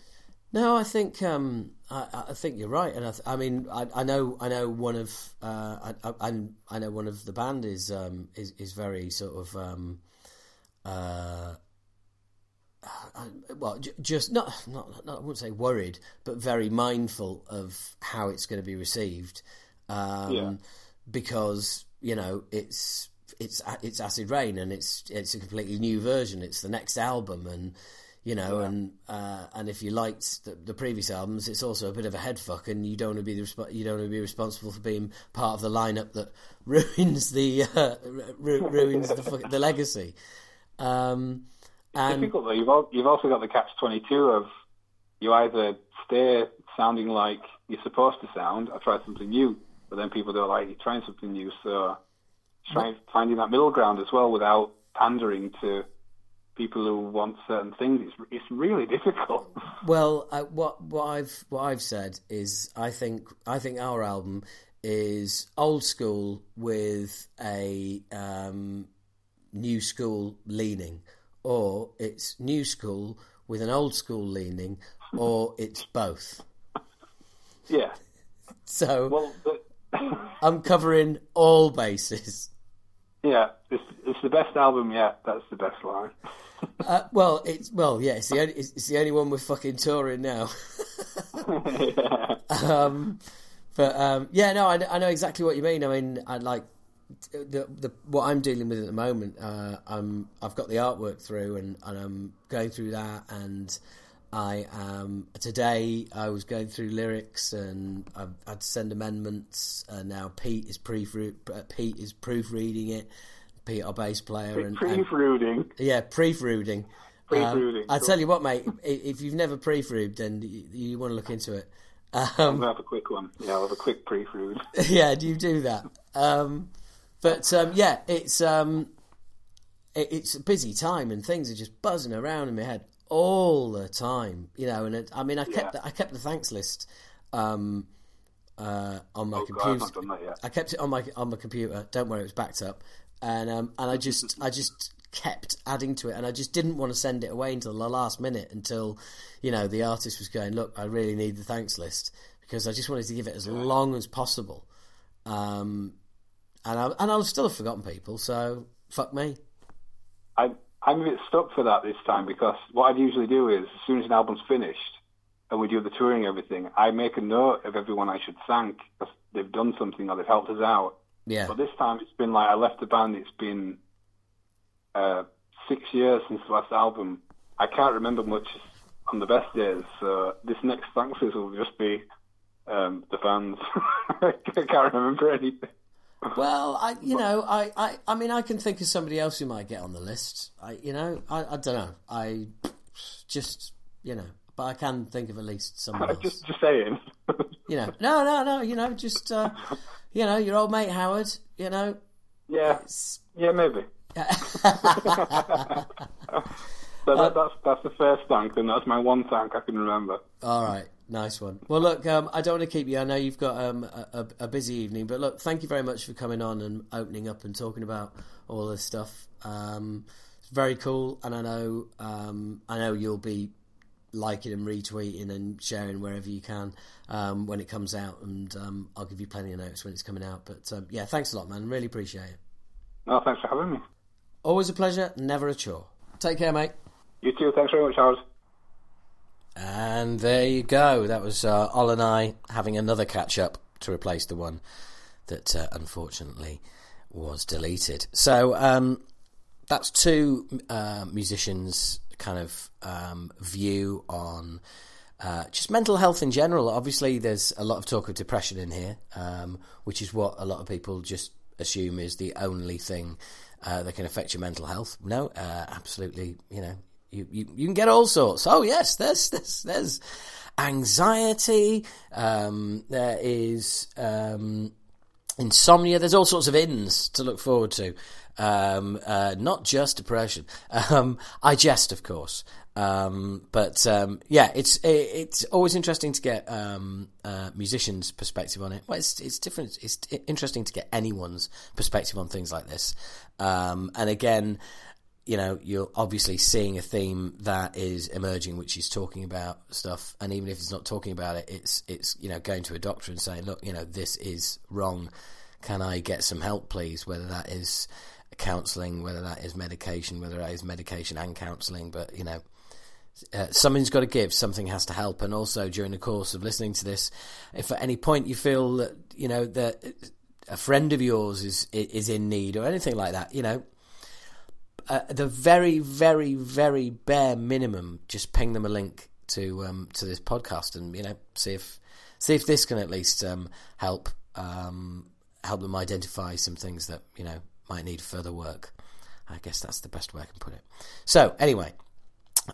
No, I think um, I, I, think you're right, and I, th- I mean I, I, know I know one of uh, I, I, know one of the band is um, is, is very sort of um, uh, well j- just not, not not I wouldn't say worried, but very mindful of how it's going to be received, um, yeah. because you know it's it's it's Acid Reign and it's it's a completely new version. It's the next album and you know, yeah. and uh, and if you liked the, the, previous albums, it's also a bit of a headfuck, and you don't want to be the resp- you don't want to be responsible for being part of the lineup that ruins the uh, ru- ruins the, the legacy. Um, and difficult though. You've al- you've also got the catch twenty two of you either stay sounding like you're supposed to sound, or try something new, but then people don't like you trying something new. So trying finding that middle ground as well without pandering to people who want certain things. It's it's really difficult. Well, uh, what what I've what I've said is I think I think our album is old school with a um, new school leaning, or it's new school with an old school leaning, or it's both. Yeah. So well, but... I'm covering all bases. Yeah, it's it's the best album yet. That's the best line. Uh, well, it's well, yeah, it's the only it's, it's the only one we're fucking touring now. yeah. Um, but um, yeah, no, I, I know exactly what you mean. I mean, I like the the what I'm dealing with at the moment. Uh, I'm I've got the artwork through, and, and I'm going through that, and I am today. I was going through lyrics, and I've had to send amendments. And now Pete is proof Pete is proofreading it Pete, our bass player, and proofreading. Yeah, proofreading. Um, I tell you what, mate. If you've never proofread, then you, you, want to look into it. Um, gonna have a quick one. Yeah, I'll have a quick proofread. yeah, do you do that? Um, but um, yeah, it's um, it, it's a busy time, and things are just buzzing around in my head all the time. You know, and it, I mean, I kept yeah. the, I kept the thanks list. Um, uh, on my oh, computer. God, I kept it on my on my computer. Don't worry, it was backed up and um, and I just I just kept adding to it, and I just didn't want to send it away until the last minute, until you know the artist was going, look, I really need the thanks list because I just wanted to give it as long as possible, um, and I and I'll still have forgotten people, so fuck me. I I'm a bit stuck for that this time because what I'd usually do is as soon as an album's finished and we do the touring and everything, I make a note of everyone I should thank because they've done something or they've helped us out yeah. But this time it's been like I left the band. It's been uh, six years since the last album. I can't remember much on the best days. So this next thanks will just be um, the fans. I can't remember anything. Well, I you know I, I I mean I can think of somebody else who might get on the list. I you know I, I don't know. I just you know, but I can think of at least someone else. Just just saying. you know, no, no, no. You know, just uh, you know, your old mate Howard, you know. Yeah. It's... Yeah, maybe. so that, that's that's the first thank, and that's my one thank I can remember. All right, nice one. Well, look, um, I don't want to keep you. I know you've got um, a, a, busy evening, but look, thank you very much for coming on and opening up and talking about all this stuff. Um, it's very cool, and I know um, I know you'll be liking and retweeting and sharing wherever you can um, when it comes out, and um, I'll give you plenty of notes when it's coming out. But um, yeah, thanks a lot, man. Really appreciate it. No, thanks for having me. Always a pleasure, never a chore. Take care, mate. You too. Thanks very much, Howard. And there you go. That was uh, Ol and I having another catch up to replace the one that uh, unfortunately was deleted. So um, that's two uh, musicians kind of um, view on uh, just mental health in general. Obviously, there's a lot of talk of depression in here, um, which is what a lot of people just assume is the only thing uh, that can affect your mental health. No, uh, absolutely. You know, you, you you can get all sorts. Oh yes, there's there's there's anxiety. Um, there is. Um, insomnia. There's all sorts of ins to look forward to. Um, uh, not just depression. Um, I jest, of course. Um, but um, yeah, it's it, it's always interesting to get um, uh, musicians' perspective on it. Well, it's it's different. It's interesting to get anyone's perspective on things like this. Um, and again, you know, you're obviously seeing a theme that is emerging, which is talking about stuff. And even if it's not talking about it, it's it's you know going to a doctor and saying, look, you know, this is wrong. Can I get some help, please? Whether that is counselling, whether that is medication, whether that is medication and counselling, but you know uh, something's got to give, something has to help, and also during the course of listening to this, if at any point you feel that you know that a friend of yours is is in need or anything like that, you know, uh, the very, very, very bare minimum, just ping them a link to um, to this podcast, and you know, see if see if this can at least um, help um, help them identify some things that you know might need further work. I guess that's the best way I can put it. So anyway.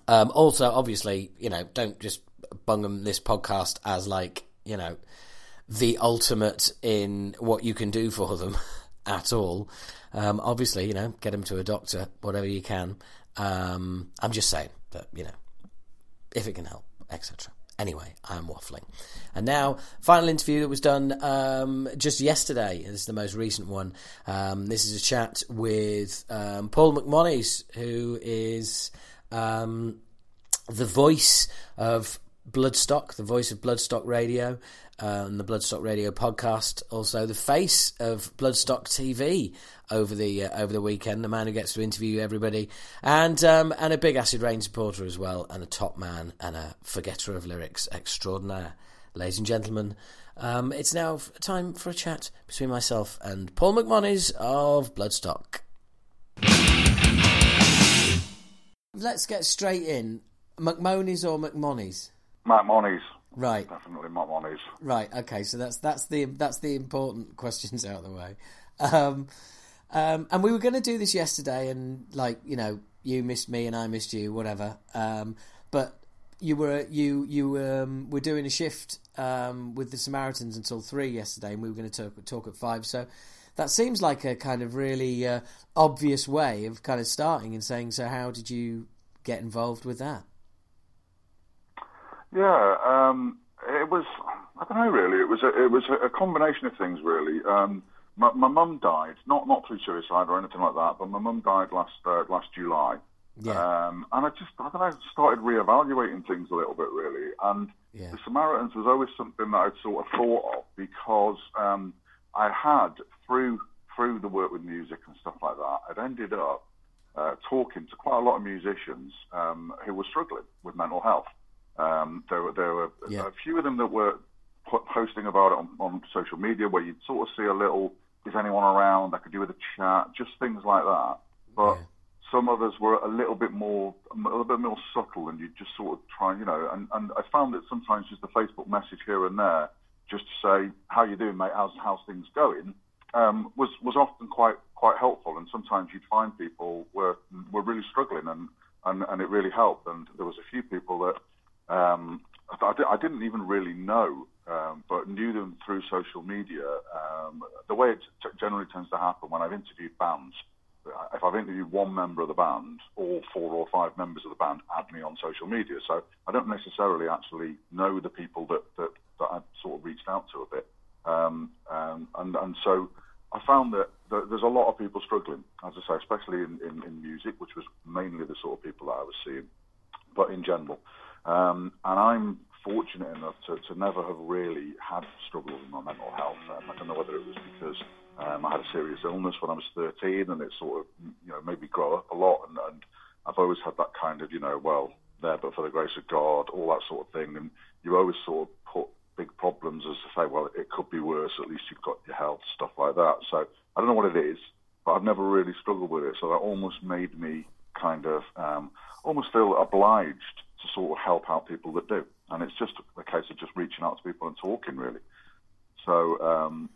Um, also, obviously, you know, don't just bung them this podcast as like, you know, the ultimate in what you can do for them at all. Um, obviously, you know, get them to a doctor, whatever you can. Um, I'm just saying that, you know, if it can help, etc. Anyway, I'm waffling. And now, final interview that was done um, just yesterday. This is the most recent one. Um, this is a chat with um, Paul McMonnies, who is um, the voice of Bloodstock, the voice of Bloodstock Radio, uh, and the Bloodstock Radio podcast. Also, the face of Bloodstock TV over the uh, over the weekend. The man who gets to interview everybody, and um, and a big Acid Reign supporter as well, and a top man and a forgetter of lyrics extraordinaire. Ladies and gentlemen, um, it's now time for a chat between myself and Paul McMonnies of Bloodstock. Let's get straight in. McMoney's or McMoney's? McMoney's. Right. Definitely McMoney's. Right. Okay. So that's that's the that's the important questions out of the way. Um, um, and we were going to do this yesterday, and like you know, you missed me and I missed you, whatever. Um, but you were you you um, were doing a shift um, with the Samaritans until three yesterday, and we were going to talk, talk at five. So that seems like a kind of really uh, obvious way of kind of starting and saying, so how did you get involved with that? Yeah, um, it was. I don't know really. It was a, it was a combination of things really. Um, my, my mum died, not not through suicide or anything like that, but my mum died last uh, last July. Yeah. Um, and I just, I don't know, started reevaluating things a little bit really. And yeah. the Samaritans was always something that I'd sort of thought of because um, I had through through the work with music and stuff like that, I'd ended up uh, talking to quite a lot of musicians um, who were struggling with mental health. Um, there were there were yeah. a few of them that were posting about it on, on, social media, where you'd sort of see a little, is anyone around? I could do with a chat, just things like that. But yeah. some others were a little bit more, a little bit more subtle, and you just sort of try, you know. And, and I found that sometimes just a Facebook message here and there, just to say, "How you doing, mate? How's how's things going?" um, was was often quite quite helpful. And sometimes you'd find people were were really struggling, and, and, and it really helped. And there was a few people that um, I, I didn't even really know, um, but knew them through social media. Um, the way it t- generally tends to happen when I've interviewed bands. If I've interviewed one member of the band, all four or five members of the band add me on social media. So I don't necessarily actually know the people that, that, that I've sort of reached out to a bit. Um, um, and, and so I found that, there's a lot of people struggling, as I say, especially in, in, in, music, which was mainly the sort of people that I was seeing, but in general. Um, and I'm fortunate enough to, to never have really had struggles with my mental health. Um, I don't know whether it was because um, I had a serious illness when I was 13 and it sort of, you know, made me grow up a lot. And, and I've always had that kind of, you know, well, there but for the grace of God, all that sort of thing. And you always sort of put big problems as to say, well, it could be worse. At least you've got your health, stuff like that. So I don't know what it is, but I've never really struggled with it. So that almost made me kind of um, almost feel obliged to sort of help out people that do. And it's just a case of just reaching out to people and talking, really. So um,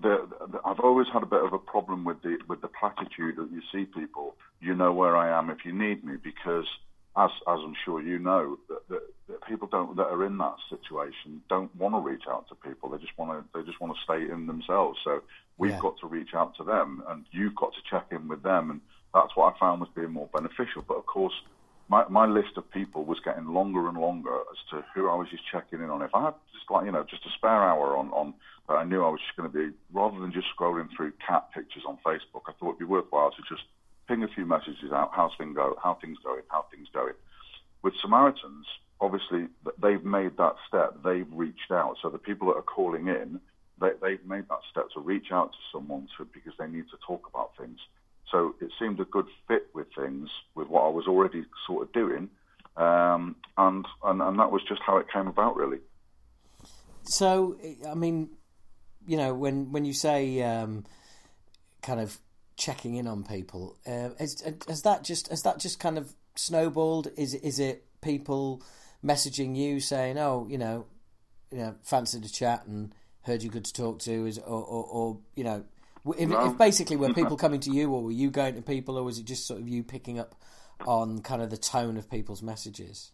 the, the, I've always had a bit of a problem with the with the platitude that you see people. You know where I am if you need me, because as as I'm sure you know, that, that, that, people don't that are in that situation don't want to reach out to people. They just want to they just want to stay in themselves. So we've yeah. got to reach out to them, and you've got to check in with them, and that's what I found was being more beneficial. But of course, my my list of people was getting longer and longer as to who I was just checking in on. If I had just like you know just a spare hour on on that I knew I was just going to be rather than just scrolling through cat pictures on Facebook, I thought it'd be worthwhile to just ping a few messages out, how's things go, how things going, how things going. With Samaritans, obviously they've made that step. They've reached out. So the people that are calling in, they, they've made that step to reach out to someone to, because they need to talk about things. So it seemed a good fit with things, with what I was already sort of doing, um, and, and and that was just how it came about, really. So, I mean, you know, when when you say um, kind of checking in on people. Uh, has, has that just has that just kind of snowballed? Is is it people messaging you saying, "Oh, you know, you know, fancied a chat and heard you good to talk to," is or, or, or you know, if, no. if, basically were people coming to you, or were you going to people, or was it just sort of you picking up on kind of the tone of people's messages?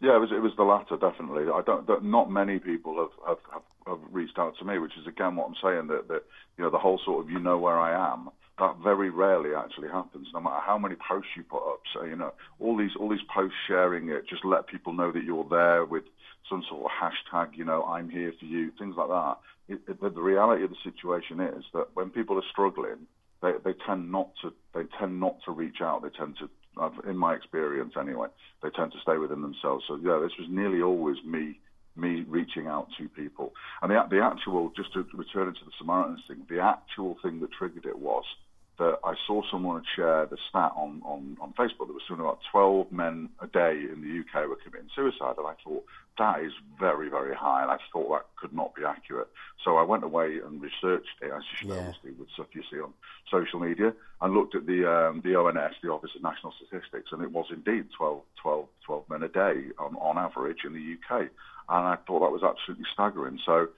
Yeah, it was it was the latter definitely. I don't. Not many people have, have, have have reached out to me, which is again what I'm saying that, that you know the whole sort of you know where I am. That very rarely actually happens. No matter how many posts you put up, so you know all these all these posts sharing it, just let people know that you're there with some sort of hashtag. You know, I'm here for you, things like that. It, it, the, the reality of the situation is that when people are struggling, they, they tend not to they tend not to reach out. They tend to, in my experience anyway, they tend to stay within themselves. So yeah, this was nearly always me me reaching out to people. And the, the actual, just to return to the Samaritans thing, the actual thing that triggered it was that I saw someone share the stat on, on, on Facebook that was something about 12 men a day in the UK were committing suicide. And I thought, that is very, very high. And I thought that could not be accurate. So I went away and researched it, as you should yeah. obviously with stuff you see on social media, and looked at the um, the ONS, the Office of National Statistics, and it was indeed 12, 12, 12 men a day on, on average in the UK and I thought that was absolutely staggering. So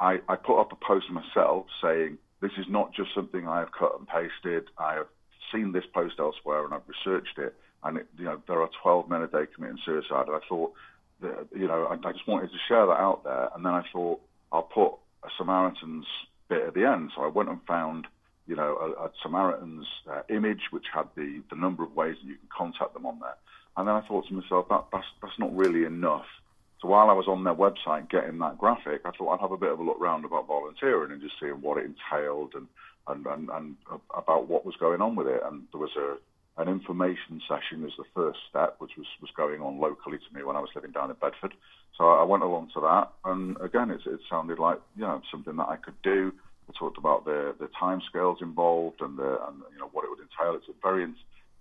I, I put up a post myself saying, this is not just something I have cut and pasted. I have seen this post elsewhere and I've researched it. And, it, you know, there are 12 men a day committing suicide. And I thought, that, you know, I, I just wanted to share that out there. And then I thought, I'll put a Samaritan's bit at the end. So I went and found, you know, a, a Samaritan's uh, image, which had the, the number of ways that you can contact them on there. And then I thought to myself, that, that's, that's not really enough so while I was on their website getting that graphic, I thought I'd have a bit of a look round about volunteering and just seeing what it entailed and, and, and, and about what was going on with it. And there was a an information session as the first step, which was, was going on locally to me when I was living down in Bedford. So I went along to that, and again, it, it sounded like you know something that I could do. We talked about the the timescales involved and the and you know what it would entail. It's a very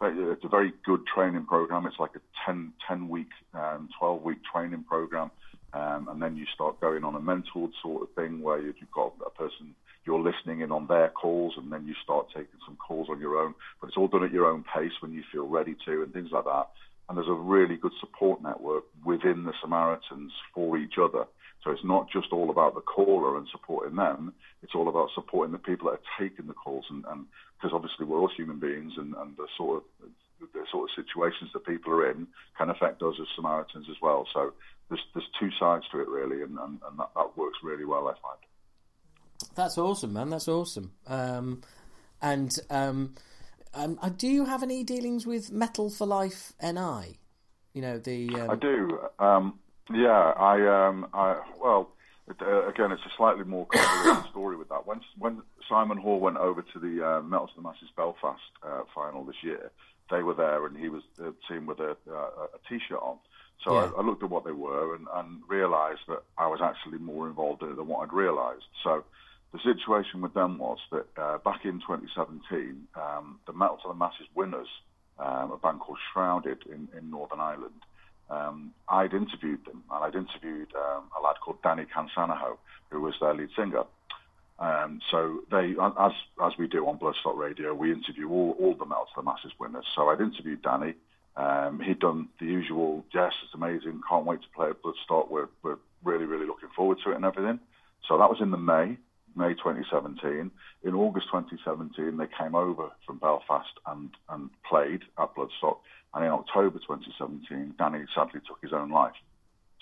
it's a very good training program. It's like a 10, 10 week, um, 12 week training program. Um, and then you start going on a mentored sort of thing where you've got a person you're listening in on their calls, and then you start taking some calls on your own. But it's all done at your own pace when you feel ready to, and things like that. And there's a really good support network within the Samaritans for each other. So it's not just all about the caller and supporting them. It's all about supporting the people that are taking the calls, and because obviously we're all human beings, and, and the sort of the sort of situations that people are in can affect us as Samaritans as well. So there's there's two sides to it really, and, and, and that, that works really well. I find. That's awesome, man. That's awesome. Um, and um, um, uh, do you have any dealings with Metal for Life NI? You know the. Um, I do. Yeah, I, um, I well, uh, again, it's a slightly more complicated story with that. When when Simon Hall went over to the uh, Metal to the Masses Belfast uh, final this year, they were there, and he was the team with a, uh, a t-shirt on. So yeah. I, I, looked at what they were and, and realised that I was actually more involved in it than what I'd realised. So the situation with them was that uh, back in 2017, um, the Metal to the Masses winners, um, a band called Shrouded in, in Northern Ireland, um, I'd interviewed them, and I'd interviewed um, a lad called Danny Cansanaho, who was their lead singer. Um, so they, as as we do on Bloodstock Radio, we interview all, all the Metal to the Masses winners. So I'd interviewed Danny. Um, he'd done the usual, yes, it's amazing, can't wait to play at Bloodstock. We're, we're really, really looking forward to it and everything. So that was in the May. May 2017. In August 2017, they came over from Belfast and, and played at Bloodstock. And in October 2017, Danny sadly took his own life.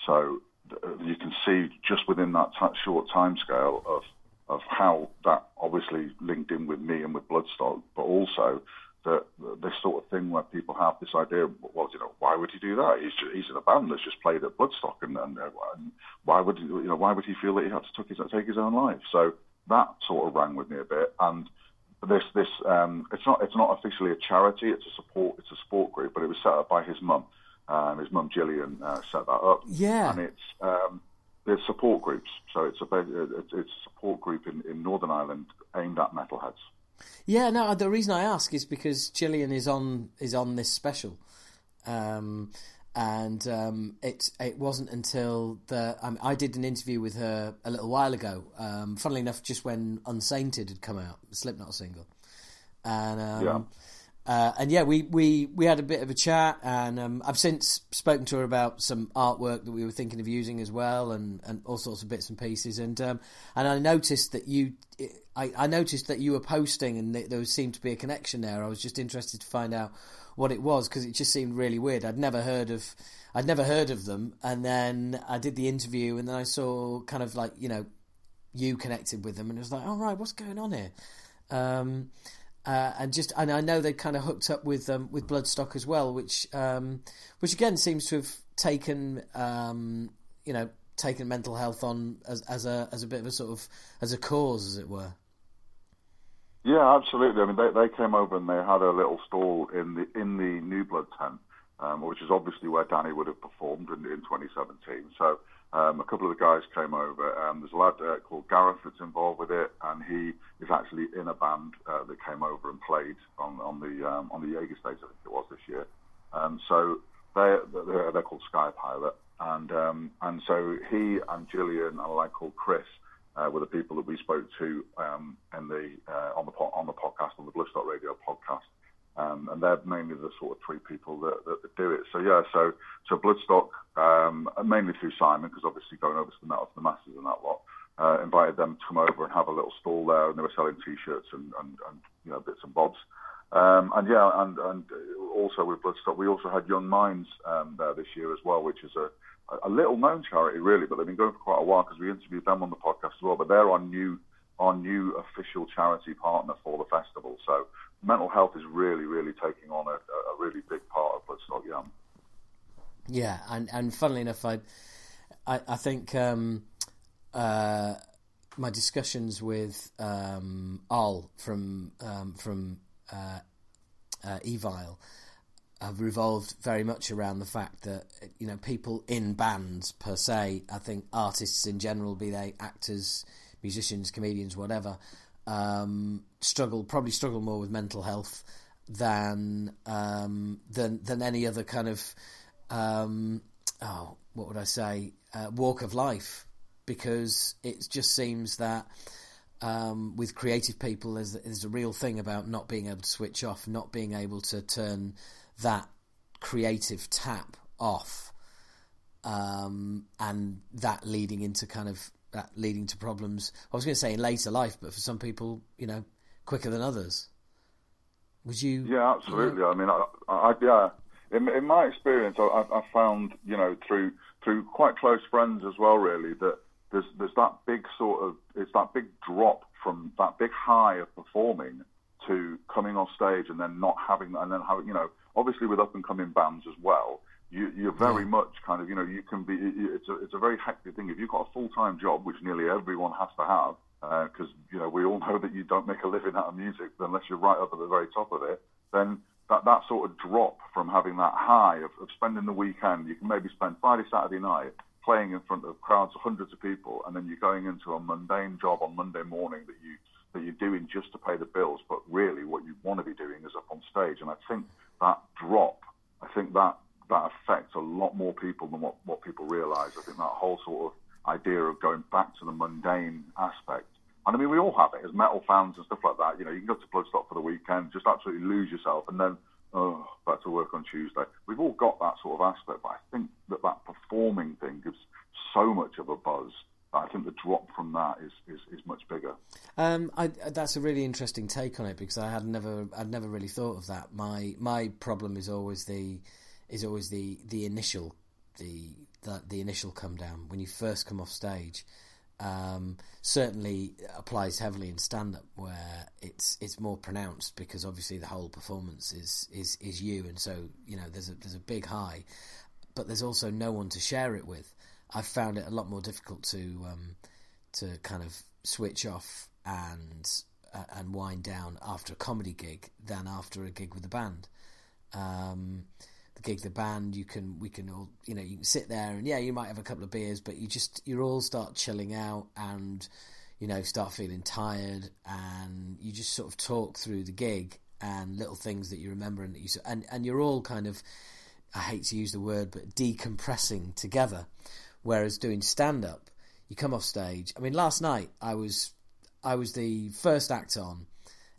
So uh, you can see just within that short time scale of of how that obviously linked in with me and with Bloodstock, but also that this sort of thing where people have this idea, well, you know, why would he do that? He's just, he's in a band that's just played at Bloodstock, and, and, and why would you know why would he feel that he had to take his, take his own life? So that sort of rang with me a bit, and this this um, it's not it's not officially a charity, it's a support it's a support group, but it was set up by his mum. Um, his mum Gillian uh, set that up. Yeah, and it's um, there's support groups. So it's a it's a support group in, in Northern Ireland aimed at metalheads. Yeah, no. The reason I ask is because Gillian is on is on this special, um, and um, it it wasn't until the um, I did an interview with her a little while ago. Um, funnily enough, just when Unsainted had come out, Slipknot single, and um, yeah. Uh, and yeah, we, we, we had a bit of a chat, and um, I've since spoken to her about some artwork that we were thinking of using as well, and, and all sorts of bits and pieces. And um, and I noticed that you, I, I noticed that you were posting, and there seemed to be a connection there. I was just interested to find out what it was because it just seemed really weird. I'd never heard of, I'd never heard of them, and then I did the interview, and then I saw kind of like you know, you connected with them, and it was like, oh right, what's going on here? Um, uh, and just and I know they kind of hooked up with um, with Bloodstock as well, which um, which again seems to have taken um, you know taken mental health on as, as a as a bit of a sort of as a cause, as it were. Yeah, absolutely. I mean, they they came over and they had a little stall in the in the New Blood tent, um, which is obviously where Danny would have performed in, in 2017. So um, a couple of the guys came over. Um, there's a lad uh, called Gareth that's involved with it, and he is actually in a band uh, that came over and played on, on the um, on the Jaeger stage, I think it was this year. Um, so they're, they're, they're called Sky Pilot, and um, and so he and Gillian and a lad called Chris uh, were the people that we spoke to um, in the uh, on the on the podcast on the Bloodstock Radio podcast. Um, and they're mainly the sort of three people that, that, that do it. So yeah, so so Bloodstock um, mainly through Simon because obviously going over to the metal to the masses and that lot. Uh, invited them to come over and have a little stall there, and they were selling T-shirts and, and, and you know bits and bobs. Um, and yeah, and and also with Bloodstock, we also had Young Minds um, there this year as well, which is a a little known charity really, but they've been going for quite a while because we interviewed them on the podcast as well. But they're our new our new official charity partner for the festival. So mental health is really, really taking on a, a really big part of Bloodstock Yum. Yeah, and and funnily enough, I I, I think um, uh, my discussions with um, Al from um, from uh, uh, Evile have revolved very much around the fact that you know people in bands per se. I think artists in general, be they actors, musicians, comedians, whatever, um, struggle probably struggle more with mental health than um, than than any other kind of um, oh what would I say? Uh, walk of life. Because it just seems that um, with creative people there's, there's a real thing about not being able to switch off not being able to turn that creative tap off um, and that leading into kind of that leading to problems. I was going to say in later life, but for some people, you know, quicker than others. Would you? Yeah, absolutely. You know? I mean, I, I, yeah. In, in my experience, I, I found you know through through quite close friends as well, really, that there's there's that big sort of it's that big drop from that big high of performing to coming on stage and then not having and then having you know obviously with up and coming bands as well you, you're very yeah. much kind of, you know, you can be, it's a, it's a very hectic thing. If you've got a full time job, which nearly everyone has to have, because, uh, you know, we all know that you don't make a living out of music unless you're right up at the very top of it, then that, that sort of drop from having that high of, of spending the weekend, you can maybe spend Friday, Saturday night playing in front of crowds of hundreds of people, and then you're going into a mundane job on Monday morning that you that you're doing just to pay the bills, but really what you want to be doing is up on stage. And I think that drop, I think that that affects a lot more people than what, what people realise. I think that whole sort of idea of going back to the mundane aspect. And I mean, we all have it as metal fans and stuff like that. You know, you can go to Bloodstock for the weekend, just absolutely lose yourself, and then oh, back to work on Tuesday. We've all got that sort of aspect, but I think that that performing thing gives so much of a buzz. I think the drop from that is, is, is much bigger. Um, I, that's a really interesting take on it because I had never, I'd never really thought of that. My my problem is always the, is always the the initial, the the, the initial come down. When you first come off stage. Um, certainly applies heavily in stand up where it's it's more pronounced because obviously the whole performance is is is you. And so you know there's a there's a big high but there's also no one to share it with. I've found it a lot more difficult to um, to kind of switch off and uh, and wind down after a comedy gig than after a gig with a band. Um, the gig, the band, you can we can all you know you can sit there and yeah you might have a couple of beers, but you just you all start chilling out and you know start feeling tired and you just sort of talk through the gig and little things that you remember and that you and and you're all kind of I hate to use the word but decompressing together, whereas doing stand up you come off stage. I mean last night I was I was the first act on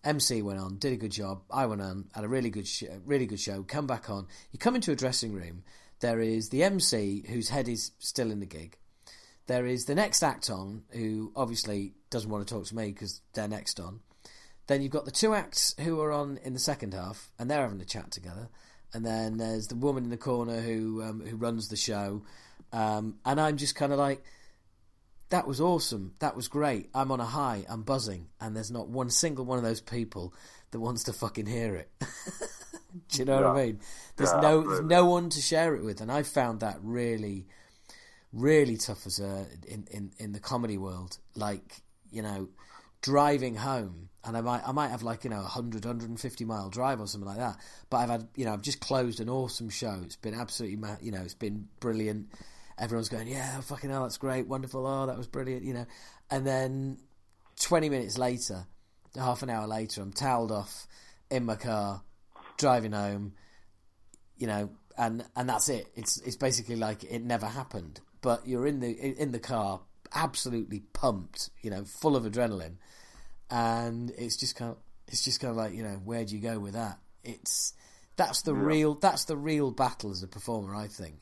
MC went on, did a good job. I went on, had a really good, sh- really good show. Come back on. You come into a dressing room. There is the MC whose head is still in the gig. There is the next act on who obviously doesn't want to talk to me because they're next on. Then you've got the two acts who are on in the second half and they're having a chat together. And then there's the woman in the corner who um, who runs the show. Um, and I'm just kind of like, that was awesome. That was great. I'm on a high. I'm buzzing. And there's not one single one of those people that wants to fucking hear it. Do you know yeah. what I mean? There's yeah, no there's no one to share it with, and I found that really, really tough as a in, in, in the comedy world. Like you know, driving home, and I might I might have like you know a 100, 150 mile drive or something like that. But I've had you know I've just closed an awesome show. It's been absolutely you know it's been brilliant everyone's going, yeah, fucking hell, that's great, wonderful, oh, that was brilliant, you know. And then 20 minutes later, half an hour later, I'm toweled off in my car, driving home, you know, and, and that's it. It's it's basically like it never happened. But you're in the in the car, absolutely pumped, you know, full of adrenaline, and it's just kind of it's just kind of like you know, where do you go with that? It's that's the yeah. real that's the real battle as a performer, I think.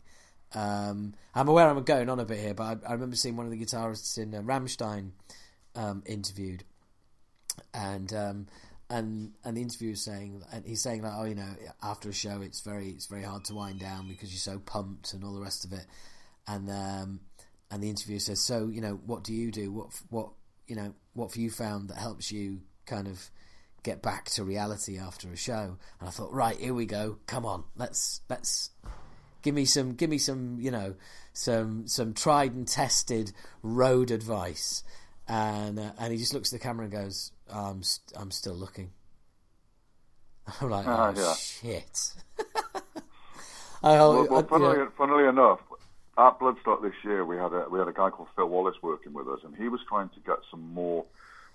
Um, I'm aware I'm going on a bit here, but I, I remember seeing one of the guitarists in uh, Rammstein um, interviewed, and um, and and the interviewer saying, and he's saying like, oh, you know, after a show, it's very it's very hard to wind down because you're so pumped and all the rest of it, and um, and the interviewer says, so you know, what do you do? What what you know, what have you found that helps you kind of get back to reality after a show? And I thought, right, here we go. Come on, let's let's Give me some, give me some, you know, some some tried and tested road advice. And uh, and he just looks at the camera and goes, "I'm st- I'm still looking." I'm like, oh yeah. shit. I, well, well, funnily, yeah. funnily enough, at Bloodstock this year, we had a we had a guy called Phil Wallace working with us, and he was trying to get some more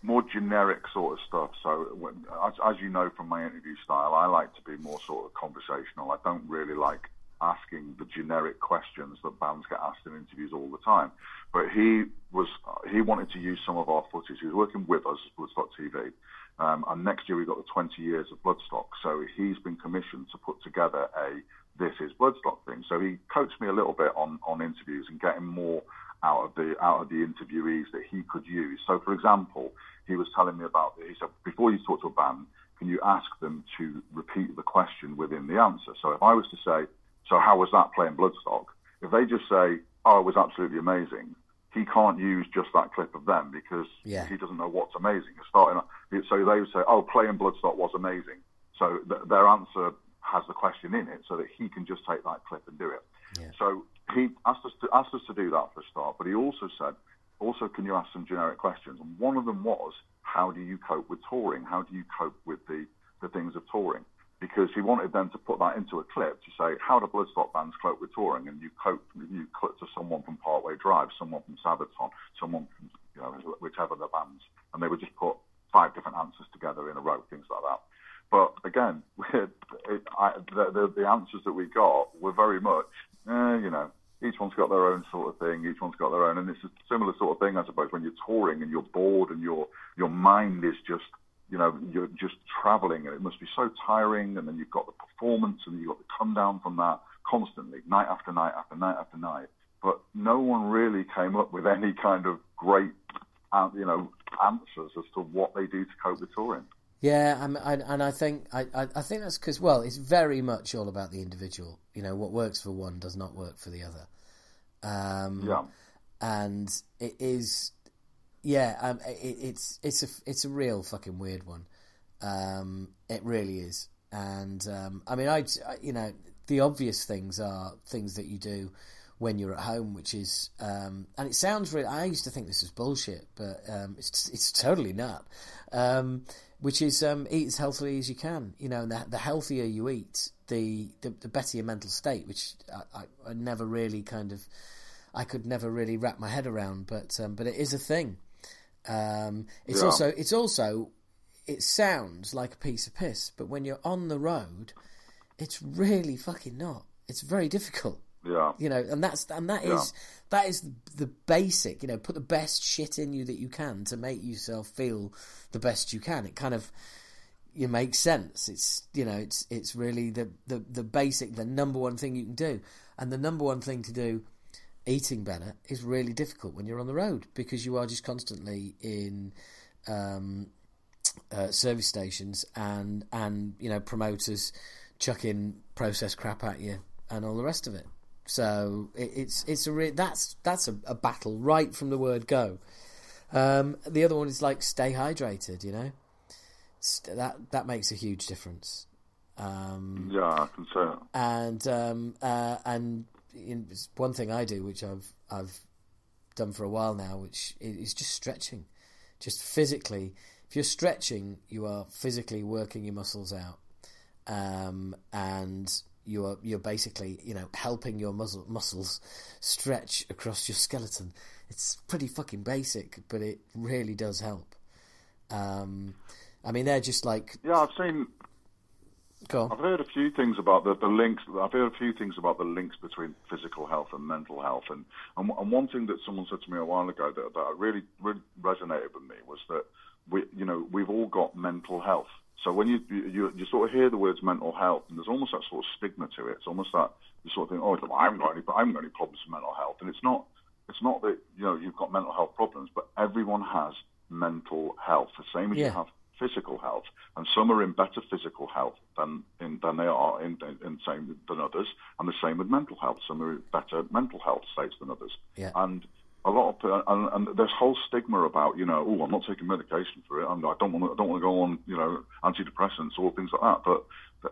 more generic sort of stuff. So, when, as, as, you know from my interview style, I like to be more sort of conversational. I don't really like asking the generic questions that bands get asked in interviews all the time. But he was he wanted to use some of our footage. He was working with us, at Bloodstock TV, um, and next year we got the 20 years of Bloodstock. So he's been commissioned to put together a this is Bloodstock thing. So he coached me a little bit on on interviews and getting more out of the out of the interviewees that he could use. So for example, he was telling me about he said before you talk to a band, can you ask them to repeat the question within the answer? So if I was to say so how was that playing Bloodstock? If they just say, "Oh, it was absolutely amazing," he can't use just that clip of them because yeah. he doesn't know what's amazing. Starting, so they would say, "Oh, playing Bloodstock was amazing." So th- their answer has the question in it, so that he can just take that clip and do it. Yeah. So he asked us to asked us to do that for a start, but he also said, "Also, can you ask some generic questions?" And one of them was, "How do you cope with touring? How do you cope with the the things of touring?" Because he wanted them to put that into a clip to say how do Bloodstock bands cope with touring, and you cope, you clip to someone from Parkway Drive, someone from Sabaton, someone from you know whichever the bands, and they would just put five different answers together in a row, things like that. But again, it, I, the, the, the answers that we got were very much, eh, you know, each one's got their own sort of thing. Each one's got their own, and it's a similar sort of thing, I suppose, when you're touring and you're bored and your your mind is just you know, you're just traveling and it must be so tiring. And then you've got the performance and you've got the come down from that constantly, night after night after night after night. But no one really came up with any kind of great, uh, you know, answers as to what they do to cope with touring. Yeah, I'm, I, and I think I, I, I think that's because well, it's very much all about the individual. You know, what works for one does not work for the other. Um, Yeah. and it is, yeah, um, it, it's it's a it's a real fucking weird one. Um, it really is, and um, I mean, I, you know, the obvious things are things that you do when you're at home, which is, um, and it sounds really. I used to think this was bullshit, but um, it's it's totally not. Um, which is eat as healthily as you can. You know, and the, the healthier you eat, the, the the better your mental state. Which I, I, I never really kind of, I could never really wrap my head around. But um, but it is a thing. Um, it's Yeah. also it's also it sounds like a piece of piss, but when you're on the road, it's really fucking not. It's very difficult Yeah. you know, and that's and that is Yeah. that is the basic. You know, put the best shit in you that you can to make yourself feel the best you can. It kind of you makes sense. It's you know, it's it's really the the the basic, the number one thing you can do, and the number one thing to do. Eating better is really difficult when you're on the road because you are just constantly in um, uh, service stations and and you know promoters chucking processed crap at you and all the rest of it. So it, it's it's a re- that's that's a, a battle right from the word go. Um, the other one is like stay hydrated. You know, St- that that makes a huge difference. Um, Yeah, I can say that. and um, uh, and in, one thing I do, which I've I've done for a while now, which is just stretching, just physically. If you're stretching, you are physically working your muscles out, um, and you are you're basically you know helping your muscle muscles stretch across your skeleton. It's pretty fucking basic, but it really does help. Um, I mean, they're just like Yeah, I've seen. Go on. I've heard a few things about the, the links. I've heard a few things about the links between physical health and mental health. And, and, and one thing that someone said to me a while ago that, that really really resonated with me was that we, you know, we've all got mental health. So when you, you you sort of hear the words mental health, and there's almost that sort of stigma to it. It's almost that you sort of think, oh, I haven't got any, I haven't got any problems with mental health, and it's not. It's not that you know you've got mental health problems, but everyone has mental health, the same as Yeah. you have physical health, and some are in better physical health than in, than they are in, in, same than others, and the same with mental health. Some are in better mental health states than others, Yeah. and a lot of and, and there's whole stigma about you know oh I'm not taking medication for it and I don't want to I don't want to go on you know antidepressants or things like that, but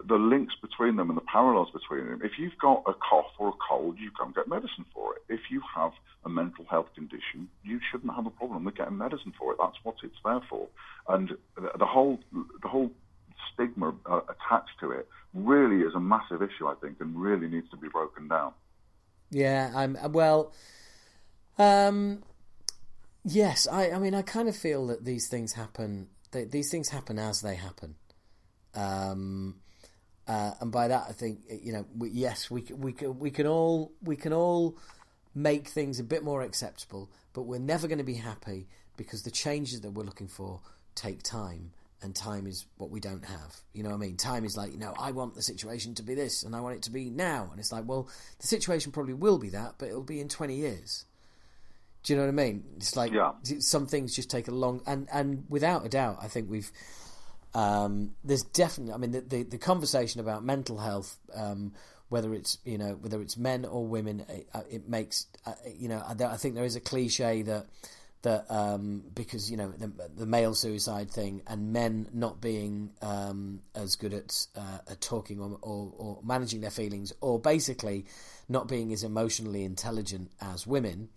the, links between them and the parallels between them. If you've got a cough or a cold, you go and get medicine for it. If you have a mental health condition, you shouldn't have a problem with getting medicine for it. That's what it's there for. And the, the whole the whole stigma uh, attached to it really is a massive issue, I think, and really needs to be broken down. Yeah, I'm well. Um, yes, I. I mean, I kind of feel that these things happen. They, these things happen as they happen. Um, uh, and by that, I think you know. We, yes, we we can we can all we can all make things a bit more acceptable, but we're never going to be happy because the changes that we're looking for take time, and time is what we don't have. You know what I mean? Time is like, you know, I want the situation to be this, and I want it to be now, and it's like, well, the situation probably will be that, but it'll be in twenty years. Do you know what I mean? It's like Yeah. some things just take a long and and without a doubt, I think we've um, there's definitely. I mean, the, the the conversation about mental health, um, whether it's you know whether it's men or women, it, uh, it makes uh, you know. I, I think there is a cliche that that um, because you know the, the male suicide thing and men not being um, as good at uh, at talking or, or, or managing their feelings, or basically not being as emotionally intelligent as women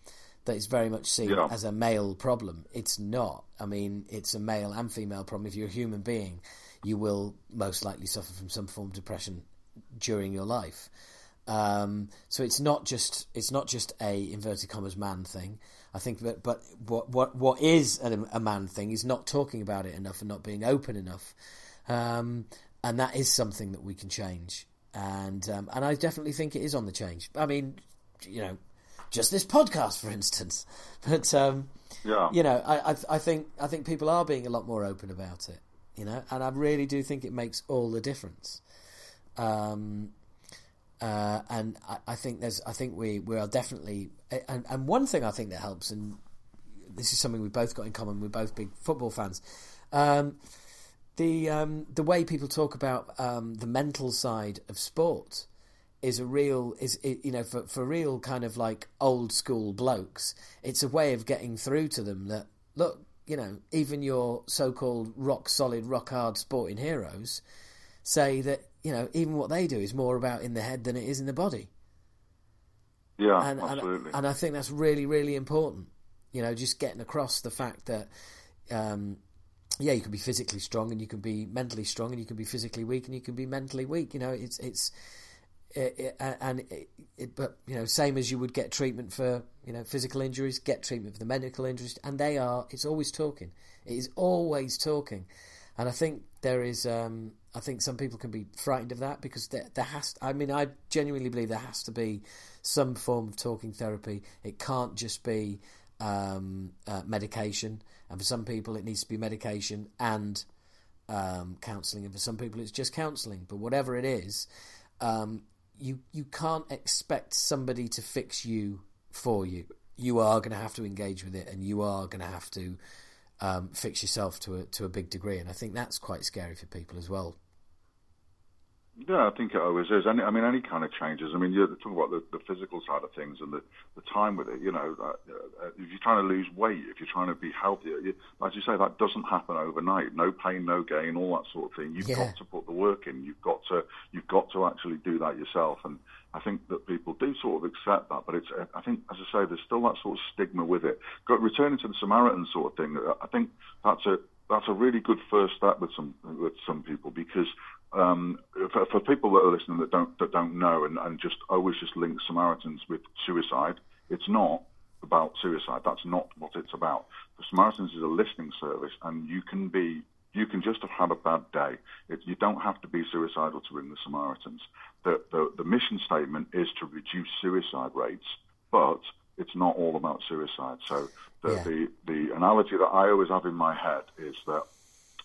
that is very much seen Yeah. as a male problem. It's not. I mean, it's a male and female problem. If you're a human being, you will most likely suffer from some form of depression during your life. Um, so it's not just it's not just a inverted commas man thing. I think that, but what what what is a, a man thing is not talking about it enough and not being open enough, um, and that is something that we can change. And um, and I definitely think it is on the change. I mean, you know, just this podcast, for instance. But um, Yeah. you know, I, I I think I think people are being a lot more open about it. You know, and I really do think it makes all the difference. Um, uh, and I, I think there's I think we we are definitely and and one thing I think that helps and this is something we've both got in common. We're both big football fans. Um, the um, the way people talk about um, the mental side of sport is a real is you know for for real kind of like old school blokes. It's a way of getting through to them that look, you know, even your so-called rock solid, rock hard sporting heroes say that you know even what they do is more about in the head than it is in the body. Yeah, and, absolutely. And, and I think that's really really important. You know, just getting across the fact that. Um, yeah, you can be physically strong and you can be mentally strong and you can be physically weak and you can be mentally weak. You know, it's it's it, it, and it, but you know, same as you would get treatment for you know physical injuries, get treatment for the medical injuries, and they are. It's always talking. It is always talking, and I think there is. Um, I think some people can be frightened of that because there, there has. I mean, I genuinely believe there has to be some form of talking therapy. It can't just be um, uh, medication, and for some people, it needs to be medication and um, counselling, and for some people, it's just counselling. But whatever it is, um, you you can't expect somebody to fix you for you. You are going to have to engage with it, and you are going to have to um, fix yourself to a to a big degree. And I think that's quite scary for people as well. Yeah, I think it always is. Any, I mean, any kind of changes. I mean, you're talking about the, the physical side of things and the, the time with it. You know, uh, uh, if you're trying to lose weight, if you're trying to be healthier, you, as you say, that doesn't happen overnight. No pain, no gain, all that sort of thing. You've Yeah. got to put the work in. You've got to you've got to actually do that yourself. And I think that people do sort of accept that, but it's I think, as I say, there's still that sort of stigma with it. Got returning to the Samaritan sort of thing. I think that's a that's a really good first step with some with some people because um, for, for people that are listening that don't that don't know and, and just always just link Samaritans with suicide, it's not about suicide. That's not what it's about. The Samaritans is a listening service, and you can be you can just have had a bad day. It, you don't have to be suicidal to ring the Samaritans. The, the the mission statement is to reduce suicide rates, but it's not all about suicide. So the, Yeah. the the analogy that I always have in my head is that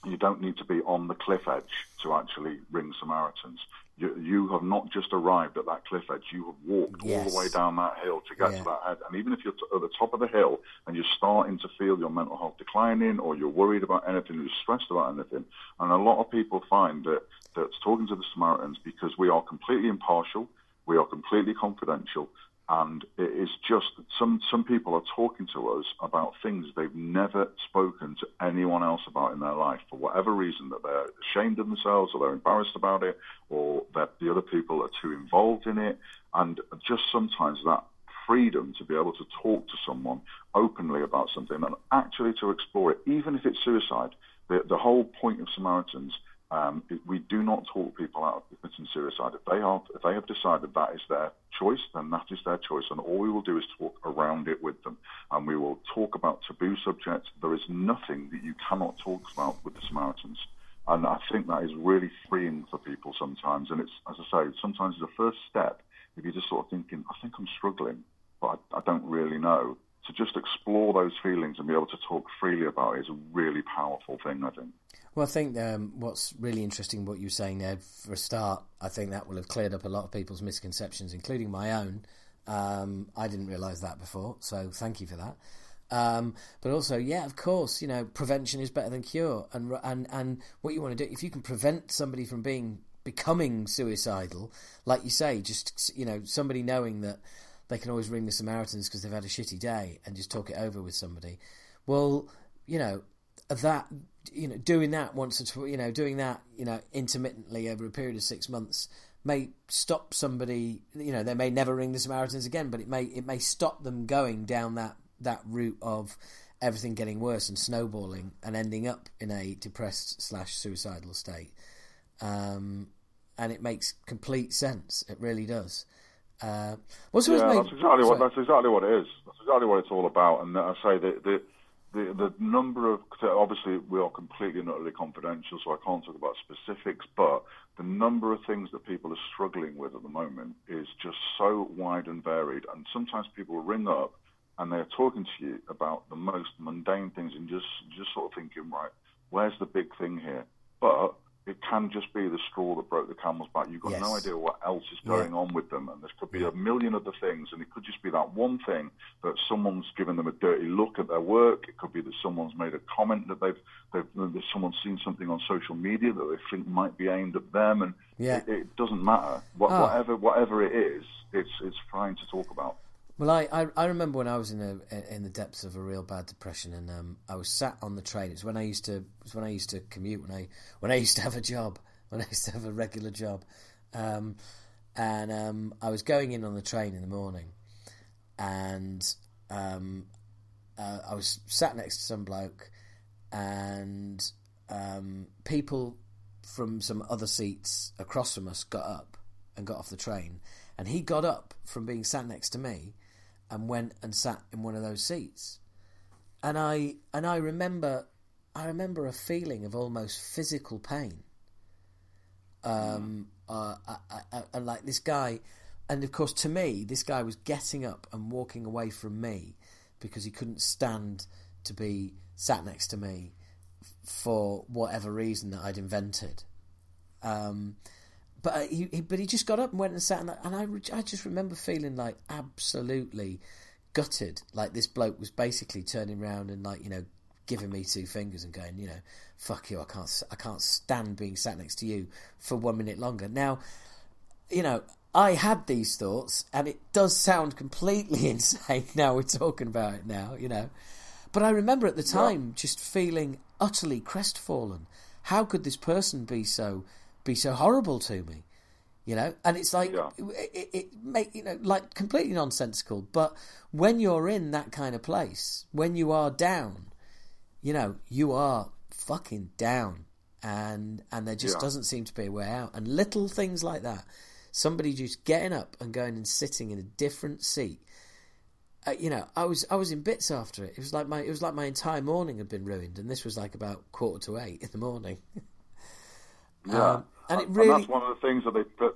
you don't need to be on the cliff edge to actually ring Samaritans. You, you have not just arrived at that cliff edge. You have walked all the way down that hill to get Yeah. to that head. And even if you're t- at the top of the hill and you're starting to feel your mental health declining, or you're worried about anything, you're stressed about anything, and a lot of people find that that's talking to the Samaritans because we are completely impartial, we are completely confidential, and it is just some some people are talking to us about things they've never spoken to anyone else about in their life for whatever reason that they're ashamed of themselves or they're embarrassed about it or that the other people are too involved in it. And just sometimes that freedom to be able to talk to someone openly about something and actually to explore it even if it's suicide the, the whole point of Samaritans um, we do not talk people out of committing suicide. If they are, if they have decided that is their choice, then that is their choice, and all we will do is talk around it with them, and we will talk about taboo subjects. There is nothing that you cannot talk about with the Samaritans, and I think that is really freeing for people sometimes. And it's, as I say, sometimes the first step, if you're just sort of thinking, I think I'm struggling, but I, I don't really know. To just explore those feelings and be able to talk freely about it is a really powerful thing, I think. Well, I think um, what's really interesting, what you're saying there, for a start, I think that will have cleared up a lot of people's misconceptions, including my own. Um, I didn't realise that before, so thank you for that. Um, but also, yeah, of course, you know, prevention is better than cure, and and and what you want to do if you can prevent somebody from being becoming suicidal, like you say, just you know, somebody knowing that they can always ring the Samaritans because they've had a shitty day and just talk it over with somebody. Well, you know, that you know, doing that once or twice, you know, doing that, you know, intermittently over a period of six months may stop somebody. You know, they may never ring the Samaritans again, but it may it may stop them going down that that route of everything getting worse and snowballing and ending up in a depressed slash suicidal state. Um, and it makes complete sense. It really does. Uh, what's yeah, that's exactly what that's exactly what it is. That's exactly what it's all about. And I say that the the the the number of obviously we are completely and utterly confidential, so I can't talk about specifics. But the number of things that people are struggling with at the moment is just so wide and varied. And sometimes people ring up and they're talking to you about the most mundane things and just just sort of thinking, right, where's the big thing here? But it can just be the straw that broke the camel's back. You've got Yes. no idea what else is going on with them, and there could be a million other things, and it could just be that one thing that someone's given them a dirty look at their work. It could be that someone's made a comment that they've, they've that someone's seen something on social media that they think might be aimed at them, and Yeah. it, it doesn't matter. What, Ah. Whatever whatever it is, it's it's fine to talk about. Well, I, I, I remember when I was in a in the depths of a real bad depression, and um, I was sat on the train. It was when I used to it was when I used to commute when I when I used to have a job when I used to have a regular job, um, and um, I was going in on the train in the morning, and um, uh, I was sat next to some bloke, and um, people from some other seats across from us got up and got off the train, and he got up from being sat next to me and went and sat in one of those seats. And I and I remember I remember a feeling of almost physical pain. Um, uh, I, I, I, like this guy, and of course to me, this guy was getting up and walking away from me because he couldn't stand to be sat next to me for whatever reason that I'd invented. Um, but uh, he, he, but he just got up and went and sat, and I, and I, re- I just remember feeling like absolutely gutted. Like this bloke was basically turning around and like you know giving me two fingers and going, you know, fuck you, I can't, I can't stand being sat next to you for one minute longer. Now, you know, I had these thoughts, and it does sound completely insane. Now we're talking about it now, you know. But I remember at the time just feeling utterly crestfallen. How could this person be so be so horrible to me? You know, and it's like Yeah. it, it, it make you know like completely nonsensical. But when you're in that kind of place, when you are down, you know, you are fucking down, and and there just Yeah. doesn't seem to be a way out. And little things like that, somebody just getting up and going and sitting in a different seat. Uh, you know, I was I was in bits after it. It was like my it was like my entire morning had been ruined, and this was like about quarter to eight in the morning. Yeah, Um, and uh, it really- that's one of the things that they that,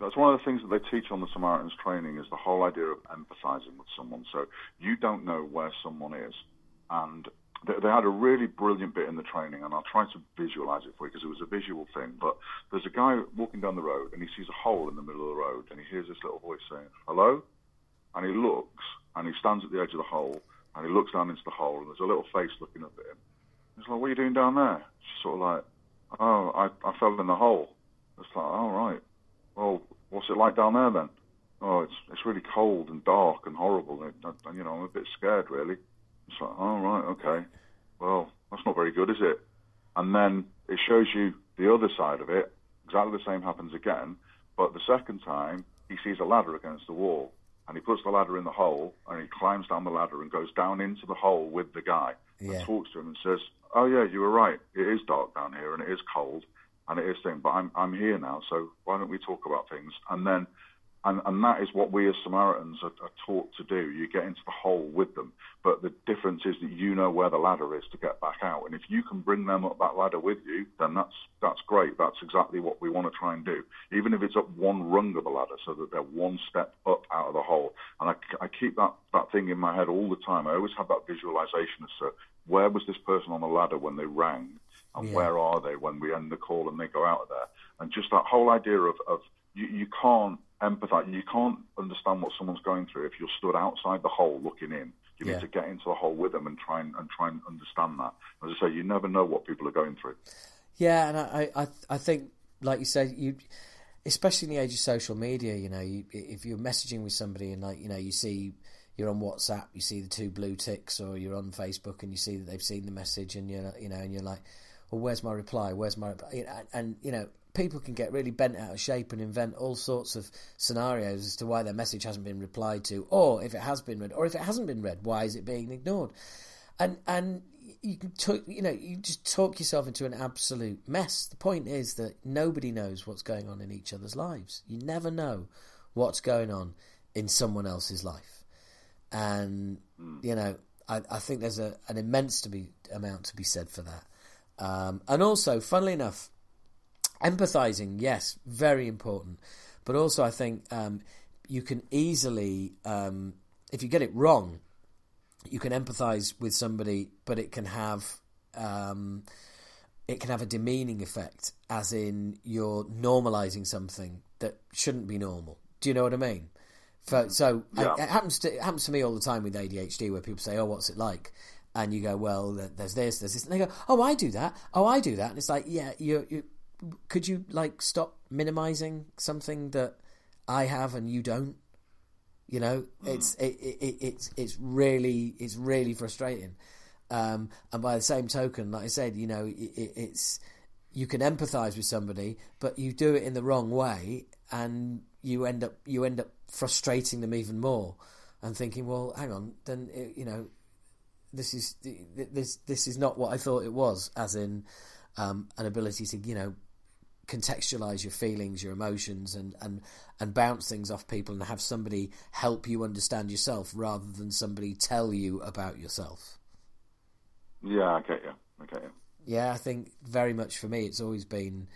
that's one of the things that they teach on the Samaritans training is the whole idea of empathizing with someone. So you don't know where someone is, and they, they had a really brilliant bit in the training, and I'll try to visualize it for you because it was a visual thing. But there's a guy walking down the road, and he sees a hole in the middle of the road, and he hears this little voice saying "Hello," and he looks, and he stands at the edge of the hole, and he looks down into the hole, and there's a little face looking up at him. He's like, "What are you doing down there?" She's sort of like, "Oh, I, I fell in the hole." It's like, "Oh right. Well, what's it like down there then?" "Oh, it's it's really cold and dark and horrible, and, and you know I'm a bit scared really." It's like, "Oh right, okay. Well, that's not very good, is it?" And then it shows you the other side of it. Exactly the same happens again, but the second time he sees a ladder against the wall, and he puts the ladder in the hole, and he climbs down the ladder and goes down into the hole with the guy Yeah. and talks to him and says, "Oh yeah, you were right. It is dark down here and it is cold and it is thing, but I'm I'm here now, so why don't we talk about things?" And then, and and that is what we as Samaritans are, are taught to do. You get into the hole with them, but the difference is that you know where the ladder is to get back out, and if you can bring them up that ladder with you, then that's that's great. That's exactly what we want to try and do, even if it's up one rung of the ladder, so that they're one step up out of the hole. And I, I keep that that thing in my head all the time. I always have that visualization as to where was this person on the ladder when they rang, and Yeah. where are they when we end the call and they go out of there, and just that whole idea of, of you, you can't empathize, you can't understand what someone's going through if you're stood outside the hole looking in. You Yeah. need to get into the hole with them and try and, and try and understand that. As I say, you never know what people are going through. Yeah, and I, I, I think, like you said, you, especially in the age of social media, you know, you, if you're messaging with somebody and like, you know, you see you're on WhatsApp, you see the two blue ticks, or you're on Facebook and you see that they've seen the message, and you're, you know, and you're like, well, where's my reply? Where's my reply? And, and you know, people can get really bent out of shape and invent all sorts of scenarios as to why their message hasn't been replied to, or if it has been read, or if it hasn't been read, why is it being ignored? and and you can talk, you know you just talk yourself into an absolute mess. The point is that nobody knows what's going on in each other's lives. You never know what's going on in someone else's life, and you know I, I think there's a, an immense to be amount to be said for that. Um, and also, funnily enough, empathizing, yes, very important. But also, I think um, you can easily, um, if you get it wrong, you can empathize with somebody, but it can have um, it can have a demeaning effect, as in you're normalizing something that shouldn't be normal. Do you know what I mean? For, so Yeah. it, it happens to it happens to me all the time with ADHD, where people say, "Oh, what's it like?" And you go, "Well, there's this, there's this," and they go, "Oh, I do that. Oh, I do that." And it's like, yeah, you, you could you like stop minimizing something that I have and you don't? You know, it's it, it, it, it's it's really it's really frustrating. Um, and by the same token, like I said, you know, it, it, it's you can empathise with somebody, but you do it in the wrong way, and you end up you end up frustrating them even more, and thinking, well, hang on, then it, you know, this is this this is not what I thought it was, as in um, an ability to you know contextualize your feelings, your emotions, and, and and bounce things off people, and have somebody help you understand yourself rather than somebody tell you about yourself. Yeah, I get you. I. Yeah, I think very much for me, it's always been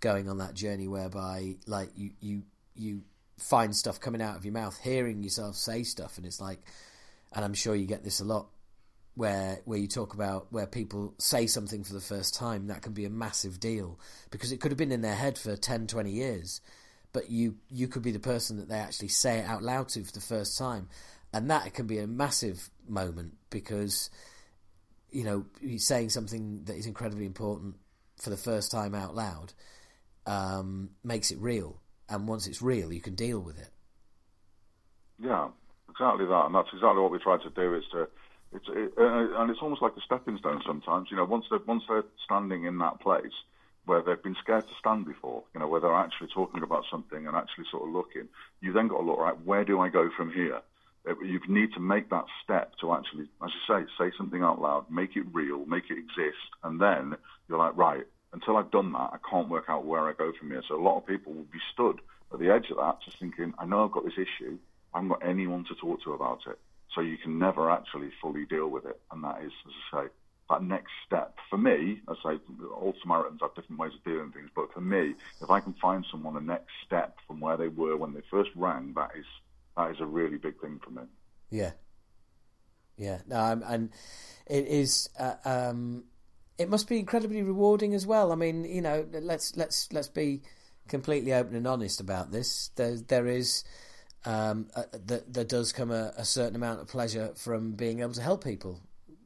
going on that journey whereby, like, you you you find stuff coming out of your mouth, hearing yourself say stuff, and it's like, and I'm sure you get this a lot, where where you talk about where people say something for the first time, that can be a massive deal because it could have been in their head for 10, 20 years, but you you could be the person that they actually say it out loud to for the first time, and that can be a massive moment because you know, saying something that is incredibly important for the first time out loud, um, makes it real. And once it's real, you can deal with it. Yeah, exactly that, and that's exactly what we try to do. Is to it's it, uh, and it's almost like a stepping stone sometimes. You know, once they once they're standing in that place where they've been scared to stand before, you know, where they're actually talking about something and actually sort of looking, you then got to look right. Where do I go from here? Uh, You need to make that step to actually, as you say, say something out loud, make it real, make it exist, and then you're like, right. Until I've done that, I can't work out where I go from here. So a lot of people will be stood at the edge of that, just thinking, I know I've got this issue. I haven't got anyone to talk to about it. So you can never actually fully deal with it. And that is, as I say, that next step. For me, I say all Samaritans have different ways of doing things, but for me, if I can find someone a next step from where they were when they first rang, that is that is a really big thing for me. Yeah, yeah. No, I'm, and it is. Uh, um, it must be incredibly rewarding as well. I mean, you know, let's let's let's be completely open and honest about this. There there is. Um, there, there does come a, a certain amount of pleasure from being able to help people.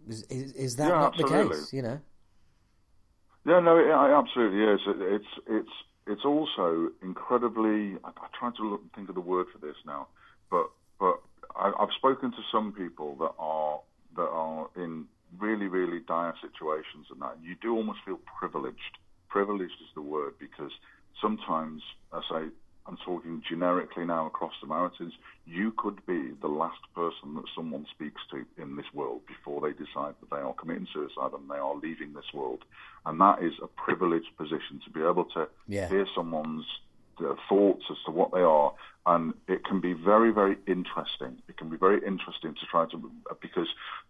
Is, is, is that Yeah, not the case? You know. Yeah, no, it, it absolutely is. It, it's it's it's also incredibly. I, I try to look, think of the word for this now, but but I, I've spoken to some people that are that are in really really dire situations, and that you do almost feel privileged. Privileged is the word because sometimes I say I'm talking generically now across the Samaritans. You could be the last person that someone speaks to in this world before they decide that they are committing suicide and they are leaving this world. And that is a privileged position to be able to Yeah. hear someone's uh, thoughts as to what they are. And it can be very, very interesting. It can be very interesting to try to, because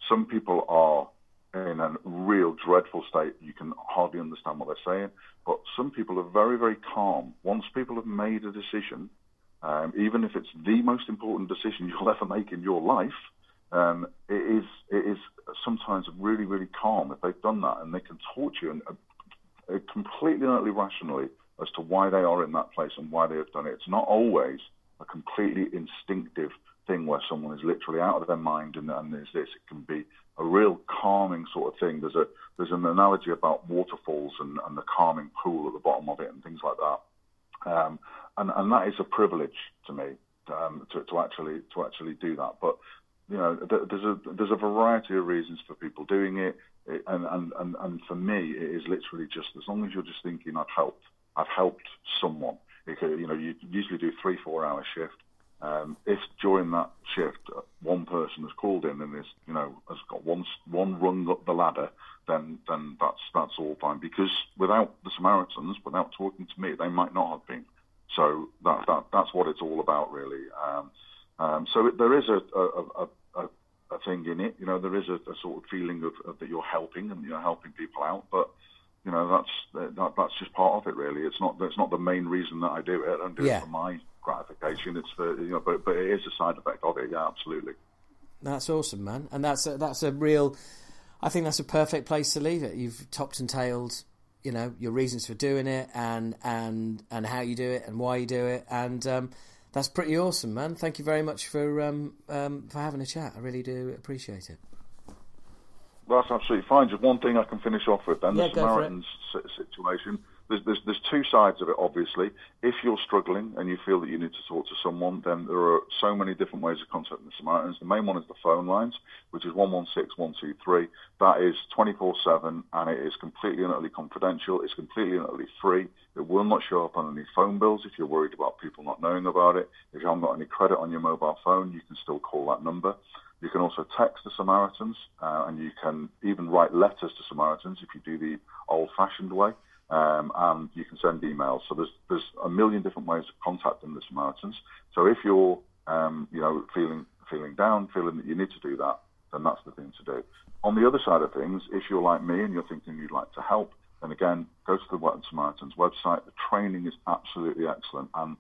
some people are in a real dreadful state. You can hardly understand what they're saying. But some people are very, very calm. Once people have made a decision, um, even if it's the most important decision you'll ever make in your life, um, it is it is sometimes really, really calm if they've done that, and they can talk to you and, uh, completely and utterly rationally as to why they are in that place and why they have done it. It's not always a completely instinctive thing where someone is literally out of their mind and, and there's this. It can be a real calming sort of thing. There's a there's an analogy about waterfalls and, and the calming pool at the bottom of it and things like that. Um, and, and that is a privilege to me um, to, to actually to actually do that. But you know, there's a there's a variety of reasons for people doing it, and and, and, and for me, it is literally just as long as you're just thinking, I've helped, I've helped someone. You know, you usually do three four hour shift. Um, if during that shift uh, one person has called in and is, you know, has got one one rung up the ladder, then then that's that's all fine. Because without the Samaritans, without talking to me, they might not have been. So that, that that's what it's all about, really. Um, um, so it, there is a, a, a, a, a thing in it. You know, there is a, a sort of feeling of, of that you're helping and you're helping people out, but you know that's that, that's just part of it, really. It's not that's not the main reason that I do it. I don't do Yeah. it for my gratification. It's for you know, but but it is a side effect of it. Yeah, absolutely. That's awesome, man, and that's a, that's a real. I think that's a perfect place to leave it. You've topped and tailed you know your reasons for doing it and and and how you do it and why you do it and um, that's pretty awesome man thank you very much for um, um, for having a chat i really do appreciate it that's absolutely fine just one thing i can finish off with then yeah, the samaritans situation there's, there's, there's two sides of it, obviously. If you're struggling and you feel that you need to talk to someone, then there are so many different ways of contacting the Samaritans. The main one is the phone lines, which is 116 123. That is 24 7 and it is completely and utterly confidential. It's completely and utterly free. It will not show up on any phone bills if you're worried about people not knowing about it. If you haven't got any credit on your mobile phone, you can still call that number. You can also text the Samaritans, uh, and you can even write letters to Samaritans if you do the old-fashioned way um, and you can send emails. So there's there's a million different ways of contacting the Samaritans. So if you're um, you know feeling feeling down, feeling that you need to do that, then that's the thing to do. On the other side of things, if you're like me and you're thinking you'd like to help, then again, go to the Wet Samaritans website. The training is absolutely excellent. And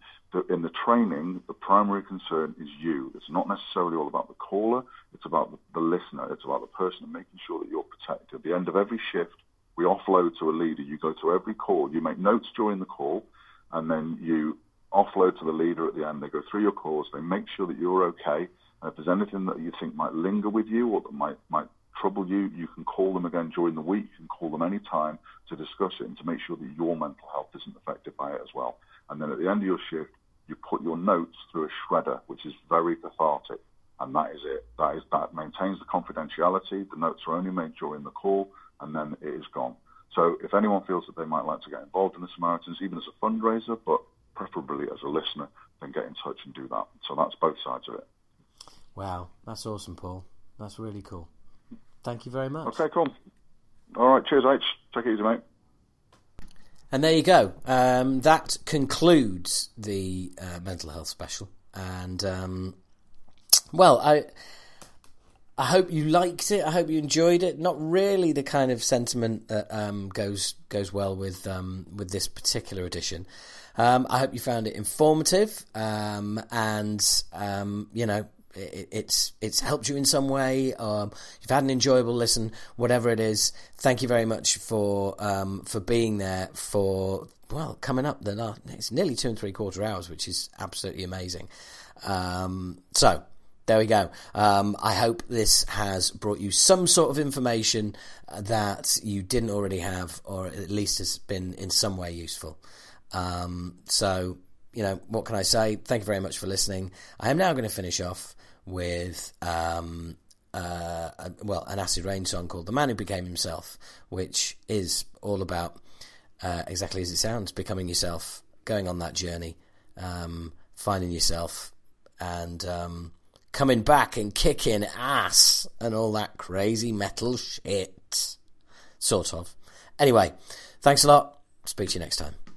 in the training, the primary concern is you. It's not necessarily all about the caller. It's about the, the listener. It's about the person and making sure that you're protected. At the end of every shift, we offload to a leader. You go to every call. You make notes during the call, and then you offload to the leader at the end. They go through your calls. They make sure that you're okay. And if there's anything that you think might linger with you or that might might trouble you, you can call them again during the week. You can call them any time to discuss it and to make sure that your mental health isn't affected by it as well. And then at the end of your shift, you put your notes through a shredder, which is very cathartic. And that is it. That is that maintains the confidentiality. The notes are only made during the call and then it is gone. So if anyone feels that they might like to get involved in the Samaritans, even as a fundraiser, but preferably as a listener, then get in touch and do that. So that's both sides of it. Wow, that's awesome, Paul. That's really cool. Thank you very much. Okay, cool. All right, cheers, H. Take it easy, mate. And there you go. Um, that concludes the uh, mental health special. And um, well, I I hope you liked it. I hope you enjoyed it. Not really the kind of sentiment that um, goes goes well with um, with this particular edition. Um, I hope you found it informative, um, and you know it, it's it's helped you in some way. Um, you've had an enjoyable listen, whatever it is. Thank you very much for for being there for well coming up. The it's nearly two and three quarter hours, which is absolutely amazing. so there we go. Um, I hope this has brought you some sort of information that you didn't already have, or at least has been in some way useful. Um, so, you know, what can I say? Thank you very much for listening. I am now going to finish off with, um, uh, a, well, an Acid Reign song called The Man Who Became Himself, which is all about uh, exactly as it sounds becoming yourself, going on that journey, um, finding yourself, and um, coming back and kicking ass and all that crazy metal shit. Sort of. Anyway, thanks a lot. Speak to you next time.